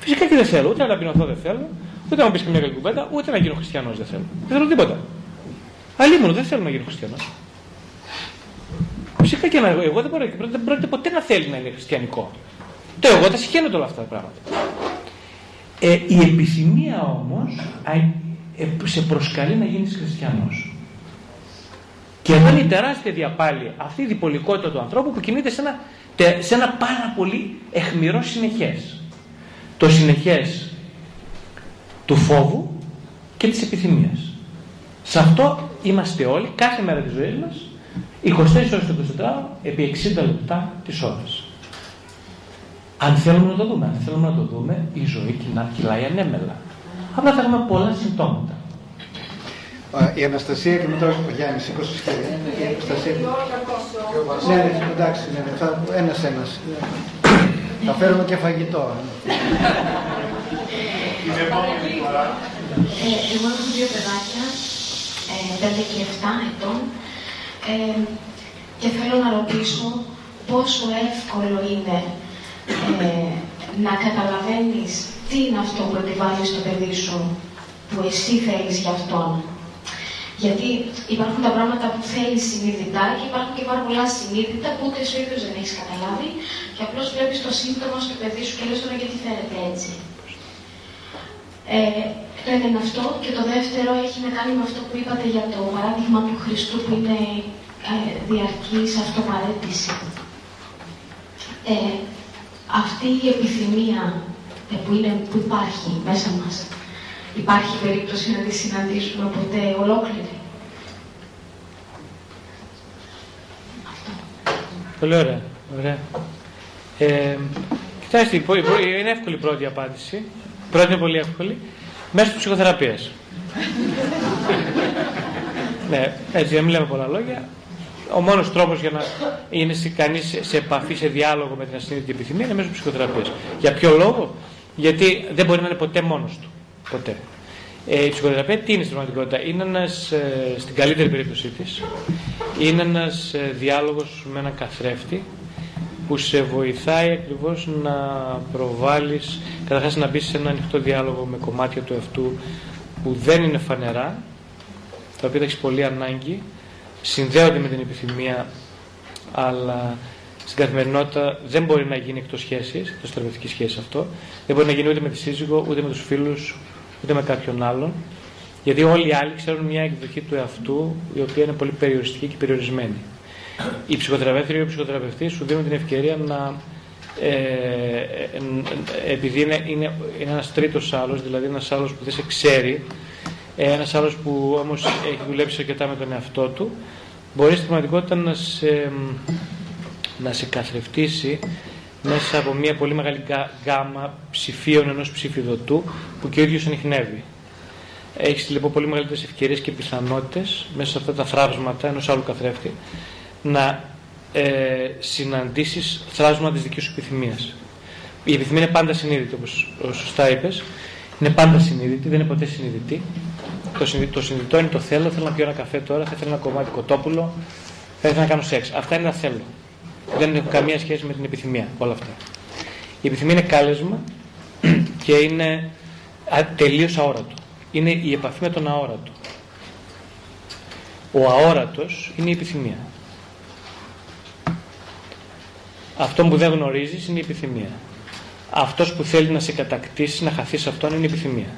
B: Φυσικά και δεν θέλω. Ούτε να ταπεινωθώ δεν θέλω. Ούτε να μου πεις και μια καλή κουβέντα. Ούτε να γίνω χριστιανός δεν θέλω. Δεν θέλω τίποτα. Αλλήμον δεν θέλω να γίνω χριστιανός. Φυσικά και να, εγώ δεν, πρόκειται, δεν πρόκειται ποτέ να θέλει να είναι χριστιανικό. Το εγώ τα συγχαίνονται όλα αυτά τα πράγματα. Ε, η επιθυμία όμως ε, σε προσκαλεί να γίνεις χριστιανός. Και εδώ είναι η τεράστια διαπάλεια, αυτή η διπολικότητα του ανθρώπου που κινείται σε ένα, σε ένα πάρα πολύ εχμηρό συνεχές. Το συνεχές του φόβου και της επιθυμίας. Σε αυτό είμαστε όλοι κάθε μέρα της ζωής μας 24 ώρες το 24 επί 60 λεπτά της ώρας. Αν θέλουμε να το δούμε, αν θέλουμε να το δούμε, η ζωή κυλάει ανέμελα. Απλά θα έχουμε πολλά συμπτώματα.
A: Η Αναστασία και μετά ο Γιάννης, σήκωσε σχέδια. Η Αναστασία. Ναι, ναι, εντάξει, ναι, ναι, ένας ένας. Θα φέρουμε και φαγητό.
J: Ε, εγώ έχω δύο παιδάκια, 5 και 7 ετών, ε, και θέλω να ρωτήσω πόσο εύκολο είναι ε, να καταλαβαίνεις τι είναι αυτό που επιβάλλει στο παιδί σου που εσύ θέλεις για αυτόν. Γιατί υπάρχουν τα πράγματα που θέλεις συνείδητα και υπάρχουν και πάρα πολλά συνείδητα που ούτε εσύ ίδιος δεν έχεις καταλάβει και απλώς βλέπεις το σύμπτωμα στο παιδί σου και λες τώρα γιατί φέρεται έτσι. Ε, το ένα είναι αυτό και το δεύτερο έχει να κάνει με αυτό που είπατε για το παράδειγμα του Χριστού που είναι ε, διαρκής αυτοπαρέτηση. Ε, αυτή η επιθυμία ε, που, είναι, που υπάρχει μέσα μας, υπάρχει περίπτωση να τη συναντήσουμε ποτέ ολόκληρη. Αυτό.
B: Πολύ ωραία. ωραία. Ε, κοιτάξτε, είναι εύκολη η πρώτη απάντηση. Πρώτη είναι πολύ εύκολη. Μέσω της ψυχοθεραπείας. ναι, έτσι δεν μιλάμε πολλά λόγια. Ο μόνος τρόπος για να είναι κανείς σε επαφή, σε διάλογο με την ασυνείδητη επιθυμία είναι μέσω ψυχοθεραπείας. Για ποιο λόγο; Γιατί δεν μπορεί να είναι ποτέ μόνος του. Ποτέ. Ε, η ψυχοθεραπεία τι είναι στην πραγματικότητα; Είναι ένας, ε, στην καλύτερη περίπτωσή της, είναι ένας ε, διάλογος με έναν καθρέφτη που σε βοηθάει ακριβώς να προβάλλεις, καταρχάς να μπεις σε ένα ανοιχτό διάλογο με κομμάτια του εαυτού που δεν είναι φανερά, τα οποία έχεις πολύ ανάγκη, συνδέονται με την επιθυμία, αλλά στην καθημερινότητα δεν μπορεί να γίνει εκτός σχέσης, εκτός θεραπευτικής σχέσης αυτό, δεν μπορεί να γίνει ούτε με τη σύζυγο, ούτε με τους φίλους, ούτε με κάποιον άλλον, γιατί όλοι οι άλλοι ξέρουν μια εκδοχή του εαυτού η οποία είναι πολύ περιοριστική και περιορισμένη η ψυχοθεραπεύτρια ή ο ψυχοθεραπευτή σου δίνουν την ευκαιρία να. Ε, ε, επειδή είναι, είναι, είναι ένας τρίτος άλλος, δηλαδή ένας άλλος που δεν σε ξέρει, ε, ένας άλλος που όμως έχει δουλέψει αρκετά με τον εαυτό του, μπορείς στην πραγματικότητα να σε, να σε καθρεφτήσει μέσα από μια πολύ μεγάλη γάμα ψηφίων ενός ψηφιδωτού που και ο ίδιος ανοιχνεύει. Έχεις λοιπόν πολύ μεγαλύτερες ευκαιρίες και πιθανότητες μέσα σε αυτά τα θράψματα ενός άλλου καθρέφτη να ε, συναντήσεις θράσμα της δικής σου επιθυμίας. Η επιθυμία είναι πάντα συνείδητη, όπως σωστά είπες. Είναι πάντα συνείδητη, δεν είναι ποτέ συνειδητή. Το, συνειδητό, το συνειδητό είναι το θέλω, θέλω να πιω ένα καφέ τώρα, θα ήθελα ένα κομμάτι κοτόπουλο, θα ήθελα να κάνω σεξ. Αυτά είναι τα θέλω. Δεν έχουν καμία σχέση με την επιθυμία όλα αυτά. Η επιθυμία είναι κάλεσμα και είναι τελείως αόρατο. Είναι η επαφή με τον αόρατο. Ο αόρατος είναι η επιθυμία. Αυτό που δεν γνωρίζεις είναι η επιθυμία. Αυτός που θέλει να σε κατακτήσει, να χαθείς αυτόν είναι η επιθυμία.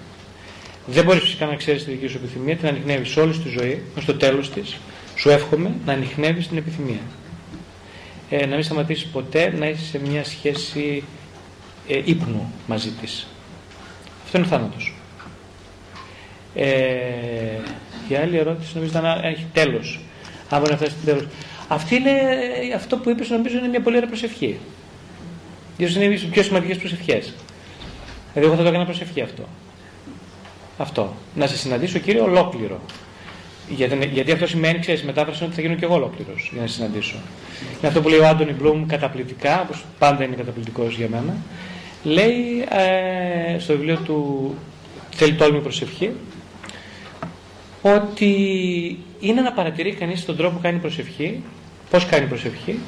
B: Δεν μπορείς φυσικά να ξέρεις τη δική σου επιθυμία, την ανοιχνεύεις όλη τη ζωή, ως το τέλος της. Σου εύχομαι να ανοιχνεύεις την επιθυμία. Ε, να μην σταματήσεις ποτέ να είσαι σε μια σχέση ε, ύπνου μαζί της. Αυτό είναι ο θάνατος. Ε, η άλλη ερώτηση νομίζω ήταν αν έχει τέλος. Αν μπορεί να φτάσει στο τέλος. Αυτή είναι, αυτό που είπες νομίζω είναι μια πολύ ωραία προσευχή. ίσως είναι οι πιο σημαντικές προσευχές. Δηλαδή εγώ θα το έκανα προσευχή αυτό. Αυτό. Να σε συναντήσω κύριο ολόκληρο. Γιατί, γιατί αυτό σημαίνει, ξέρεις, μετάφραση ότι θα γίνω και εγώ ολόκληρος για να συναντήσω. Είναι αυτό που λέει ο Άντωνι Μπλουμ καταπληκτικά, όπως πάντα είναι καταπληκτικός για μένα. Λέει ε, στο βιβλίο του Θέλει τόλμη προσευχή ότι είναι να παρατηρεί κανείς τον τρόπο που κάνει προσευχή, πώς κάνει προσευχή,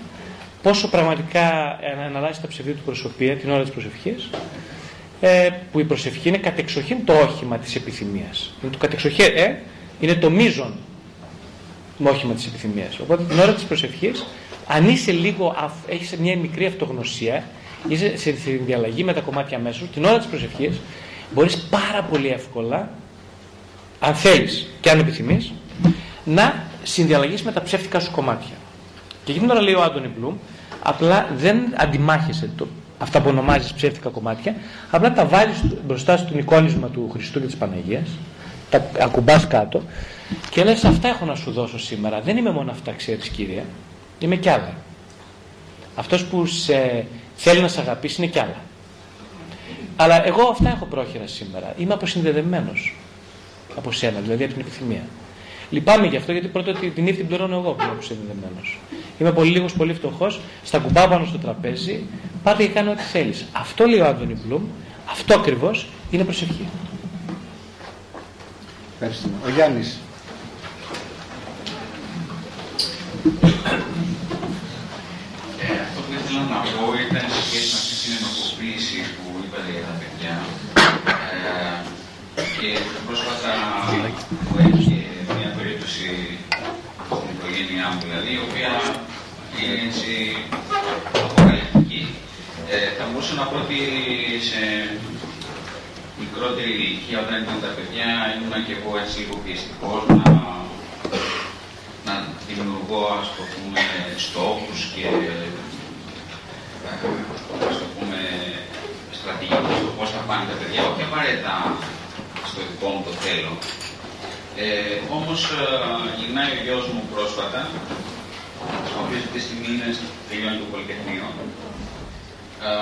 B: πόσο πραγματικά αναλάζει τα ψευδή του προσωπία την ώρα της προσευχής, ε, που η προσευχή είναι κατεξοχήν το όχημα της επιθυμίας. Είναι το κατεξοχήν, ε, είναι το μείζον όχημα της επιθυμίας. Οπότε την ώρα της προσευχής, αν είσαι λίγο, έχεις μια μικρή αυτογνωσία, είσαι σε διαλλαγή με τα κομμάτια μέσω, την ώρα της προσευχής μπορείς πάρα πολύ εύκολα, αν θέλεις και αν επιθυμείς, να συνδιαλλαγείς με τα ψεύτικα σου κομμάτια. Και εκείνη τώρα λέει ο Άντωνι Μπλουμ, απλά δεν αντιμάχεσαι το, αυτά που ονομάζεις ψεύτικα κομμάτια, απλά τα βάλεις μπροστά στον εικόνισμα του Χριστού και της Παναγίας, τα ακουμπάς κάτω και λες αυτά έχω να σου δώσω σήμερα. Δεν είμαι μόνο αυτά ξέρεις Κύριε, είμαι κι άλλα. Αυτός που σε θέλει να σε αγαπήσει είναι κι άλλα. Αλλά εγώ αυτά έχω πρόχειρα σήμερα. Είμαι αποσυνδεδεμένος από σένα, δηλαδή από την επιθυμία. Λυπάμαι γι' αυτό γιατί πρώτα την ύφη την πληρώνω εγώ που είμαι αποσυνδεδεμένος. Είμαι πολύ λίγος, πολύ φτωχός, στα κουμπά πάνω στο τραπέζι, πάτε και κάνω ό,τι θέλεις. Αυτό λέει ο Άντωνι Μπλουμ, αυτό ακριβώς είναι προσευχή.
A: Ευχαριστούμε. Ο Γιάννης.
K: Ε, αυτό που ήθελα να πω ήταν σε σχέση με αυτή την ενοχοποίηση που είπατε για τα παιδιά. Ε, και πρόσφατα που έχει μια περίπτωση στην οικογένειά μου δηλαδή, η οποία είναι έτσι αποκαλυπτική. Ε, θα μπορούσα να πω ότι σε μικρότερη ηλικία, όταν ήταν τα παιδιά, ήμουν και εγώ έτσι λίγο πιεστικός να, να δημιουργώ ας το πούμε στόχους και ας το πούμε στρατηγικούς στο πώς θα πάνε τα παιδιά, όχι απαραίτητα στο δικό μου το θέλω. Ε, όμως ε, γυρνάει ο γιος μου πρόσφατα, ο οποίος αυτή τη στιγμή είναι τελειώνει το Πολυτεχνείο, ε,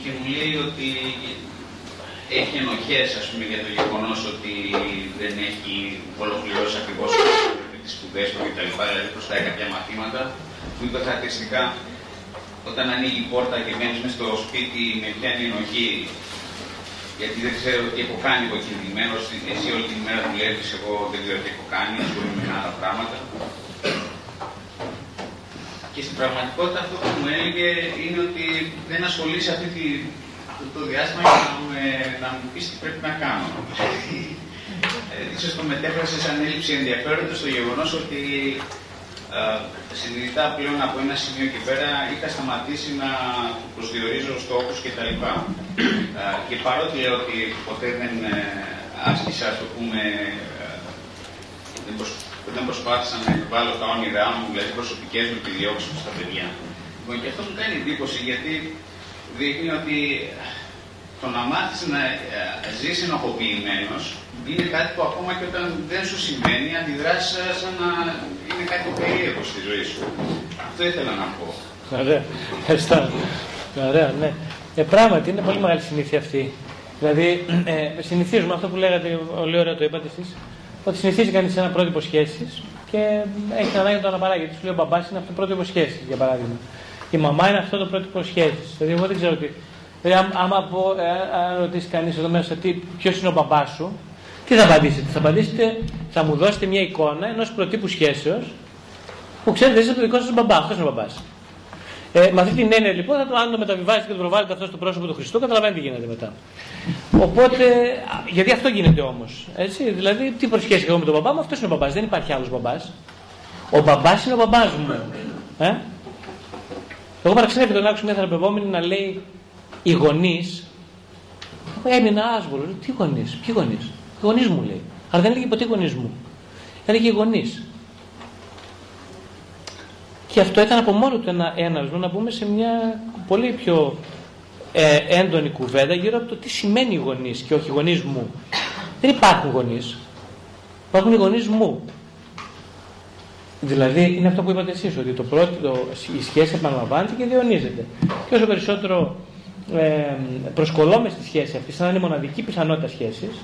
K: και μου λέει ότι έχει ενοχές για το γεγονός ότι δεν έχει ολοκληρώσει ακριβώς τις σπουδές του κτλ. Δηλαδή προστάει κάποια μαθήματα. Μου είπε χαρακτηριστικά όταν ανοίγει η πόρτα και μπαίνεις μέσα στο σπίτι με πιάνει ενοχή γιατί δεν ξέρω τι έχω κάνει εγώ κινδυμένο. Εσύ όλη την ημέρα δουλεύεις, εγώ δεν ξέρω τι έχω κάνει, ασχολούμαι με άλλα πράγματα. Και στην πραγματικότητα αυτό που μου έλεγε είναι ότι δεν ασχολείσαι αυτή τη αυτό το διάστημα για να, με, να μου πεις τι πρέπει να κάνω. Ε, ίσως το μετέφρασες σαν έλλειψη ενδιαφέροντος στο γεγονός ότι ε, συνειδητά πλέον από ένα σημείο και πέρα είχα σταματήσει να προσδιορίζω στόχους κτλ. Ε, και παρότι λέω ότι ποτέ δεν ε, άσκησα, ας το πούμε, ε, δεν, προσ... δεν προσπάθησα να επιβάλλω τα όνειρά μου, δηλαδή προσωπικές μου επιδιώξεις στα παιδιά. Λοιπόν, και αυτό μου κάνει εντύπωση γιατί δείχνει ότι το να μάθεις να ε, ζεις ενοχοποιημένος είναι κάτι που ακόμα και όταν δεν σου συμβαίνει αντιδράς σαν να είναι κάτι περίεργο στη ζωή σου. Αυτό ήθελα να πω.
B: Ωραία. Ευχαριστώ. Ωραία, ναι. Ε, πράγματι είναι πολύ μεγάλη συνήθεια αυτή. Δηλαδή, ε, συνηθίζουμε αυτό που λέγατε, πολύ ωραία το είπατε εσείς, ότι συνηθίζει κανείς ένα πρότυπο σχέσης και έχει ανάγκη να το αναπαράγει. Γιατί σου λέει ο μπαμπάς είναι αυτό το πρότυπο σχέσης, για παράδειγμα η μαμά είναι αυτό το πρότυπο σχέσης. Δηλαδή, εγώ δεν ξέρω τι. Δηλαδή, άμα πω, ε, αν ρωτήσει κανείς εδώ μέσα ποιος είναι ο μπαμπάς σου, τι θα απαντήσετε; Θα απαντήσετε, θα μου δώσετε μια εικόνα ενός προτύπου σχέσεως που ξέρετε, είστε το δικό σας μπαμπάς. Αυτός είναι ο μπαμπάς. Ε, με αυτή την έννοια λοιπόν, θα το, αν το μεταβιβάζετε και το προβάλλετε αυτό στο πρόσωπο του Χριστού, καταλαβαίνετε τι γίνεται μετά. Οπότε, γιατί αυτό γίνεται όμως. Δηλαδή, τι προσχέσει εγώ με τον μπαμπά μου, αυτός είναι ο μπαμπάς. Δεν υπάρχει άλλος μπαμπάς. Ο μπαμπάς είναι ο μπαμπάς μου. Ε; Εγώ παραξενεύει τον άκουσα μια θεραπευόμενη να λέει οι γονείς. Έμεινα άσβολο. Τι γονείς, ποιοι γονείς; Οι γονείς μου λέει. Αλλά δεν έλεγε ποτέ γονείς μου. Έλεγε οι γονείς. Και αυτό ήταν από μόνο του ένα ένασμο να μπούμε σε μια πολύ πιο ε, έντονη κουβέντα γύρω από το τι σημαίνει γονείς και όχι γονείς μου. Δεν υπάρχουν γονείς. Υπάρχουν οι γονείς μου. Δηλαδή είναι αυτό που είπατε εσείς, ότι το πρώτο, το, η σχέση επαναλαμβάνεται και διονύζεται. Και όσο περισσότερο ε, προσκολώμε στη σχέση αυτή, σαν να είναι μοναδική πιθανότητα σχέσης,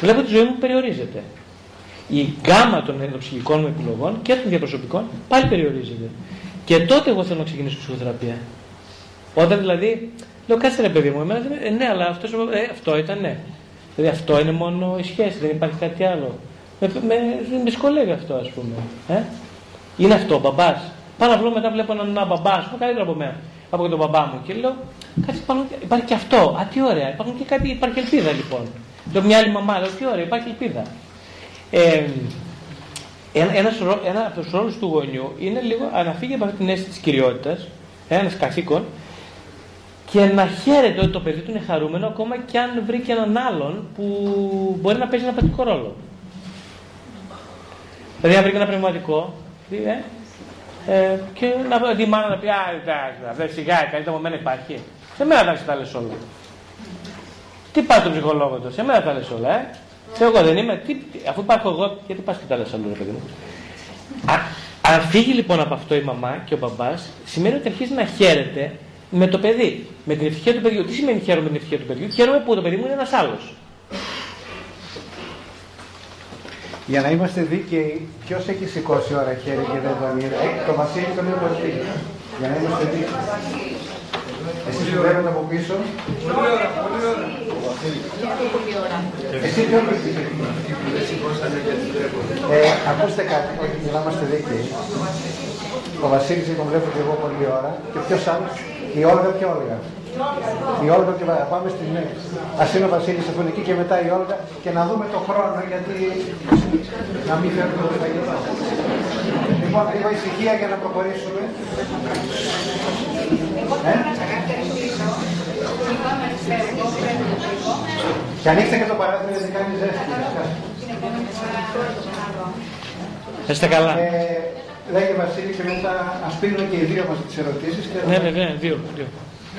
B: βλέπω ότι η ζωή μου περιορίζεται. Η γκάμα των ενδοψυχικών μου επιλογών και των διαπροσωπικών πάλι περιορίζεται. Και τότε εγώ θέλω να ξεκινήσω ψυχοθεραπεία. Όταν δηλαδή, λέω κάτσε ρε παιδί μου, εμένα, ε, ναι, αλλά αυτός, ε, αυτό ήταν ναι. Δηλαδή αυτό είναι μόνο η σχέση, δεν υπάρχει κάτι άλλο. Με, με, με δυσκολεύει αυτό ας πούμε. Ε; Είναι αυτό, ο μπαμπάς. Πάνω απλό μετά βλέπω έναν ένα μπαμπά, ας πούμε, καλύτερο από μένα. Από τον μπαμπά μου. Και λέω, κάτι πάνω, υπάρχει και αυτό. Α, τι ωραία. Υπάρχουν και κάτι, υπάρχει ελπίδα λοιπόν. Λέω μια άλλη μαμά, λέω, τι ωραία, υπάρχει ελπίδα. Ε, ένα, ένας, ένα από τους ρόλους του γονιού είναι λίγο να φύγει από αυτή την αίσθηση της κυριότητας, ένας καθήκον, και να χαίρεται ότι το παιδί του είναι χαρούμενο ακόμα και αν βρει και έναν άλλον που μπορεί να παίζει ένα πατικό ρόλο. Δηλαδή, αν βρει και ένα πνευματικό, ε, ε, και να τη μάνα να πει: Α, δεν σιγά, καλύτερα από μένα υπάρχει. Σε μένα θα τα λες όλα. Τι πάει τον ψυχολόγο του, σε μένα τα λες όλα, ε. Σε εγώ δεν είμαι, τι, αφού υπάρχω εγώ, γιατί πας και τα λες όλα, ρε παιδί μου. Α, αν φύγει λοιπόν από αυτό η μαμά και ο μπαμπάς, σημαίνει ότι αρχίζει να χαίρεται με το παιδί, με την ευτυχία του παιδιού. Τι σημαίνει χαίρομαι με την ευτυχία του παιδιού, χαίρομαι που το παιδί μου είναι ένας άλλος.
A: Για να είμαστε δίκαιοι, ποιος έχει σηκώσει ώρα χέρι και δεν τον είδε; Ε, το Βασίλη τον είδε πολύ. Για να είμαστε δίκαιοι. Εσείς που βλέπετε από πίσω; Πολύ ώρα, πολύ ώρα. Εσύ ποιο ε, ακούστε κάτι, όχι, για να είμαστε δίκαιοι. Ο Βασίλης τον βλέπω και εγώ πολλή ώρα. Και ποιος άλλος, η Όλγα, ποια Όλγα; Η Όλγα και πάμε στη ναι. Α είναι ο Βασίλης αφού εκεί και μετά η Όλγα και να δούμε το χρόνο γιατί να μην φέρνουμε το φαγητό. Λοιπόν, λίγο ησυχία για να προχωρήσουμε. Ε; Και ανοίξτε και το παράθυρο γιατί κάνει ζέστη.
B: Είστε καλά.
A: Ε, λέγε Βασίλη και μετά ας πίνουμε και οι δύο μας τις ερωτήσεις. Και
B: ναι, ναι, ναι, δύο. δύο.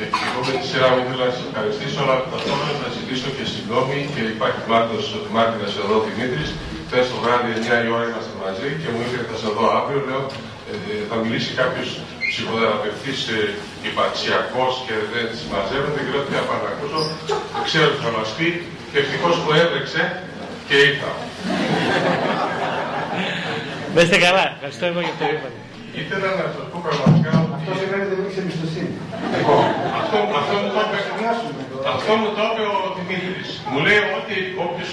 L: Ε, εγώ με τη σειρά μου ήθελα να σας ευχαριστήσω, αλλά ταυτόχρονα να ζητήσω και συγγνώμη και υπάρχει πλάτο Μάρτινας εδώ Δημήτρης. Χθες το βράδυ 9 η ώρα είμαστε μαζί και μου είπε θα σα δω αύριο. Λέω ε, θα μιλήσει κάποιος ψυχοθεραπευτής ε, υπαρξιακός και δεν συμμαζεύεται και λέω τι θα πάω να ακούσω. Ξέρω τι θα μα πει και ευτυχώς που έτρεξε και ήρθα.
B: Δεν είστε καλά. Ευχαριστώ εγώ για το είπατε.
L: Ήθελα να σας πω πραγματικά
A: αυτό σημαίνει ότι δεν έχει εμπιστοσύνης.
L: Λοιπόν, αυτό, αυτό, μου το είπε, αυτό μου το είπε ο Δημήτρης. Μου λέει ότι όποιος,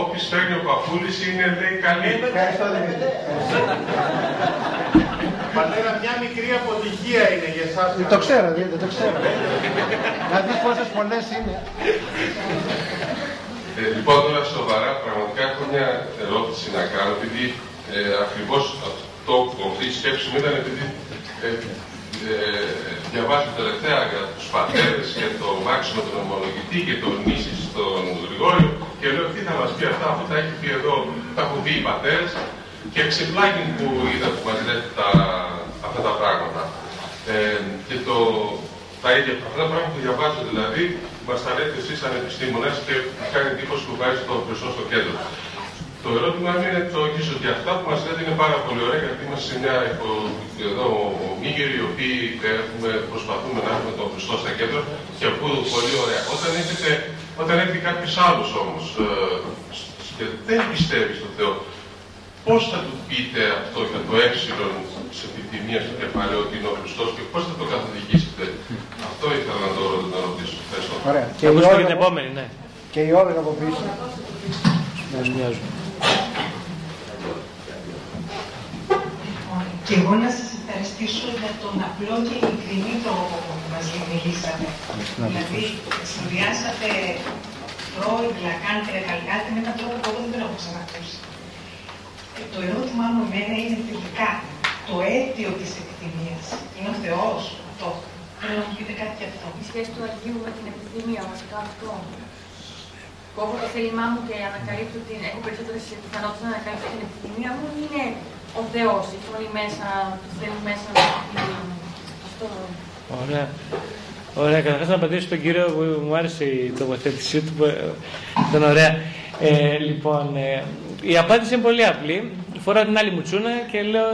L: όποιος φέρνει ο Παπούλης είναι λέει καλή.
A: Ευχαριστώ Δημήτρη.
M: Πατέρα, μια μικρή αποτυχία είναι για εσάς.
A: Το ξέρω, δεν το ξέρω. Να δεις πόσες πολλές είναι.
L: Ε, λοιπόν, τώρα σοβαρά, πραγματικά έχω μια ερώτηση να κάνω, επειδή ε, ακριβώς αυτό που αυτή η σκέψη μου ήταν επειδή ε, ε, διαβάζω τελευταία για τους πατέρες και το μάξιμο τον ομολογητή και τον νήσι στον Γρηγόριο και λέω τι θα μας πει αυτά που τα έχει πει εδώ, τα έχουν δει οι πατέρες και ξεπλάγει που είδα που μας λέτε τα, αυτά τα πράγματα. Ε, και το, τα ίδια αυτά τα πράγματα που διαβάζω δηλαδή, μας τα λέτε εσείς σαν επιστήμονες και κάνει εντύπωση που βάζει το χρυσό στο κέντρο. Το ερώτημα είναι το εξή, ότι αυτά που μας λέτε είναι πάρα πολύ ωραία, γιατί είμαστε σε μια εδώ ομίγυρη, οι οποίοι έχουμε, προσπαθούμε να έχουμε τον Χριστό στα κέντρα και ακούω πολύ ωραία. Όταν, έχετε, όταν έρθει κάποιος άλλος όμως ε, και δεν πιστεύει στο Θεό, πώς θα του πείτε αυτό για το έψιλον σε επιθυμία στο κεφάλαιο ότι είναι ο Χριστός και πώς θα το καθοδηγήσετε; Αυτό ήθελα να το ρωτήσω. Ευχαριστώ.
A: Ωραία.
B: Και, η την επόμενη, ναι.
A: Και η ώρα από πίσω.
B: Μας μοιάζουν.
N: Και εγώ να σας ευχαριστήσω για τον απλό και ειλικρινή τρόπο που μας μιλήσατε. Δηλαδή, συνδυάσατε Φρόιντ, Λακάν και Ρεκαλκάτη με έναν τρόπο που εγώ δεν τον έχω ξανακούσει. Ε, το ερώτημά μου εμένα είναι τελικά το αίτιο της επιθυμίας. Είναι ο Θεός αυτό. Θέλω να μου πείτε κάτι γι' αυτό.
O: Η σχέση του Αγίου με την επιθυμία, βασικά αυτό. Κόβω το θέλημά μου και ανακαλύπτω την. Έχω περισσότερες πιθανότητες να ανακαλύψω την επιθυμία μου, είναι ο Θεός, η φωνή μέσα, που θέλει μέσα να Αυτό.
B: Ωραία. Ωραία, καταρχάς να απαντήσω στον κύριο που μου άρεσε η τοποθέτησή του. Ήταν ωραία. Ε, λοιπόν, ε, η απάντηση είναι πολύ απλή. Φοράω την άλλη μουτσούνα και λέω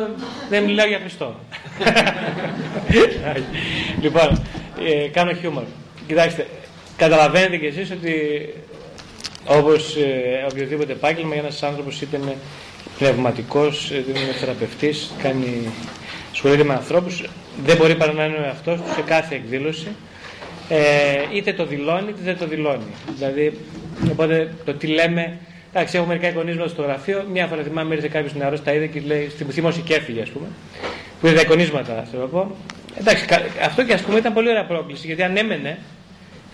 B: δεν μιλάω για Χριστό. λοιπόν, ε, κάνω χιούμορ. Κοιτάξτε, καταλαβαίνετε κι εσείς ότι όπως ε, οποιοδήποτε επάγγελμα ένας άνθρωπος είτε είναι πνευματικός, είτε είναι θεραπευτής, κάνει, ασχολείται με ανθρώπους, δεν μπορεί παρά να είναι ο εαυτός του σε κάθε εκδήλωση ε, είτε το δηλώνει είτε δεν το δηλώνει. Δηλαδή, οπότε το τι λέμε. Εντάξει, έχω μερικά εικονίσματα στο γραφείο. Μια φορά θυμάμαι ήρθε κάποιος νεαρός, τα είδε και λέει στην θύμωση και έφυγε, ας πούμε. Που είδε τα εικονίσματα, θέλω να πω. Εντάξει, αυτό και ας πούμε ήταν πολύ ωραία πρόκληση γιατί αν έμενε.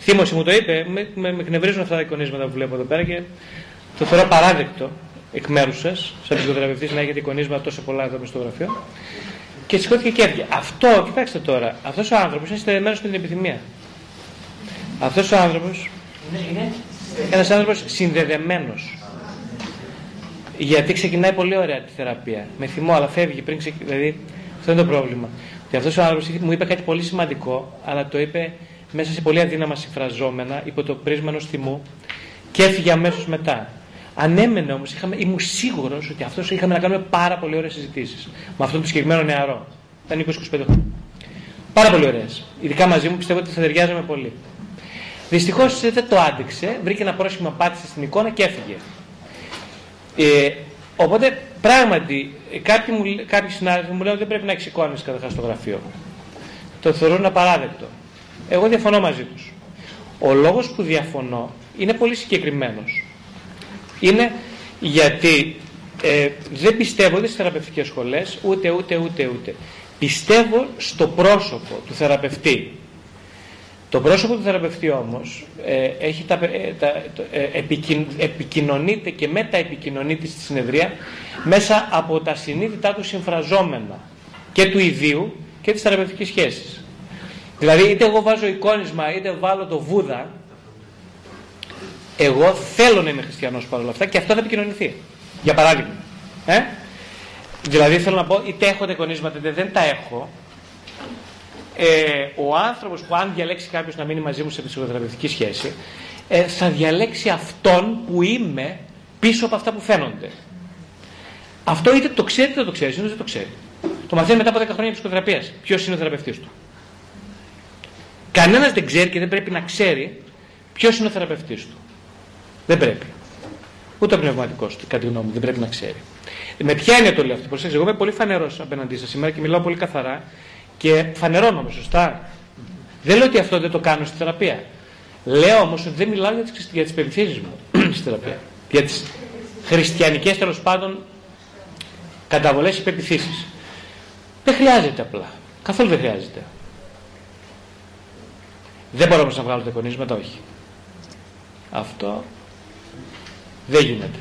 B: Θύμωση μου το είπε, με, με, με κνευρίζουν αυτά τα εικονίσματα που βλέπω εδώ πέρα και το θεωρώ παράδεκτο εκ μέρους σας, σαν ψυχοθεραπευτής, να έχετε εικονίσματα τόσο πολλά εδώ στο γραφείο. Και σηκώθηκε και έφυγε. Αυτό, κοιτάξτε τώρα, αυτός ο άνθρωπος είναι συνδεδεμένο με την επιθυμία. Αυτός ο άνθρωπος είναι ένας άνθρωπος συνδεδεμένος. Γιατί ξεκινάει πολύ ωραία τη θεραπεία. Με θυμό, αλλά φεύγει πριν ξεκινήσει. Δηλαδή, αυτό είναι το πρόβλημα. Και αυτός ο άνθρωπος μου είπε κάτι πολύ σημαντικό, αλλά το είπε μέσα σε πολύ αδύναμα συμφραζόμενα, υπό το πρίσμα ενός θυμού, και έφυγε αμέσως μετά. Αν έμενε όμως, ήμουν σίγουρος ότι αυτός είχαμε να κάνουμε πάρα πολύ ωραίες συζητήσεις με αυτόν τον συγκεκριμένο νεαρό. Ήταν 20-25 χρόνια. Πάρα πολύ ωραίες. Ειδικά μαζί μου πιστεύω ότι θα ταιριάζαμε πολύ. Δυστυχώς δεν το άντεξε, βρήκε ένα πρόσχημα, πάτησε στην εικόνα και έφυγε. Ε, οπότε πράγματι κάποιοι, μου, κάποιοι συνάδελφοι μου λένε ότι δεν πρέπει να έχεις εικόνες καταρχάς στο γραφείο. Το θεωρούν απαράδεκτο. Εγώ διαφωνώ μαζί τους. Ο λόγος που διαφωνώ είναι πολύ συγκεκριμένος. Είναι γιατί ε, δεν πιστεύω ούτε στις θεραπευτικές σχολές, ούτε, ούτε, ούτε, ούτε. Πιστεύω στο πρόσωπο του θεραπευτή το πρόσωπο του θεραπευτή όμως ε, έχει τα, ε, τα, ε, επικοινωνείται και μεταεπικοινωνείται στη συνεδρία μέσα από τα συνείδητά του συμφραζόμενα και του ιδίου και της θεραπευτικής σχέσης. Δηλαδή είτε εγώ βάζω εικόνισμα είτε βάλω το βούδα εγώ θέλω να είμαι χριστιανός παρόλα αυτά και αυτό θα επικοινωνηθεί. Για παράδειγμα. Ε; Δηλαδή θέλω να πω είτε έχω τα εικονίσματα είτε δεν τα έχω ε, ο άνθρωπος που αν διαλέξει κάποιος να μείνει μαζί μου σε ψυχοθεραπευτική σχέση, ε, θα διαλέξει αυτόν που είμαι πίσω από αυτά που φαίνονται. Αυτό είτε το ξέρει είτε δεν το ξέρει, είτε δεν το ξέρει. Το μαθαίνει μετά από 10 χρόνια ψυχοθεραπείας. Ποιος είναι ο θεραπευτής του; Κανένας δεν ξέρει και δεν πρέπει να ξέρει ποιος είναι ο θεραπευτής του. Δεν πρέπει. Ούτε ο πνευματικός του, κατά τη γνώμη μου, δεν πρέπει να ξέρει. Με ποια είναι το λέω αυτό; Προσέξτε, εγώ είμαι πολύ φανερός απέναντί σας σήμερα και μιλάω πολύ καθαρά και φανερώνομαι, σωστά. Δεν λέω ότι αυτό δεν το κάνω στη θεραπεία. Λέω όμως ότι δεν μιλάω για τις για τις περιθέσει μου στη θεραπεία. Για τις χριστιανικές τέλος πάντων καταβολές ή πεπιθήσεις. Δεν χρειάζεται απλά. Καθόλου δεν χρειάζεται. Δεν μπορώ να βγάλω τα εικονίσματα, όχι. Αυτό δεν γίνεται.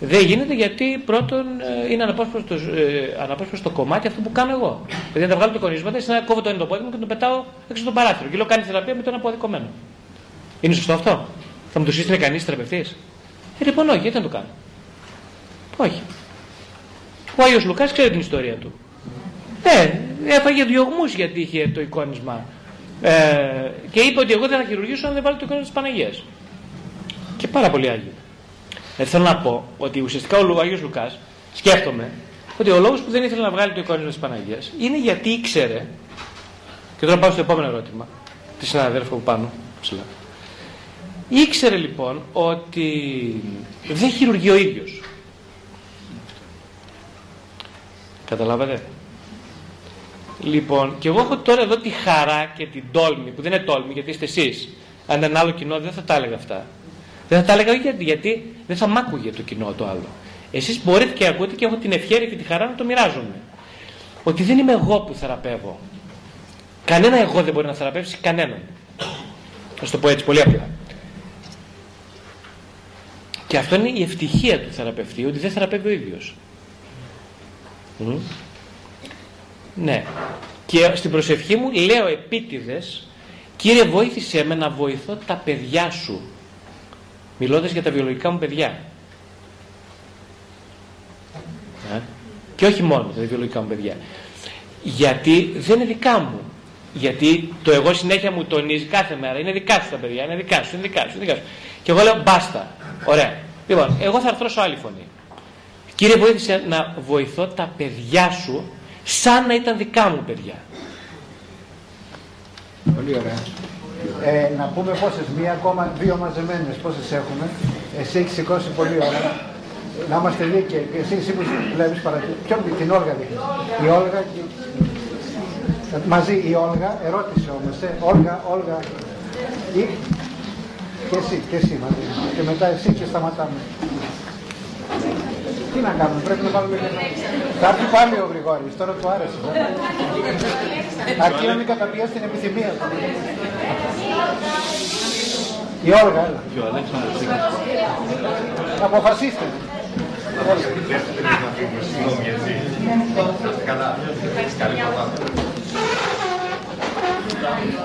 B: Δεν γίνεται γιατί πρώτον ε, είναι αναπόσπαστο, ε, αναπόσπαστο κομμάτι αυτό που κάνω εγώ. Δηλαδή να τα βγάλω το κονίσματα, είναι να κόβω το ένα το πόδι μου και το πετάω έξω στο παράθυρο. Και λέω κάνει θεραπεία με το ένα πόδι κομμένο. Είναι σωστό αυτό; Θα μου το σύστηνε κανείς θεραπευτής; Ε, λοιπόν, όχι, γιατί να το κάνω; Όχι. Ο Άγιος Λουκάς ξέρει την ιστορία του. Ε, έφαγε διωγμούς γιατί είχε το εικόνισμα. Ε, και είπε ότι εγώ δεν θα χειρουργήσω αν δεν βάλω το εικόνισμα της Παναγίας. Και πάρα πολύ άγιος. Ε, θέλω να πω ότι ουσιαστικά ο Άγιος Λουκάς σκέφτομαι ότι ο λόγος που δεν ήθελε να βγάλει το εικόνισμα της Παναγίας είναι γιατί ήξερε και τώρα πάω στο επόμενο ερώτημα της συναδέλφου που πάνω ψηλά. Ήξερε λοιπόν ότι δεν χειρουργεί ο ίδιος. Καταλάβατε; Λοιπόν, και εγώ έχω τώρα εδώ τη χαρά και την τόλμη, που δεν είναι τόλμη γιατί είστε εσείς. Αν ήταν άλλο κοινό δεν θα τα έλεγα αυτά. Δεν θα τα έλεγα γιατί, γιατί δεν θα μ' άκουγε το κοινό το άλλο. Εσείς μπορείτε και ακούτε και έχω την ευχαίρεια και τη χαρά να το μοιράζομαι. Ότι δεν είμαι εγώ που θεραπεύω. Κανένα εγώ δεν μπορεί να θεραπεύσει κανέναν. Θα το πω έτσι πολύ απλά. Και αυτό είναι η ευτυχία του θεραπευτή, ότι δεν θεραπεύει ο ίδιος. Ναι. Και στην προσευχή μου λέω επίτηδες, Κύριε βοήθησέ με να βοηθώ τα παιδιά σου μιλώντας για τα βιολογικά μου παιδιά. Ε; Και όχι μόνο τα βιολογικά μου παιδιά. Γιατί δεν είναι δικά μου. Γιατί το εγώ συνέχεια μου τονίζει κάθε μέρα. Είναι δικά σου τα παιδιά, είναι δικά σου, είναι δικά σου. Είναι δικά σου. Και εγώ λέω μπάστα. Ωραία. Λοιπόν, εγώ θα αρθρώσω άλλη φωνή. Κύριε, βοήθησε να βοηθώ τα παιδιά σου σαν να ήταν δικά μου παιδιά.
A: Πολύ ωραία. Ε, να πούμε πόσες, μία ακόμα, δύο μαζεμένες, πόσες έχουμε. Εσύ έχεις σηκώσει πολύ ώρα. Να είμαστε δίκαιοι. Και εσύ, εσύ που βλέπεις παρακολουθεί. Ποιον την Όλγα δείχνεις. Η Όλγα και... Μαζί η Όλγα, ερώτησε όμως. Ε. Όλγα, Όλγα. Ή... Και εσύ, και εσύ μαζί. Και μετά εσύ και σταματάμε. Τι να κάνουμε, πρέπει να βάλουμε και Θα έρθει πάλι ο Γρηγόρης, τώρα του άρεσε. ε. Αρκεί να μην καταπιέσει την επιθυμία του. Η Όλγα, έλα. Αποφασίστε.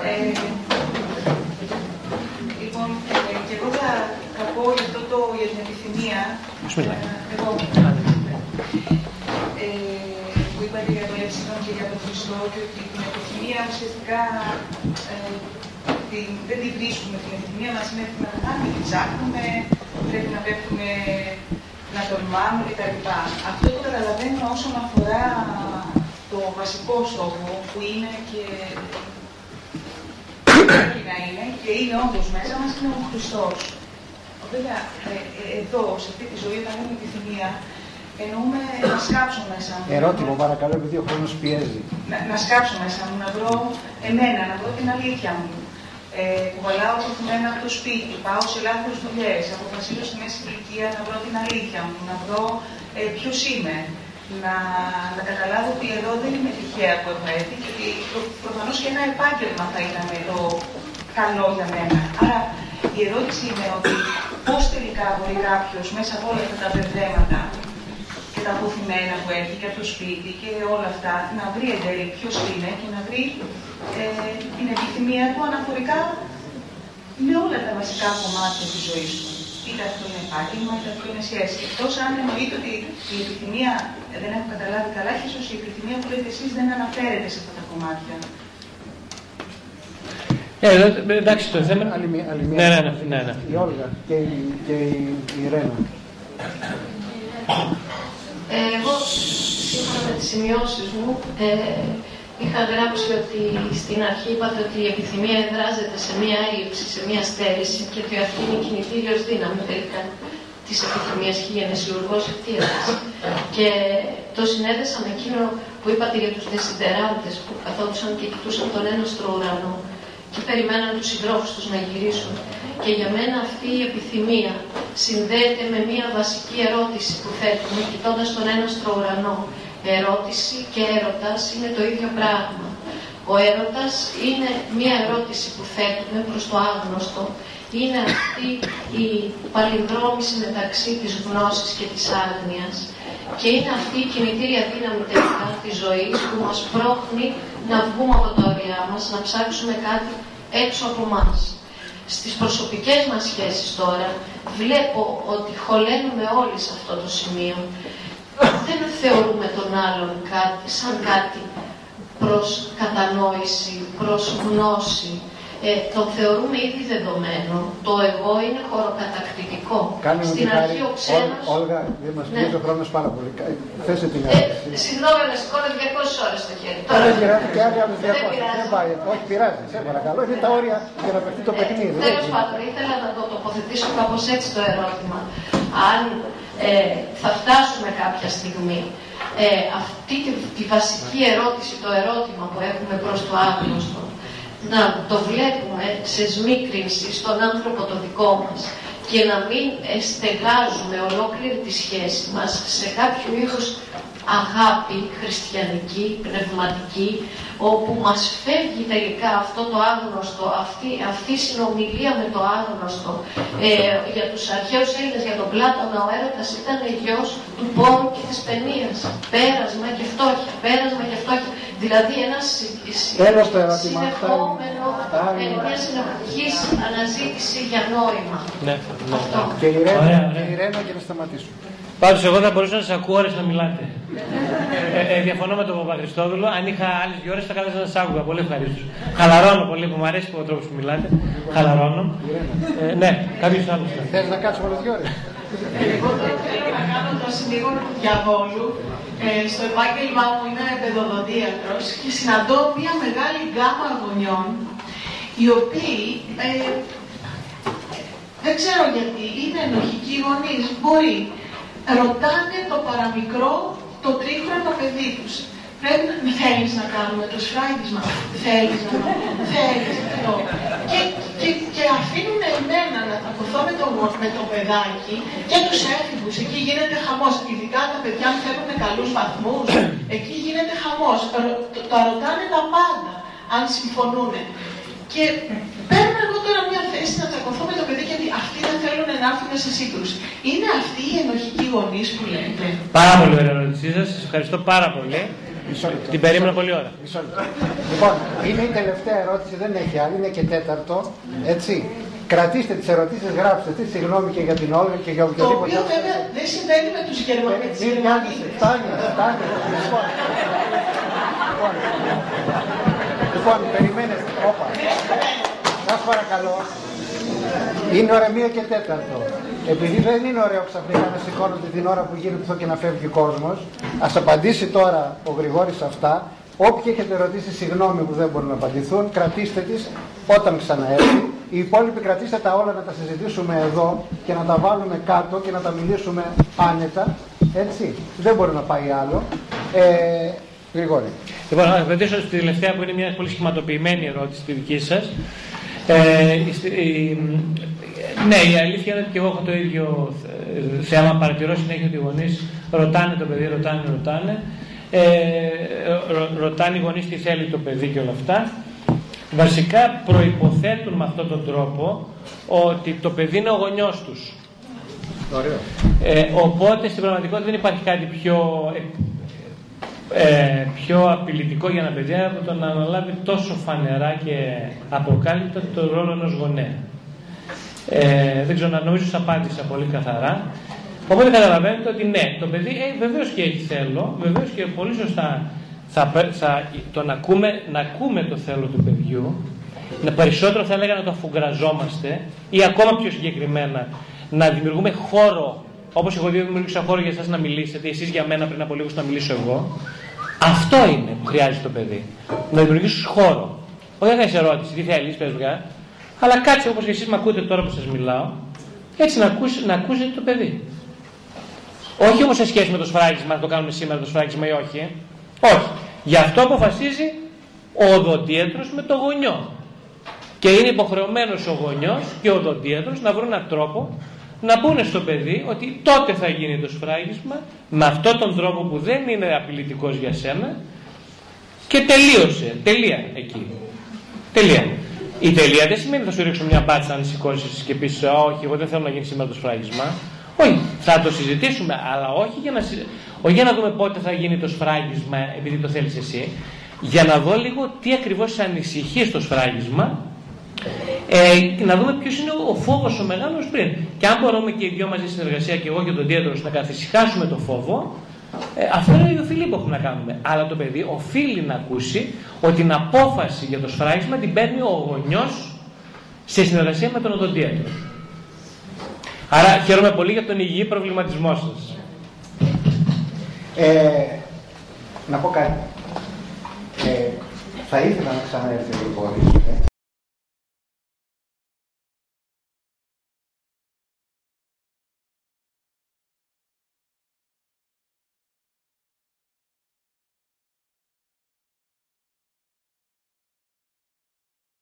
G: Ε, Λοιπόν, ε, και εγώ θα, θα πω για αυτό το, για την επιθυμία. Ε, εγώ, ε, που είπατε για το Εύσηνο και για τον Χριστό και ότι την επιθυμία ουσιαστικά ε, την, δεν τη βρίσκουμε. Την επιθυμία μας είναι να κάνουμε, την ψάχνουμε, πρέπει να πέφτουμε, να τολμάμε κτλ. Αυτό το καταλαβαίνω όσον αφορά το βασικό στόχο που είναι και πρέπει να είναι και είναι όντως μέσα μας είναι ο Χριστός. Βέβαια, ε, ε, εδώ, σε αυτή τη ζωή, όταν λέμε επιθυμία, εννοούμε να σκάψω μέσα μου.
A: Ερώτημα, παρακαλώ, επειδή ο χρόνος πιέζει.
G: Να, να σκάψω μέσα μου, να βρω εμένα, να βρω την αλήθεια μου. Ε, κουβαλάω προθυμένα από το σπίτι, πάω σε λάθος δουλειές, αποφασίζω στη μέση ηλικία να βρω την αλήθεια μου, να βρω ε, ποιος είμαι. Να, να καταλάβω ότι εδώ δεν είμαι τυχαία που έχω έρθει και ότι προ, προφανώς και ένα επάγγελμα θα ήταν το καλό για μένα. Άρα η ερώτηση είναι ότι πώς τελικά μπορεί κάποιος μέσα από όλα αυτά τα μπερδέματα και τα αποθυμένα που έχει και από το σπίτι και όλα αυτά να βρει εν τέλει ποιος είναι και να βρει ε, την επιθυμία του αναφορικά με όλα τα βασικά κομμάτια της ζωής του. Είτε αυτό είναι επάγγελμα, είτε αυτό είναι σχέση. Εκτός αν εννοείται ότι η επιθυμία, ε, δεν έχω καταλάβει καλά, και ίσως η επιθυμία που λέτε εσείς δεν αναφέρεται σε αυτά τα κομμάτια.
B: Ε, ε, εντάξει, το θέμα.
A: Άλλη μία, άλλη μία.
B: Ναι, ναι, ναι, ναι, ναι.
A: Η Όλγα και η, και η, η Ρένα.
P: Ε, εγώ, σύμφωνα με τις σημειώσεις μου, ε, είχα γράψει ότι στην αρχή είπατε ότι η επιθυμία εδράζεται σε μία έλλειψη, σε μία στέρηση και ότι αυτή είναι η κινητήριος δύναμη τελικά της επιθυμίας και γενεσιουργός ευθύρας. Και το συνέδεσα με εκείνο που είπατε για τους δεσιντεράντες που καθόντουσαν και κοιτούσαν τον έναστρο ουρανό και περιμέναν τους συντρόφους τους να γυρίσουν. Και για μένα αυτή η επιθυμία συνδέεται με μία βασική ερώτηση που θέτουμε κοιτώντας τον έναστρο ουρανό. Ερώτηση και έρωτας είναι το ίδιο πράγμα. Ο έρωτας είναι μία ερώτηση που θέτουμε προς το άγνωστο. Είναι αυτή η παλινδρόμηση μεταξύ της γνώσης και της άγνοιας. Και είναι αυτή η κινητήρια δύναμη τελικά της ζωής που μας πρόχνει να βγούμε από τα όρια μας, να ψάξουμε κάτι έξω από μας. Στις προσωπικές μας σχέσεις τώρα βλέπω ότι χωλένουμε όλοι σε αυτό το σημείο. Δεν θεωρούμε τον άλλον κάτι, σαν κάτι προς κατανόηση, προς γνώση. Ε, τον θεωρούμε ήδη δεδομένο. Το εγώ είναι χωροκατακτητικό.
A: Κάνε μου
P: Στην
A: τη
P: αρχή
A: χάρη.
P: ο ξένος...
A: Ό- Όλγα, δεν μας
P: Ναι.
A: πιέζει ο χρόνος πάρα πολύ. Κα- Θέσε την
P: Ε,
A: ερώτηση.
P: συγγνώμη, αλλά σηκώνω 200 ώρες στο χέρι.
A: Τώρα δεν πειράζει και άλλοι άλλους
P: Δεν
A: 200.
P: πειράζει.
A: Δεν πάει. Όχι, πειράζει. Σε παρακαλώ. Είναι τα όρια για να παιχτεί το παιχνίδι.
P: Τέλος πάντων, ήθελα να το τοποθετήσω κάπως έτσι το ερώτημα. Αν ε, θα φτάσουμε κάποια στιγμή ε, αυτή τη, τη βασική ερώτηση, το ερώτημα που έχουμε προς το άγνωστο, να το βλέπουμε σε σμίκρινση στον άνθρωπο το δικό μας και να μην στεγάζουμε ολόκληρη τη σχέση μας σε κάποιο είδους αγάπη χριστιανική, πνευματική, όπου μας φεύγει τελικά αυτό το άγνωστο, αυτή, αυτή η συνομιλία με το άγνωστο. Ε, για τους αρχαίους Έλληνες, για τον Πλάτωνα, ο έρωτας ήταν γιος του πόνου και της παινίας. Πέρασμα και φτώχεια, πέρασμα και φτώχεια. Δηλαδή ένα συ- συ-
A: Τέλος το ερώτημα.
P: συνεχόμενο,
A: Φτάνει.
P: ε, μια συνεχής αναζήτηση για νόημα.
B: Ναι, ναι.
A: Και η Ρένα,
B: Ωραία,
A: και
B: ωραία.
A: η Ρένα για να σταματήσουμε.
B: Πάντως εγώ θα μπορούσα να σας ακούω ώρες να μιλάτε. Ε, ε, διαφωνώ με τον Παπαχριστόδουλο. Αν είχα άλλες δύο ώρες θα κάθεσα να σας άκουγα. Πολύ ευχαριστώ. Χαλαρώνω πολύ που μου αρέσει ο τρόπος που μιλάτε. Χαλαρώνω. Ε, ναι, κάποιος άλλος.
A: Θες να κάτσουμε όλες δύο ώρες;
Q: Εγώ θέλω να κάνω το λίγο διαβόλου. Ε, στο επάγγελμά μου είμαι παιδοδοντίατρος και συναντώ μια μεγάλη γκάμα γονιών οι οποίοι ε, δεν ξέρω γιατί είναι ενοχικοί γονείς. Μπορεί. Ρωτάνε το παραμικρό, το τρίχρονο παιδί τους. Πρέπει να θέλεις να κάνουμε το σφράγισμα. Θέλεις να θέλεις αυτό. Και, και, και αφήνουν εμένα να ταπωθώ με το, με το παιδάκι και τους έφηβους. Εκεί γίνεται χαμός. Ειδικά τα παιδιά που θέλουν καλούς βαθμούς. Εκεί γίνεται χαμός. Ρω- Τα ρωτάνε τα πάντα, αν συμφωνούν. Και παίρνω εγώ τώρα μια θέση να τσακωθώ με το παιδί γιατί αυτοί δεν θέλουν να έρθουν σε σύγκρουση. Είναι αυτοί οι ενοχικοί γονείς που λέτε;
B: Πάρα πολύ ωραία ερώτησή σας. Σας ευχαριστώ πάρα πολύ. Την περίμενα πολύ ώρα.
A: Μισό λεπτό. Λοιπόν, είναι η τελευταία ερώτηση, δεν έχει άλλη, είναι και τέταρτο. Έτσι. Κρατήστε τις ερωτήσεις, γράψτε τις, συγγνώμη και για την Όλγα και για
Q: Το
A: οποιοδήποτε
Q: οποίο
A: άλλο.
Q: βέβαια δεν συμβαίνει με τους Γερμανούς.
A: Μην νοιάζεσαι, φτάνει, φτάνει. Λοιπόν, λοιπόν, λοιπόν, περιμένετε, όπα. Σας παρακαλώ. Είναι ώρα μία και τέταρτο. Επειδή δεν είναι ωραίο ξαφνικά να σηκώνονται την ώρα που γίνεται αυτό και να φεύγει ο κόσμος, ας απαντήσει τώρα ο Γρηγόρης αυτά. Όποιοι έχετε ρωτήσει συγγνώμη που δεν μπορούν να απαντηθούν, κρατήστε τις όταν ξαναέρθει. Οι υπόλοιποι κρατήστε τα όλα να τα συζητήσουμε εδώ και να τα βάλουμε κάτω και να τα μιλήσουμε άνετα. Έτσι. Δεν μπορεί να πάει άλλο. Ε, Γρηγόρη.
B: Λοιπόν, να απαντήσω στη τελευταία που είναι μια πολύ σχηματοποιημένη ερώτηση τη δική σας. Ε, στη- η- ναι, η αλήθεια είναι ότι και εγώ έχω το ίδιο ε, θέμα. Παρατηρώ συνέχεια ότι οι γονείς ρωτάνε το παιδί, ρωτάνε, ρωτάνε. Ε, ρω- ρωτάνε οι γονείς τι θέλει το παιδί και όλα αυτά. Βασικά προϋποθέτουν με αυτόν τον τρόπο ότι το παιδί είναι ο γονιός τους.
A: Ωραίο.
B: Ε, οπότε στην πραγματικότητα δεν υπάρχει κάτι πιο, ε, πιο απειλητικό για ένα παιδί από το να αναλάβει τόσο φανερά και αποκάλυπτα το ρόλο ενός γονέα. Ε, δεν ξέρω, να νομίζω σας απάντησα πολύ καθαρά. Οπότε καταλαβαίνετε ότι ναι, το παιδί ε, βεβαίως και έχει θέλω, βεβαίως και πολύ σωστά θα, πε- θα, το να ακούμε, να ακούμε το θέλω του παιδιού, να περισσότερο θα έλεγα να το αφουγκραζόμαστε ή ακόμα πιο συγκεκριμένα να δημιουργούμε χώρο, όπως εγώ δημιουργήσα χώρο για εσάς να μιλήσετε, εσείς για μένα πριν από λίγο να μιλήσω εγώ. Αυτό είναι που χρειάζεται το παιδί. Να δημιουργήσεις χώρο. Όχι να κάνεις ερώτηση, τι θέλεις, πες μου κάτι, αλλά κάτσε όπως και εσείς με ακούτε τώρα που σας μιλάω, έτσι να, ακούσεις, να ακούσετε το παιδί. Όχι όμως σε σχέση με το σφράγισμα, αν το κάνουμε σήμερα το σφράγισμα ή όχι. ε. Όχι. Γι' αυτό αποφασίζει ο οδοντίατρος με το γονιό. Και είναι υποχρεωμένος ο γονιός και ο οδοντίατρος να βρουν έναν τρόπο να πούνε στο παιδί ότι τότε θα γίνει το σφράγισμα με αυτόν τον τρόπο που δεν είναι απειλητικός για σένα και τελείωσε. Τελεία εκεί. Τελεία. Η τελεία δεν σημαίνει ότι θα σου ρίξω μια μπάτσα αν σηκώσεις και πεις Όχι, εγώ δεν θέλω να γίνει σήμερα το σφράγισμα. Όχι, θα το συζητήσουμε, αλλά όχι για να, συ- όχι για να δούμε πότε θα γίνει το σφράγισμα επειδή το θέλεις εσύ, για να δω λίγο τι ακριβώς σε ανησυχείς στο σφράγισμα ε, και να δούμε ποιος είναι ο φόβος ο μεγάλος πριν. Και αν μπορούμε και οι δυο μαζί στην συνεργασία και εγώ και τον Δίατρο να καθησυχάσουμε το φόβο, ε, αυτό είναι η οφειλή που έχουμε να κάνουμε. Αλλά το παιδί οφείλει να ακούσει ότι την απόφαση για το σφράγισμα την παίρνει ο γονιός σε συνεργασία με τον οδοντίατρο. Άρα χαίρομαι πολύ για τον υγιή προβληματισμό σας.
A: Ε, να πω κάτι. Ε, θα ήθελα να ξαναέρθει ο Γρηγόρης, ε,